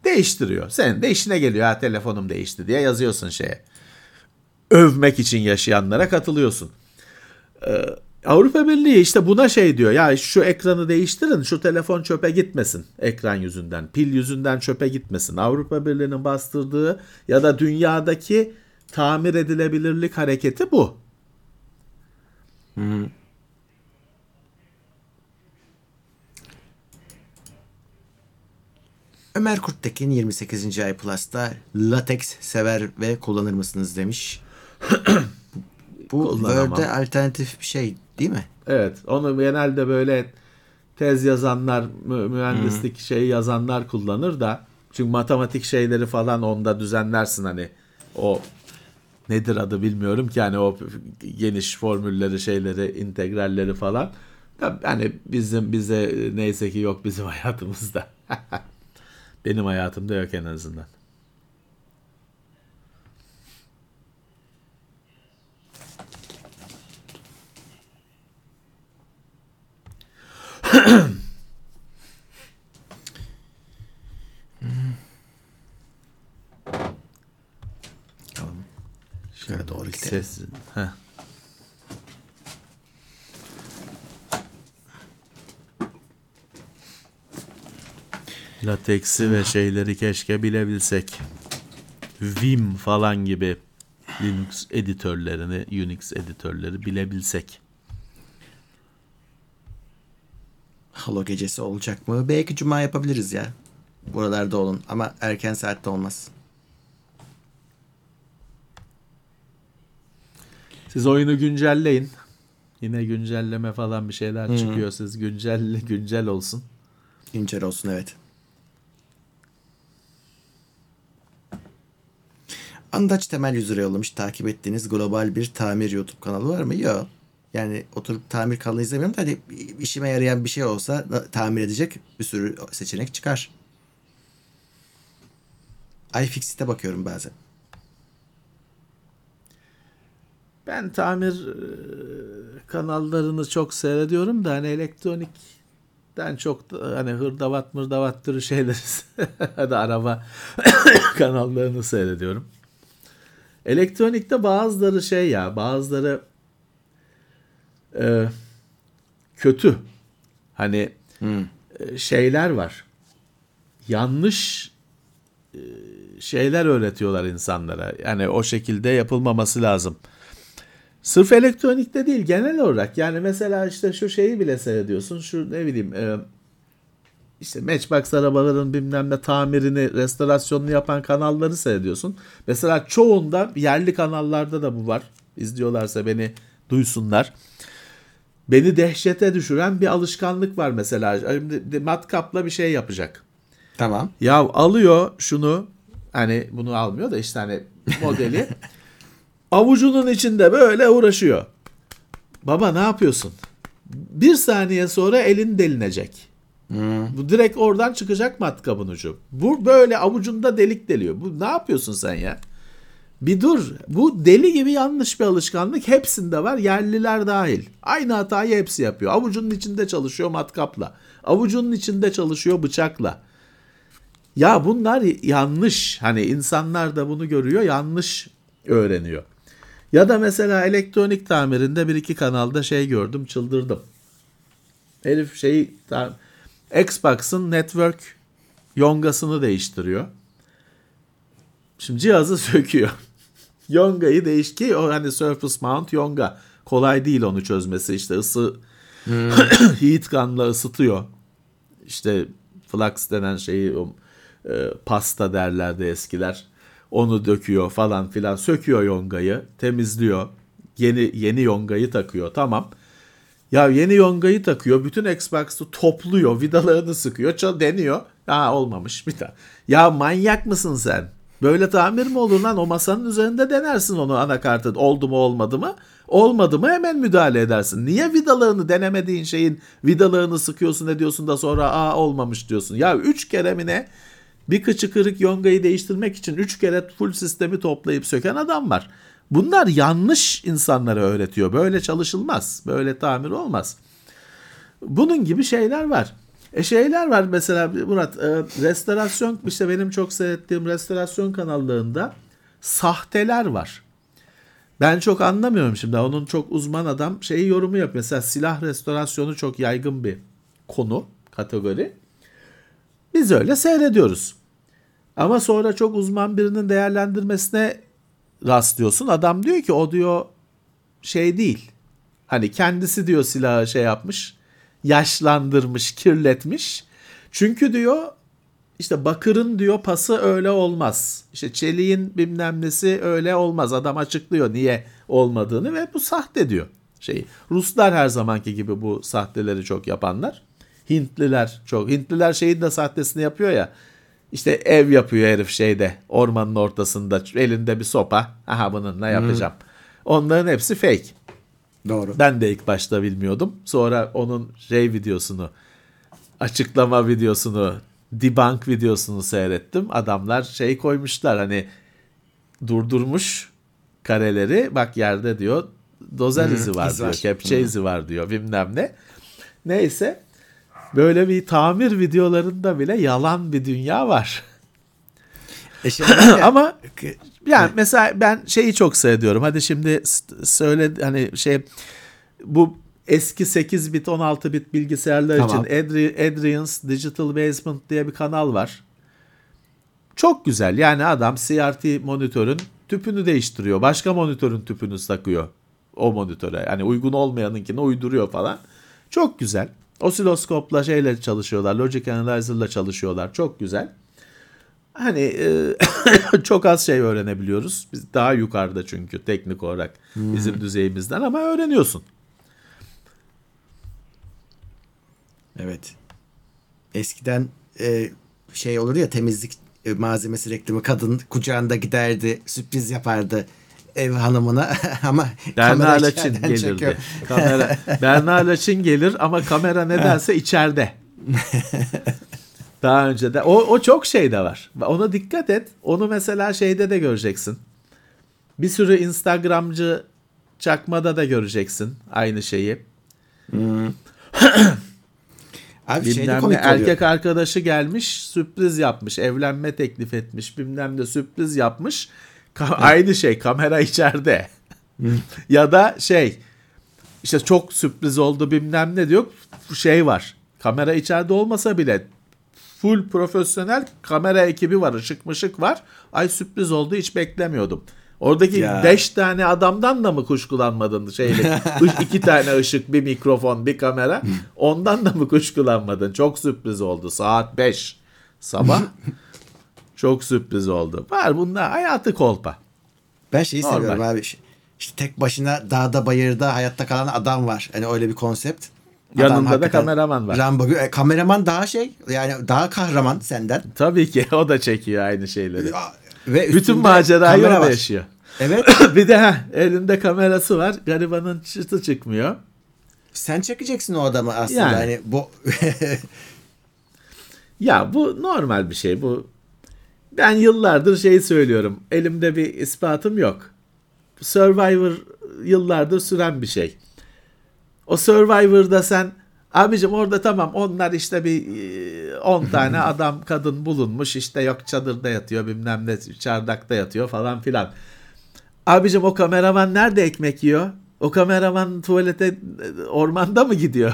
Değiştiriyor. Senin de işine geliyor ha telefonum değişti diye yazıyorsun şeye. Övmek için yaşayanlara katılıyorsun. Ee, Avrupa Birliği işte buna şey diyor. Ya şu ekranı değiştirin, şu telefon çöpe gitmesin ekran yüzünden, pil yüzünden çöpe gitmesin. Avrupa Birliği'nin bastırdığı ya da dünyadaki tamir edilebilirlik hareketi bu. Hı. Ömer Kurttekin 28. ay Plus'ta latex sever ve kullanır mısınız demiş. Bu Kullanamam. Word'e alternatif bir şey değil mi? Evet, onu genelde böyle tez yazanlar, mü- mühendislik şey yazanlar kullanır da çünkü matematik şeyleri falan onda düzenlersin hani o nedir adı bilmiyorum ki hani o geniş formülleri şeyleri integralleri falan. Hani bizim bize neyse ki yok bizim hayatımızda. Benim hayatımda yok en azından. Tamam. Şöyle doğru gidelim. Ses. Heh. Lateksi ve şeyleri keşke bilebilsek. Vim falan gibi Linux editörlerini, Unix editörleri bilebilsek. Halo gecesi olacak mı? Belki cuma yapabiliriz ya. Buralarda olun ama erken saatte olmaz. Siz oyunu güncelleyin. Yine güncelleme falan bir şeyler çıkıyor. Siz güncelle güncel olsun. Güncel olsun evet. Andaç Temel 100 lira yollamış. Takip ettiğiniz global bir tamir YouTube kanalı var mı? Yok. Yani oturup tamir kanalı izlemiyorum da hani işime yarayan bir şey olsa tamir edecek bir sürü seçenek çıkar. iFixit'e bakıyorum bazen. Ben tamir e, kanallarını çok seyrediyorum da hani elektronikten çok da hani hırdavat mırdavat türü şeyleri hadi araba kanallarını seyrediyorum. Elektronikte bazıları şey ya bazıları e, kötü. Hani Hmm. e, şeyler var. Yanlış e, şeyler öğretiyorlar insanlara. Yani o şekilde yapılmaması lazım. Sırf elektronikte değil genel olarak. Yani mesela işte şu şeyi bile seyrediyorsun. Şu ne bileyim e, işte Matchbox arabaların bilmem ne tamirini, restorasyonunu yapan kanalları seyrediyorsun. Mesela çoğunda yerli kanallarda da bu var. İzliyorlarsa beni duysunlar. Beni dehşete düşüren bir alışkanlık var mesela. Şimdi matkapla bir şey yapacak. Tamam. Ya alıyor şunu hani bunu almıyor da işte hani modeli avucunun içinde böyle uğraşıyor. Baba ne yapıyorsun? Bir saniye sonra elin delinecek. Hmm. Bu direkt oradan çıkacak matkabın ucu. Bu böyle avucunda delik deliyor. Bu ne yapıyorsun sen ya? Bir dur. Bu deli gibi yanlış bir alışkanlık hepsinde var. Yerliler dahil. Aynı hatayı hepsi yapıyor. Avucunun içinde çalışıyor matkapla. Avucunun içinde çalışıyor bıçakla. Ya bunlar yanlış. Hani insanlar da bunu görüyor, yanlış öğreniyor. Ya da mesela elektronik tamirinde bir iki kanalda şey gördüm, çıldırdım. Herif şeyi ta- Xbox'ın network yongasını değiştiriyor. Şimdi cihazı söküyor. Yonga'yı değiş ki o hani surface mount Yonga. Kolay değil onu çözmesi işte ısı heat gun'la ısıtıyor. İşte flux denen şeyi o, e, pasta derlerdi eskiler. Onu döküyor falan filan söküyor yongayı temizliyor. Yeni yeni yongayı takıyor tamam. Ya yeni yongayı takıyor bütün Xbox'ı topluyor vidalarını sıkıyor çal deniyor. Ha olmamış bir tane. Ya manyak mısın sen? Böyle tamir mi olur lan? O masanın üzerinde denersin onu anakartı. Oldu mu olmadı mı? Olmadı mı hemen müdahale edersin. Niye vidalarını denemediğin şeyin vidalarını sıkıyorsun ediyorsun da sonra aa olmamış diyorsun. Ya üç kere mi ne? Bir kıçı kırık yongayı değiştirmek için üç kere full sistemi toplayıp söken adam var. Bunlar yanlış insanlara öğretiyor. Böyle çalışılmaz. Böyle tamir olmaz. Bunun gibi şeyler var. E şeyler var mesela Murat e, restorasyon işte benim çok seyrettiğim restorasyon kanallarında sahteler var. Ben çok anlamıyorum şimdi. Onun çok uzman adam şeyi yorumu yapıyor. Mesela silah restorasyonu çok yaygın bir konu, kategori. Biz öyle seyrediyoruz. Ama sonra çok uzman birinin değerlendirmesine rastlıyorsun. Adam diyor ki o diyor şey değil. Hani kendisi diyor silahı şey yapmış, yaşlandırmış, kirletmiş. Çünkü diyor işte bakırın diyor pası öyle olmaz. İşte çeliğin bilmem nesi öyle olmaz. Adam açıklıyor niye olmadığını ve bu sahte diyor. Şey Ruslar her zamanki gibi bu sahteleri çok yapanlar. Hintliler çok. Hintliler şeyin de sahtesini yapıyor ya. İşte ev yapıyor herif şeyde ormanın ortasında elinde bir sopa. Aha bununla yapacağım. Hmm. Onların hepsi fake. Doğru. Ben de ilk başta bilmiyordum. Sonra onun şey videosunu açıklama videosunu debunk videosunu seyrettim. Adamlar şey koymuşlar hani durdurmuş kareleri bak yerde diyor dozer izi var diyor. Kepçe izi var diyor bilmem ne. Neyse böyle bir tamir videolarında bile yalan bir dünya var. E Ama yani mesela ben şeyi çok seviyorum. Hadi şimdi söyle hani şey bu eski 8 bit 16 bit bilgisayarlar tamam. için Adri, Adrian's Digital Basement diye bir kanal var. Çok güzel. Yani adam CRT monitörün tüpünü değiştiriyor. Başka monitörün tüpünü takıyor o monitöre. Yani uygun olmayanınkini uyduruyor falan. Çok güzel. Osiloskopla şeyle çalışıyorlar. Logic Analyzer'la çalışıyorlar. Çok güzel. Hani e, çok az şey öğrenebiliyoruz. Biz daha yukarıda çünkü teknik olarak hmm. bizim düzeyimizden ama öğreniyorsun. Evet. Eskiden e, şey olur ya temizlik e, malzemesi reklamı kadın kucağında giderdi sürpriz yapardı ev hanımına ama Berna Laçin gelirdi. Çekiyor. Kamera Berna Laçin gelir ama kamera nedense içeride. Daha önce de o, o çok şey de var. Ona dikkat et. Onu mesela şeyde de göreceksin. Bir sürü Instagramcı çakmada da göreceksin aynı şeyi. Hmm. Abi bilmem ne erkek arkadaşı gelmiş sürpriz yapmış evlenme teklif etmiş bilmem ne sürpriz yapmış Ka- aynı şey kamera içeride ya da şey işte çok sürpriz oldu bilmem ne diyor şey var kamera içeride olmasa bile full profesyonel kamera ekibi var ışık mışık var ay sürpriz oldu hiç beklemiyordum Oradaki 5 tane adamdan da mı kuşkulanmadın? Şeyle, iki tane ışık, bir mikrofon, bir kamera. Ondan da mı kuşkulanmadın? Çok sürpriz oldu. Saat 5 sabah. Çok sürpriz oldu. Var bunlar hayatı kolpa. Ben şeyi Normal. seviyorum abi. İşte tek başına dağda bayırda hayatta kalan adam var. Hani öyle bir konsept. Yanında da kameraman var. Rambo, e, kameraman daha şey yani daha kahraman senden. Tabii ki o da çekiyor aynı şeyleri. Ve Bütün macerayı orada yaşıyor. Evet. bir de ha, elinde kamerası var. Garibanın çıtı çıkmıyor. Sen çekeceksin o adamı aslında. Yani, yani bu Ya bu normal bir şey. Bu ben yıllardır şey söylüyorum. Elimde bir ispatım yok. Survivor yıllardır süren bir şey. O Survivor'da sen abicim orada tamam onlar işte bir 10 e, tane adam kadın bulunmuş işte yok çadırda yatıyor bilmem ne çardakta yatıyor falan filan. Abicim o kameraman nerede ekmek yiyor? O kameraman tuvalete ormanda mı gidiyor?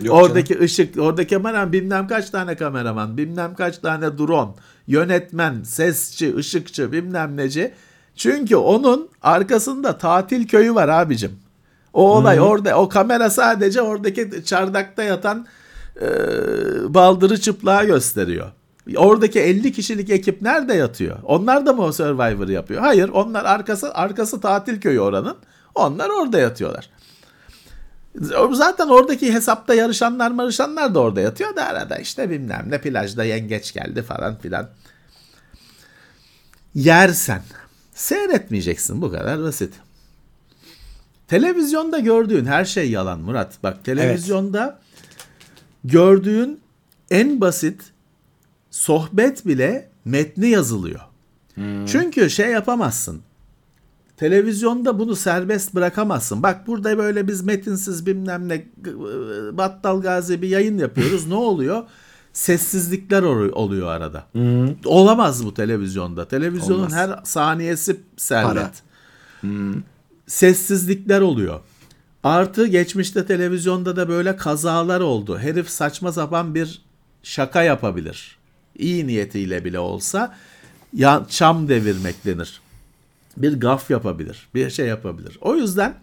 Yok oradaki canım. ışık, oradaki kameraman bilmem kaç tane kameraman, bilmem kaç tane drone, yönetmen, sesçi, ışıkçı, bilmem neci. Çünkü onun arkasında tatil köyü var abicim. O olay orada o kamera sadece oradaki çardakta yatan e, baldırı çıplağı gösteriyor. Oradaki 50 kişilik ekip nerede yatıyor? Onlar da mı o Survivor yapıyor? Hayır, onlar arkası arkası tatil köyü oranın. Onlar orada yatıyorlar. Zaten oradaki hesapta yarışanlar marışanlar da orada yatıyor da arada işte bilmem ne plajda yengeç geldi falan filan. Yersen seyretmeyeceksin bu kadar basit. Televizyonda gördüğün her şey yalan Murat. Bak televizyonda gördüğün en basit sohbet bile metni yazılıyor. Çünkü şey yapamazsın. Televizyonda bunu serbest bırakamazsın. Bak burada böyle biz metinsiz bilmem ne g- battal gazi bir yayın yapıyoruz. ne oluyor? Sessizlikler ol- oluyor arada. Olamaz bu televizyonda. Televizyonun Olmaz. her saniyesi servet. Para. Sessizlikler oluyor. Artı geçmişte televizyonda da böyle kazalar oldu. Herif saçma sapan bir şaka yapabilir. İyi niyetiyle bile olsa ya çam devirmek denir. Bir gaf yapabilir. Bir şey yapabilir. O yüzden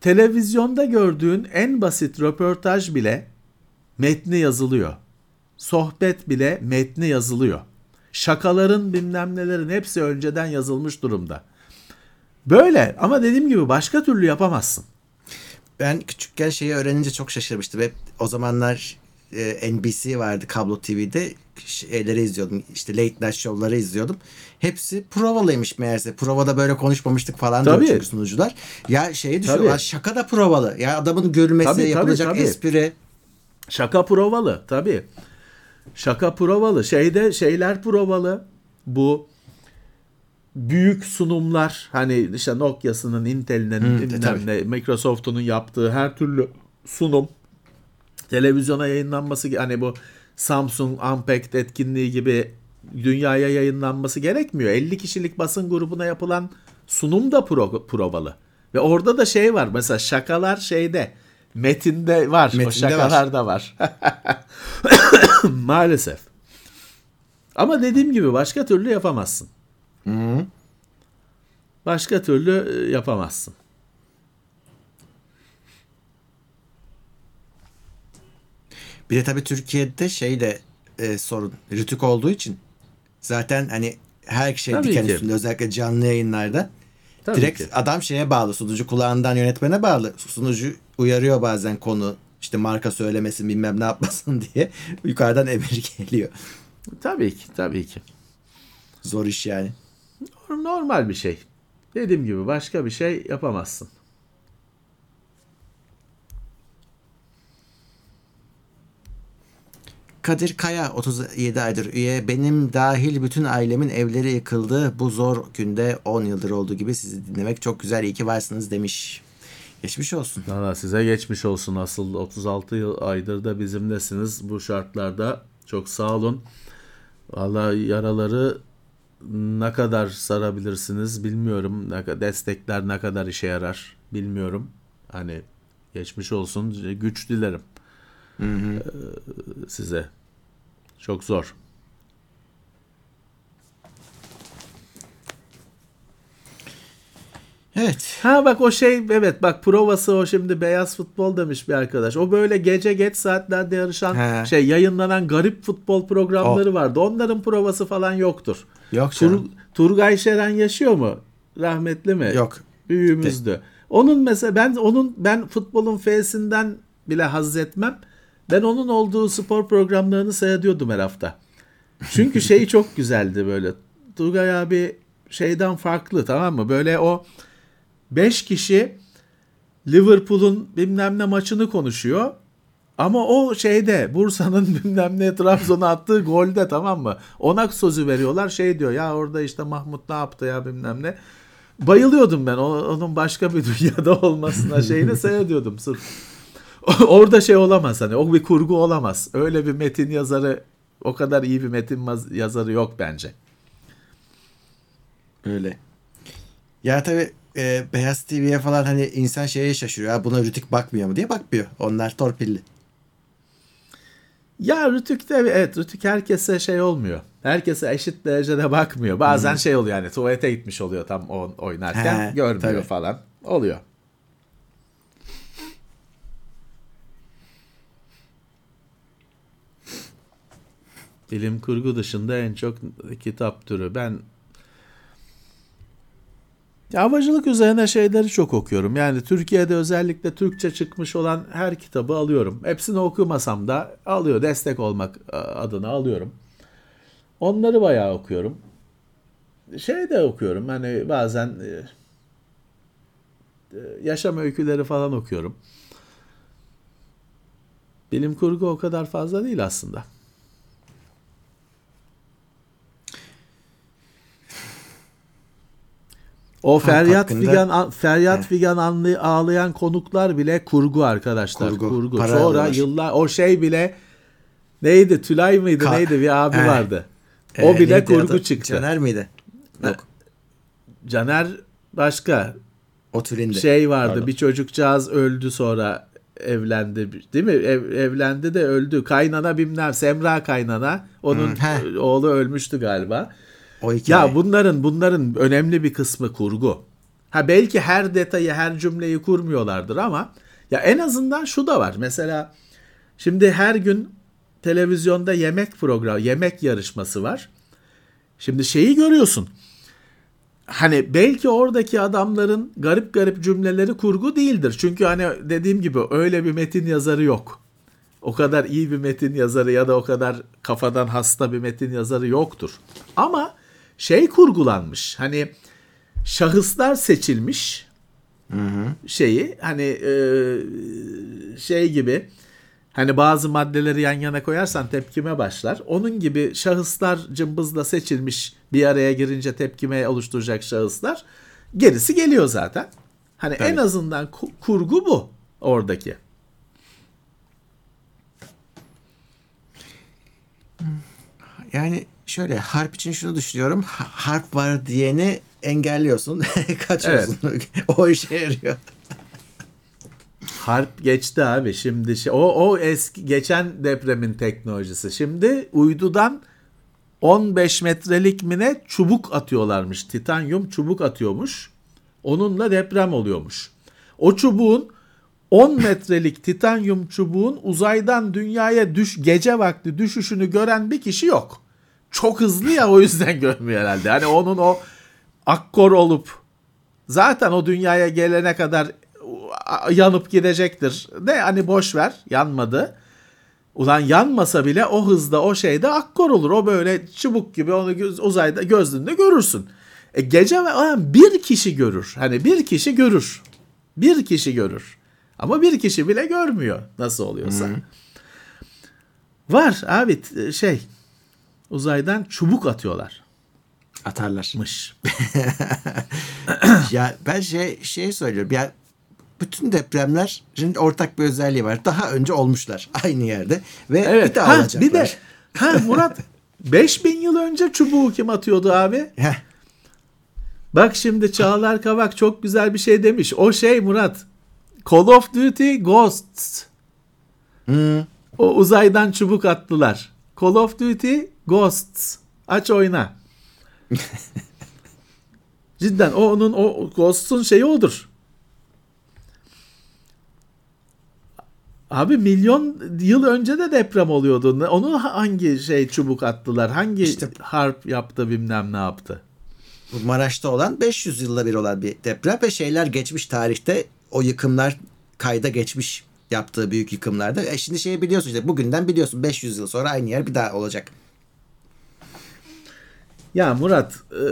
televizyonda gördüğün en basit röportaj bile metni yazılıyor. Sohbet bile metni yazılıyor. Şakaların bilmem nelerin hepsi önceden yazılmış durumda. Böyle ama dediğim gibi başka türlü yapamazsın. Ben küçükken şeyi öğrenince çok şaşırmıştım. Hep o zamanlar e, NBC vardı kablo TV'de şeyleri izliyordum. İşte late night show'ları izliyordum. Hepsi provalıymış meğerse. Provada böyle konuşmamıştık falan Tabii. diyor çünkü sunucular. Ya şeyi düşünüyorum. Tabii. Şaka da provalı. Ya adamın gülmesi, Tabii, tabii, yapılacak tabii. espri. Şaka provalı tabii. Şaka provalı. Şeyde şeyler provalı. Bu büyük sunumlar hani işte Nokia'sının, Intel'inin, tabii. ne, Microsoft'un yaptığı her türlü sunum televizyona yayınlanması hani bu Samsung Unpacked etkinliği gibi dünyaya yayınlanması gerekmiyor. 50 kişilik basın grubuna yapılan sunum da pro, provalı. Ve orada da şey var mesela şakalar şeyde metinde var. o Metinde şakalar da var. Maalesef. Ama dediğim gibi başka türlü yapamazsın. Başka türlü e, yapamazsın. Bir de tabii Türkiye'de şey de e, sorun. Rütük olduğu için zaten hani her şey Tabii diken ki. üstünde özellikle canlı yayınlarda. Tabii direkt ki. adam şeye bağlı. Sunucu kulağından yönetmene bağlı. Sunucu uyarıyor bazen konu işte marka söylemesin bilmem ne yapmasın diye. Yukarıdan emir geliyor. Tabii ki, tabii ki. Zor iş yani. Normal bir şey. Dediğim gibi başka bir şey yapamazsın. Kadir Kaya 37 aydır üye. Benim dahil bütün ailemin evleri yıkıldı. Bu zor günde 10 yıldır olduğu gibi sizi dinlemek çok güzel. İyi ki varsınız demiş. Geçmiş olsun. Valla size geçmiş olsun. Asıl 36 yıl aydır da bizimlesiniz bu şartlarda. Çok sağ olun. Valla yaraları ne kadar sarabilirsiniz bilmiyorum. Destekler ne kadar işe yarar bilmiyorum. Hani geçmiş olsun. Güç dilerim. Ee, size. Çok zor. Evet. Ha bak o şey evet bak provası o şimdi beyaz futbol demiş bir arkadaş. O böyle gece geç saatlerde yarışan He. şey yayınlanan garip futbol programları vardı. Onların provası falan yoktur. Yok Tur, canım. Turgay Şeren yaşıyor mu? Rahmetli mi? Yok. Büyüğümüzdü. Onun mesela ben onun ben futbolun F'sinden bile haz etmem. Ben onun olduğu spor programlarını seyrediyordum her hafta. Çünkü şey çok güzeldi böyle. Turgay abi şeyden farklı tamam mı? Böyle o 5 kişi Liverpool'un bilmem ne maçını konuşuyor. Ama o şeyde Bursa'nın bilmem ne Trabzon'a attığı golde tamam mı? Ona sözü veriyorlar. Şey diyor ya orada işte Mahmut ne yaptı ya bilmem ne. Bayılıyordum ben onun başka bir dünyada olmasına şeyini seyrediyordum sırf. Orada şey olamaz hani o bir kurgu olamaz. Öyle bir metin yazarı o kadar iyi bir metin yazarı yok bence. Öyle. Ya tabii e, Beyaz TV'ye falan hani insan şeye şaşırıyor. Ya buna Rütük bakmıyor mu diye bakmıyor. Onlar torpilli. Ya Rütük'te evet Rütük herkese şey olmuyor. Herkese eşit derecede bakmıyor. Bazen şey oluyor yani tuvalete gitmiş oluyor tam o oynarken He, görmüyor tabii. falan. Oluyor. Bilim kurgu dışında en çok kitap türü. Ben ya havacılık üzerine şeyleri çok okuyorum. Yani Türkiye'de özellikle Türkçe çıkmış olan her kitabı alıyorum. Hepsini okumasam da alıyor. Destek olmak e, adına alıyorum. Onları bayağı okuyorum. Şey de okuyorum. Hani bazen e, e, yaşam öyküleri falan okuyorum. Bilim kurgu o kadar fazla değil aslında. O feryat hakkında- figan feryat Evet. figan anlı- ağlayan konuklar bile kurgu arkadaşlar. Kurgu. Kurgu. Sonra alıyorlar. yıllar o şey bile neydi? Tülay mıydı? Ka- neydi? Bir abi Evet. vardı. O Ee, bile neydi kurgu adı? çıktı. Caner miydi? Yok. Caner başka. O türinde. Şey vardı. Pardon. Bir çocukcağız öldü sonra evlendi. Değil mi? Ev- evlendi de öldü. Kaynana bilmem. Semra kaynana. Onun Hmm, he. oğlu ölmüştü galiba. O hikaye. Ya bunların bunların önemli bir kısmı kurgu. Ha belki her detayı, her cümleyi kurmuyorlardır ama ya en azından şu da var. Mesela şimdi her gün televizyonda yemek programı, yemek yarışması var. Şimdi şeyi görüyorsun. Hani belki oradaki adamların garip garip cümleleri kurgu değildir. Çünkü hani dediğim gibi öyle bir metin yazarı yok. O kadar iyi bir metin yazarı ya da o kadar kafadan hasta bir metin yazarı yoktur. Ama şey kurgulanmış. Hani şahıslar seçilmiş. Şeyi hani e, şey gibi hani bazı maddeleri yan yana koyarsan tepkime başlar. Onun gibi şahıslar cımbızla seçilmiş bir araya girince tepkime oluşturacak şahıslar. Gerisi geliyor zaten. Hani en Tabii. azından ku- kurgu bu oradaki. Yani şöyle harp için şunu düşünüyorum. Ha- Harp var diyeni engelliyorsun. Kaçıyorsun. o işe yarıyor. Harp geçti abi. Şimdi şey, o o eski geçen depremin teknolojisi. Şimdi uydudan 15 metrelik mi ne çubuk atıyorlarmış. Titanyum çubuk atıyormuş. Onunla deprem oluyormuş. O çubuğun 10 metrelik titanyum çubuğun uzaydan dünyaya düş gece vakti düşüşünü gören bir kişi yok. Çok hızlı ya o yüzden görmüyor herhalde. Hani onun o akkor olup zaten o dünyaya gelene kadar yanıp gidecektir. De hani boş ver yanmadı. Ulan yanmasa bile o hızda o şeyde akkor olur. O böyle çubuk gibi onu göz, uzayda gözünde görürsün. E gece bir kişi görür. Hani bir kişi görür. Bir kişi görür. Ama bir kişi bile görmüyor nasıl oluyorsa. Var abi şey uzaydan çubuk atıyorlarmış. Atarlar. ya ben şey şey söylüyorum. Ya bütün depremlerin ortak bir özelliği var. Daha önce olmuşlar aynı yerde ve Evet. bir daha ha, olacaklar. bir de ha Murat 5000 yıl önce çubuğu kim atıyordu abi? Heh, Bak şimdi Çağlar Kavak çok güzel bir şey demiş. O şey Murat. Call of Duty Ghosts. hmm, O uzaydan çubuk attılar. Call of Duty Ghosts. Aç oyna. Cidden o onun o Ghost'un şeyi odur. Abi milyon yıl önce de deprem oluyordu. Onu hangi şey çubuk attılar? Hangi İşte- harp yaptı bilmem ne yaptı? bu Maraş'ta olan 500 yılda bir olan bir deprem ve şeyler geçmiş tarihte o yıkımlar kayda geçmiş yaptığı büyük yıkımlarda. E şimdi şeyi biliyorsun işte bugünden biliyorsun 500 yıl sonra aynı yer bir daha olacak. Ya Murat e,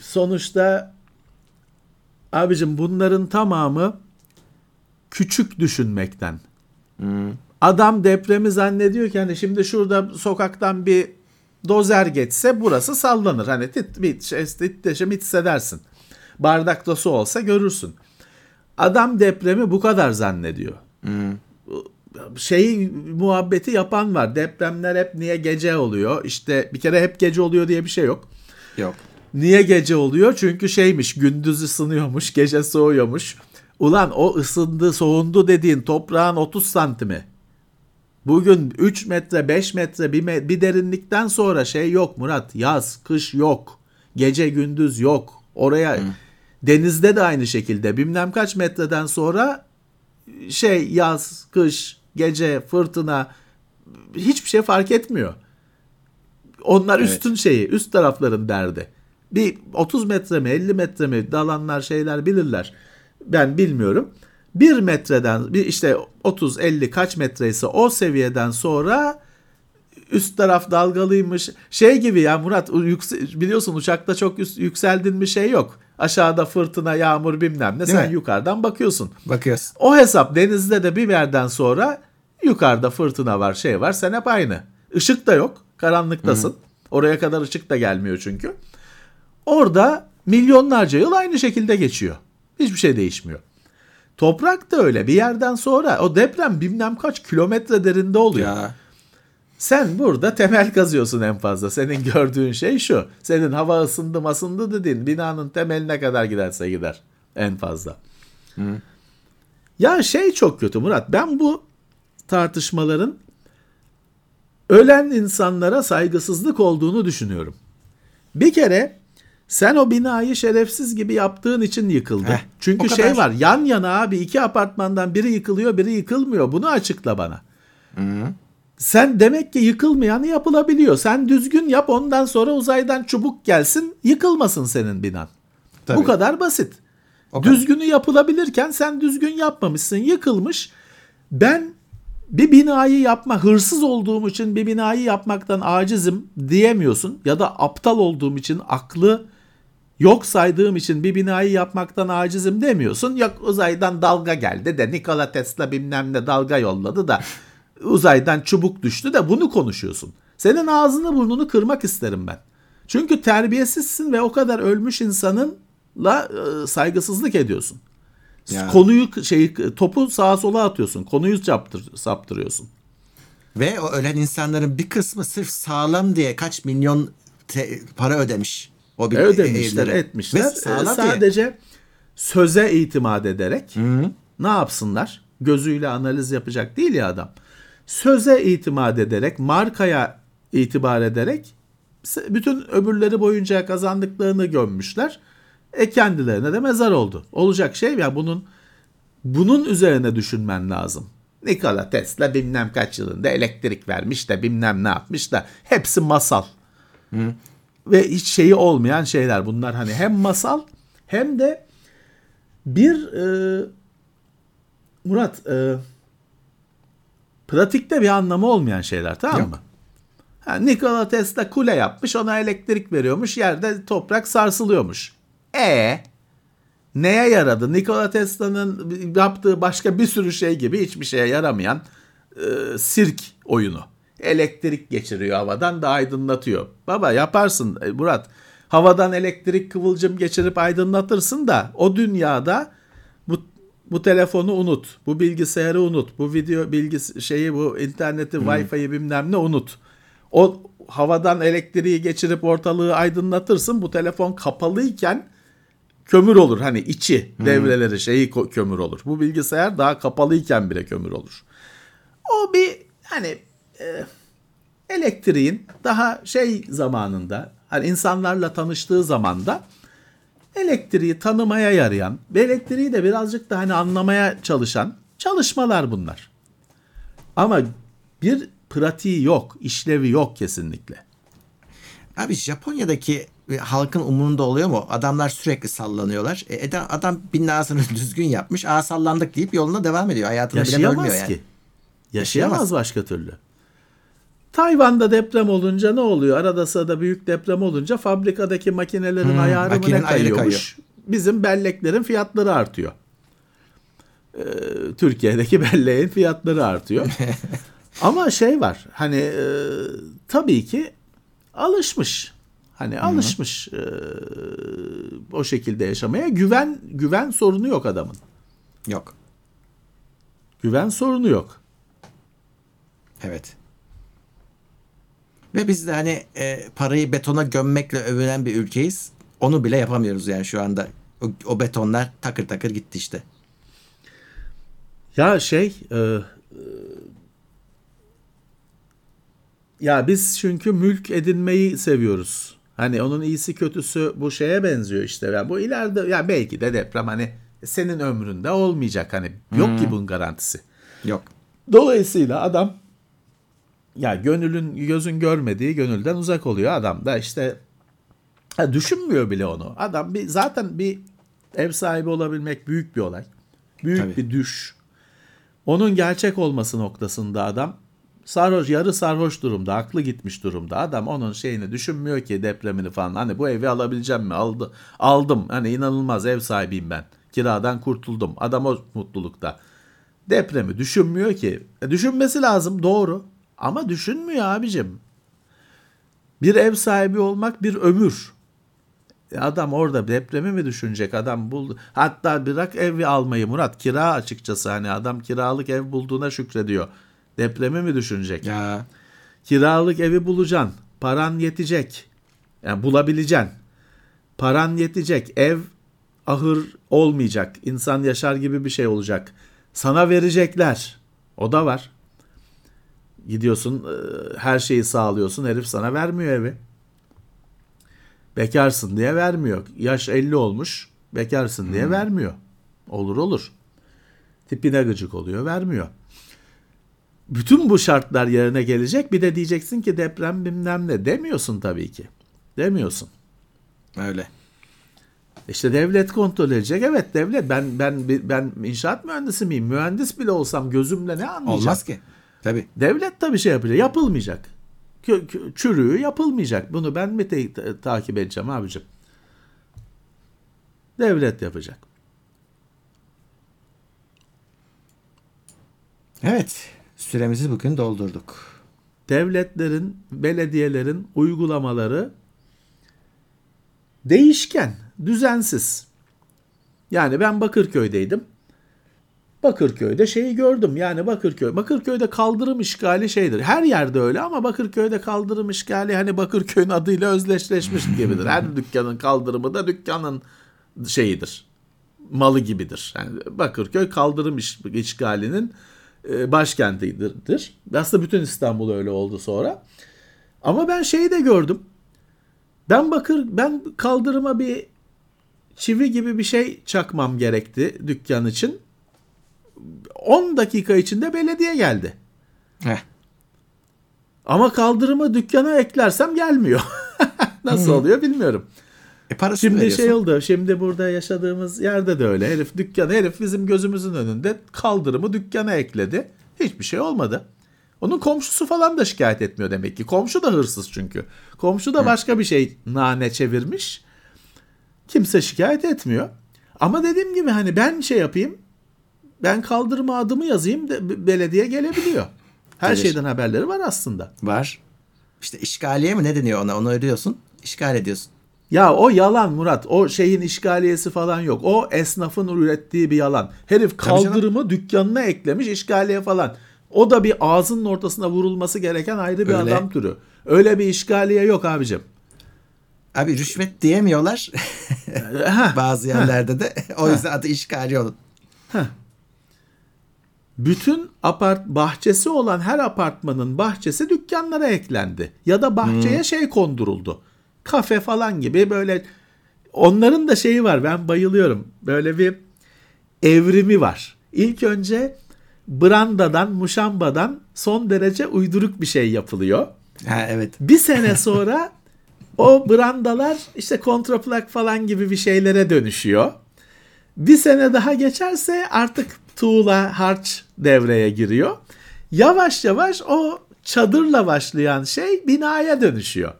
sonuçta abicim bunların tamamı küçük düşünmekten. Adam depremi zannediyor ki hani şimdi şurada sokaktan bir dozer geçse burası sallanır. Hani tit bit şey, titreşim hissedersin. Bardakta su olsa görürsün. Adam depremi bu kadar zannediyor. Şey muhabbeti yapan var. Depremler hep niye gece oluyor? İşte bir kere hep gece oluyor diye bir şey yok. Yok. Niye gece oluyor? Çünkü şeymiş gündüz ısınıyormuş, gece soğuyormuş. Ulan o ısındı, soğundu dediğin toprağın 30 santimi. Bugün 3 metre 5 metre bir, me- bir derinlikten sonra şey yok Murat. Yaz, kış yok. Gece gündüz yok. Oraya denizde de aynı şekilde bilmem kaç metreden sonra şey yaz, kış, gece, fırtına hiçbir şey fark etmiyor. Onlar Evet. üstün şeyi, üst tarafların derdi. Bir 30 metre mi 50 metre mi dalanlar şeyler bilirler. Ben bilmiyorum. Bir metreden bir işte 30-50 kaç metreyse o seviyeden sonra üst taraf dalgalıymış. Şey gibi ya Murat biliyorsun uçakta çok üst, yükseldin bir şey yok. Aşağıda fırtına, yağmur bilmem ne. Değil Sen mi? yukarıdan bakıyorsun. Bakıyorsun. O hesap denizde de bir yerden sonra yukarıda fırtına var şey var sen hep aynı. Işık da yok karanlıktasın. Oraya kadar ışık da gelmiyor çünkü. Orada milyonlarca yıl aynı şekilde geçiyor. Hiçbir şey değişmiyor. Toprak da öyle bir yerden sonra o deprem bilmem kaç kilometre derinde oluyor. Ya Sen burada temel kazıyorsun en fazla. Senin gördüğün şey şu. Senin hava ısındı mı ısındı dediğin binanın temeline kadar giderse gider en fazla. Ya şey çok kötü Murat. Ben bu tartışmaların ölen insanlara saygısızlık olduğunu düşünüyorum. Bir kere sen o binayı şerefsiz gibi yaptığın için yıkıldı. Heh, Çünkü kadar. şey var yan yana abi iki apartmandan biri yıkılıyor biri yıkılmıyor. Bunu açıkla bana. Sen demek ki yıkılmayanı yapılabiliyor. Sen düzgün yap ondan sonra uzaydan çubuk gelsin yıkılmasın senin binan. Tabii. Bu kadar basit. O kadar. Düzgünü yapılabilirken sen düzgün yapmamışsın yıkılmış. Ben bir binayı yapma hırsız olduğum için bir binayı yapmaktan acizim diyemiyorsun ya da aptal olduğum için aklı yok saydığım için bir binayı yapmaktan acizim demiyorsun. Yok uzaydan dalga geldi de Nikola Tesla bilmem ne dalga yolladı da uzaydan çubuk düştü de bunu konuşuyorsun. Senin ağzını burnunu kırmak isterim ben. Çünkü terbiyesizsin ve o kadar ölmüş insanınla e, saygısızlık ediyorsun. Ya. Konuyu şeyi topu sağa sola atıyorsun. Konuyu saptır, saptırıyorsun. Ve o ölen insanların bir kısmı sırf sağlam diye kaç milyon te- para ödemiş. O bir ödemişler, evlere. etmişler. Ve sağlam diye. Sadece söze itimat ederek ne yapsınlar? Gözüyle analiz yapacak değil ya adam. Söze itimat ederek, markaya itibar ederek bütün öbürleri boyunca kazandıklarını gömmüşler. E kendilerine de mezar oldu. Olacak şey ya bunun bunun üzerine düşünmen lazım. Nikola Tesla bilmem kaç yılında elektrik vermiş de bilmem ne yapmış da hepsi masal ve hiç şeyi olmayan şeyler bunlar hani hem masal hem de bir e, Murat e, pratikte bir anlamı olmayan şeyler tamam Yok. mı? Ha, Nikola Tesla kule yapmış ona elektrik veriyormuş yerde toprak sarsılıyormuş. E neye yaradı? Nikola Tesla'nın yaptığı başka bir sürü şey gibi hiçbir şeye yaramayan e, sirk oyunu. Elektrik geçiriyor havadan da aydınlatıyor. Baba yaparsın e, Murat. Havadan elektrik kıvılcım geçirip aydınlatırsın da o dünyada bu bu telefonu unut. Bu bilgisayarı unut. Bu video bilgis şeyi bu interneti, Wi-Fi'yi bilmem ne unut. O havadan elektriği geçirip ortalığı aydınlatırsın. Bu telefon kapalıyken kömür olur. Hani içi devreleri şeyi kömür olur. Bu bilgisayar daha kapalıyken bile kömür olur. O bir hani e, elektriğin daha şey zamanında hani insanlarla tanıştığı zamanda elektriği tanımaya yarayan ve elektriği de birazcık da hani anlamaya çalışan çalışmalar bunlar. Ama bir pratiği yok, işlevi yok kesinlikle. Abi Japonya'daki halkın umurunda oluyor mu? Adamlar sürekli sallanıyorlar. E, adam, adam binasını düzgün yapmış. Aa sallandık deyip yoluna devam ediyor. Hayatını bile bölmüyor yani. ki. Yaşayamaz Yaşayamaz. başka türlü. Tayvan'da deprem olunca ne oluyor? Arada sırada büyük deprem olunca fabrikadaki makinelerin Hmm, ayarı mı ne kayıyormuş? Bizim belleklerin fiyatları artıyor. Ee, Türkiye'deki belleğin fiyatları artıyor. Ama şey var hani e, tabii ki alışmış. Hani alışmış e, o şekilde yaşamaya. Güven güven sorunu yok adamın. Yok. Güven sorunu yok. Evet. Ve biz de hani e, parayı betona gömmekle övünen bir ülkeyiz. Onu bile yapamıyoruz yani şu anda. O, o betonlar takır takır gitti işte. Ya şey e, e, Ya biz çünkü mülk edinmeyi seviyoruz. Hani onun iyisi kötüsü bu şeye benziyor işte. Yani bu ileride ya belki de deprem hani senin ömründe olmayacak hani yok ki bunun garantisi. Yok. Dolayısıyla adam ya gönülün gözün görmediği gönülden uzak oluyor. Adam da işte ha, düşünmüyor bile onu. Adam bir zaten bir ev sahibi olabilmek büyük bir olay. Büyük Tabii. bir düş. Onun gerçek olması noktasında adam sarhoş yarı sarhoş durumda, aklı gitmiş durumda. Adam onun şeyini düşünmüyor ki depremini falan. Hani bu evi alabileceğim mi? Aldı, aldım. Hani inanılmaz ev sahibiyim ben. Kiradan kurtuldum. Adam o mutlulukta. Depremi düşünmüyor ki. E, düşünmesi lazım doğru. Ama düşünmüyor abicim. Bir ev sahibi olmak bir ömür. E, Adam orada depremi mi düşünecek? Adam buldu. Hatta bırak evi almayı Murat. Kira açıkçası hani adam kiralık ev bulduğuna şükrediyor. Depremi mi düşünecek? Ya Kiralık evi bulacaksın. Paran yetecek. Yani bulabileceksin. Paran yetecek. Ev ahır olmayacak. İnsan yaşar gibi bir şey olacak. Sana verecekler. O da var. Gidiyorsun e, her şeyi sağlıyorsun. Herif sana vermiyor evi. Bekarsın diye vermiyor. Yaş 50 olmuş. Bekarsın diye vermiyor. Olur olur. Tipine gıcık oluyor. Vermiyor. Bütün bu şartlar yerine gelecek. Bir de diyeceksin ki deprem bilmem ne. Demiyorsun tabii ki. Demiyorsun. öyle. İşte devlet kontrol edecek. Evet devlet. Ben ben ben inşaat mühendisi miyim? Mühendis bile olsam gözümle ne anlayacağım? Olmaz ki. Tabii. Devlet tabii şey yapacak. Yapılmayacak. Çürüğü yapılmayacak. Bunu ben mi te- ta- takip edeceğim abicim? Devlet yapacak. Evet. Süremizi bugün doldurduk. devletlerin, belediyelerin uygulamaları değişken, düzensiz. Yani ben Bakırköy'deydim. Bakırköy'de şeyi gördüm. Yani Bakırköy, Bakırköy'de kaldırım işgali şeydir. Her yerde öyle ama Bakırköy'de kaldırım işgali hani Bakırköy'ün adıyla özdeşleşmiş gibidir. Her dükkanın kaldırımı da dükkanın şeyidir. Malı gibidir. Yani Bakırköy kaldırım iş, işgalinin e, başkentidir. Aslında bütün İstanbul öyle oldu sonra. Ama ben şeyi de gördüm. Ben bakır ben kaldırıma bir çivi gibi bir şey çakmam gerekti dükkan için. 10 dakika içinde belediye geldi. Heh. Ama kaldırımı dükkana eklersem gelmiyor. Nasıl oluyor bilmiyorum. E parası Şimdi veriyorsun. şey oldu. Şimdi burada yaşadığımız yerde de öyle. Herif dükkanı, herif bizim gözümüzün önünde kaldırımı dükkana ekledi. Hiçbir şey olmadı. Onun komşusu falan da şikayet etmiyor demek ki. Komşu da hırsız çünkü. Komşu da başka bir şey nane çevirmiş. Kimse şikayet etmiyor. Ama dediğim gibi hani ben şey yapayım. Ben kaldırıma adımı yazayım de be- belediye gelebiliyor. Her Gelir. şeyden haberleri var aslında. Var. İşte işgaliye mi ne deniyor ona? Onu ödüyorsun. İşgal ediyorsun. Ya o yalan Murat. O şeyin işgaliyesi falan yok. O esnafın ürettiği bir yalan. Herif kaldırımı dükkanına eklemiş işgaliye falan. O da bir ağzının ortasına vurulması gereken ayrı bir Öyle. adam türü. Öyle bir işgaliye yok abicim. Abi rüşvet diyemiyorlar. Bazı yerlerde de. O yüzden adı işgali olun. bütün apart bahçesi olan her apartmanın bahçesi dükkanlara eklendi. Ya da bahçeye şey konduruldu. Kafe falan gibi böyle onların da şeyi var. Ben bayılıyorum. Böyle bir evrimi var. İlk önce brandadan, muşambadan son derece uyduruk bir şey yapılıyor. Ha evet. Bir sene sonra o brandalar işte kontraplak falan gibi bir şeylere dönüşüyor. Bir sene daha geçerse artık tuğla, harç devreye giriyor. Yavaş yavaş o çadırla başlayan şey binaya dönüşüyor.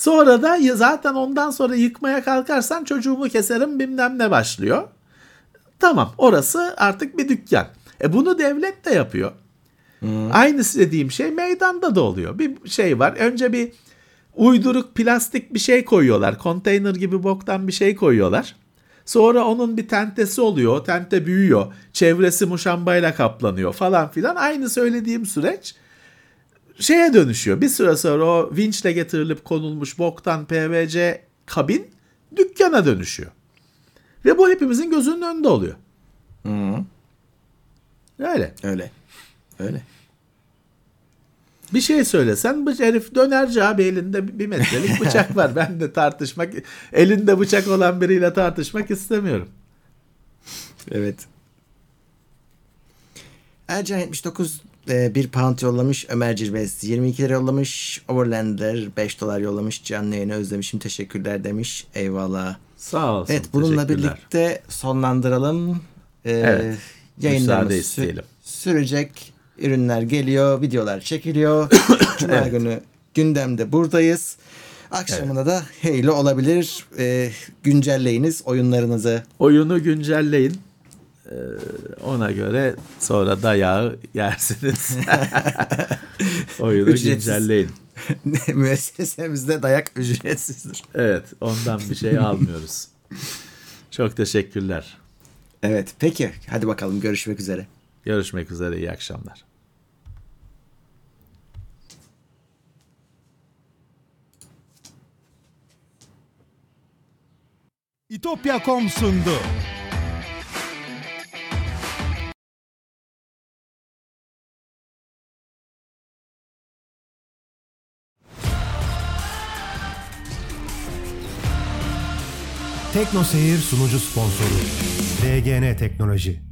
Sonra da zaten ondan sonra yıkmaya kalkarsan çocuğumu keserim bilmem ne başlıyor. Tamam orası artık bir dükkan. E bunu devlet de yapıyor. Aynısı dediğim şey meydanda da oluyor. Bir şey var. Önce bir uyduruk plastik bir şey koyuyorlar. Konteyner gibi boktan bir şey koyuyorlar. Sonra onun bir tentesi oluyor. O tente büyüyor. Çevresi muşambayla kaplanıyor falan filan. Aynı söylediğim süreç şeye dönüşüyor. Bir süre sonra o vinçle getirilip konulmuş boktan PVC kabin dükkana dönüşüyor. Ve bu hepimizin gözünün önünde oluyor. Hı. Öyle. Öyle. Öyle. Bir şey söylesen bu herif dönerci abi elinde bir metrelik bıçak var. Ben de tartışmak elinde bıçak olan biriyle tartışmak istemiyorum. Evet. Ercan 79 e, bir pound yollamış. Ömer Cirbez 22 lira yollamış. Overlander 5 dolar yollamış. Canlı yayını özlemişim. Teşekkürler demiş. Eyvallah. Sağ olsun. Evet bununla birlikte sonlandıralım. Ee, Evet, yayınlarımız isteyelim. sürecek. Ürünler geliyor, videolar çekiliyor. Cuma Evet. günü gündemde buradayız. Akşamına da Halo olabilir. Ee, güncelleyiniz oyunlarınızı. Oyunu güncelleyin. Ee, ona göre sonra dayağı yersiniz. Oyunu Ücretsiz. güncelleyin. Müessesemizde dayak ücretsizdir. Evet, ondan bir şey almıyoruz. Çok teşekkürler. Evet peki hadi bakalım görüşmek üzere. Görüşmek üzere, iyi akşamlar. İtopya.com sundu. Tekno Seyir sunucu sponsoru DGN Teknoloji.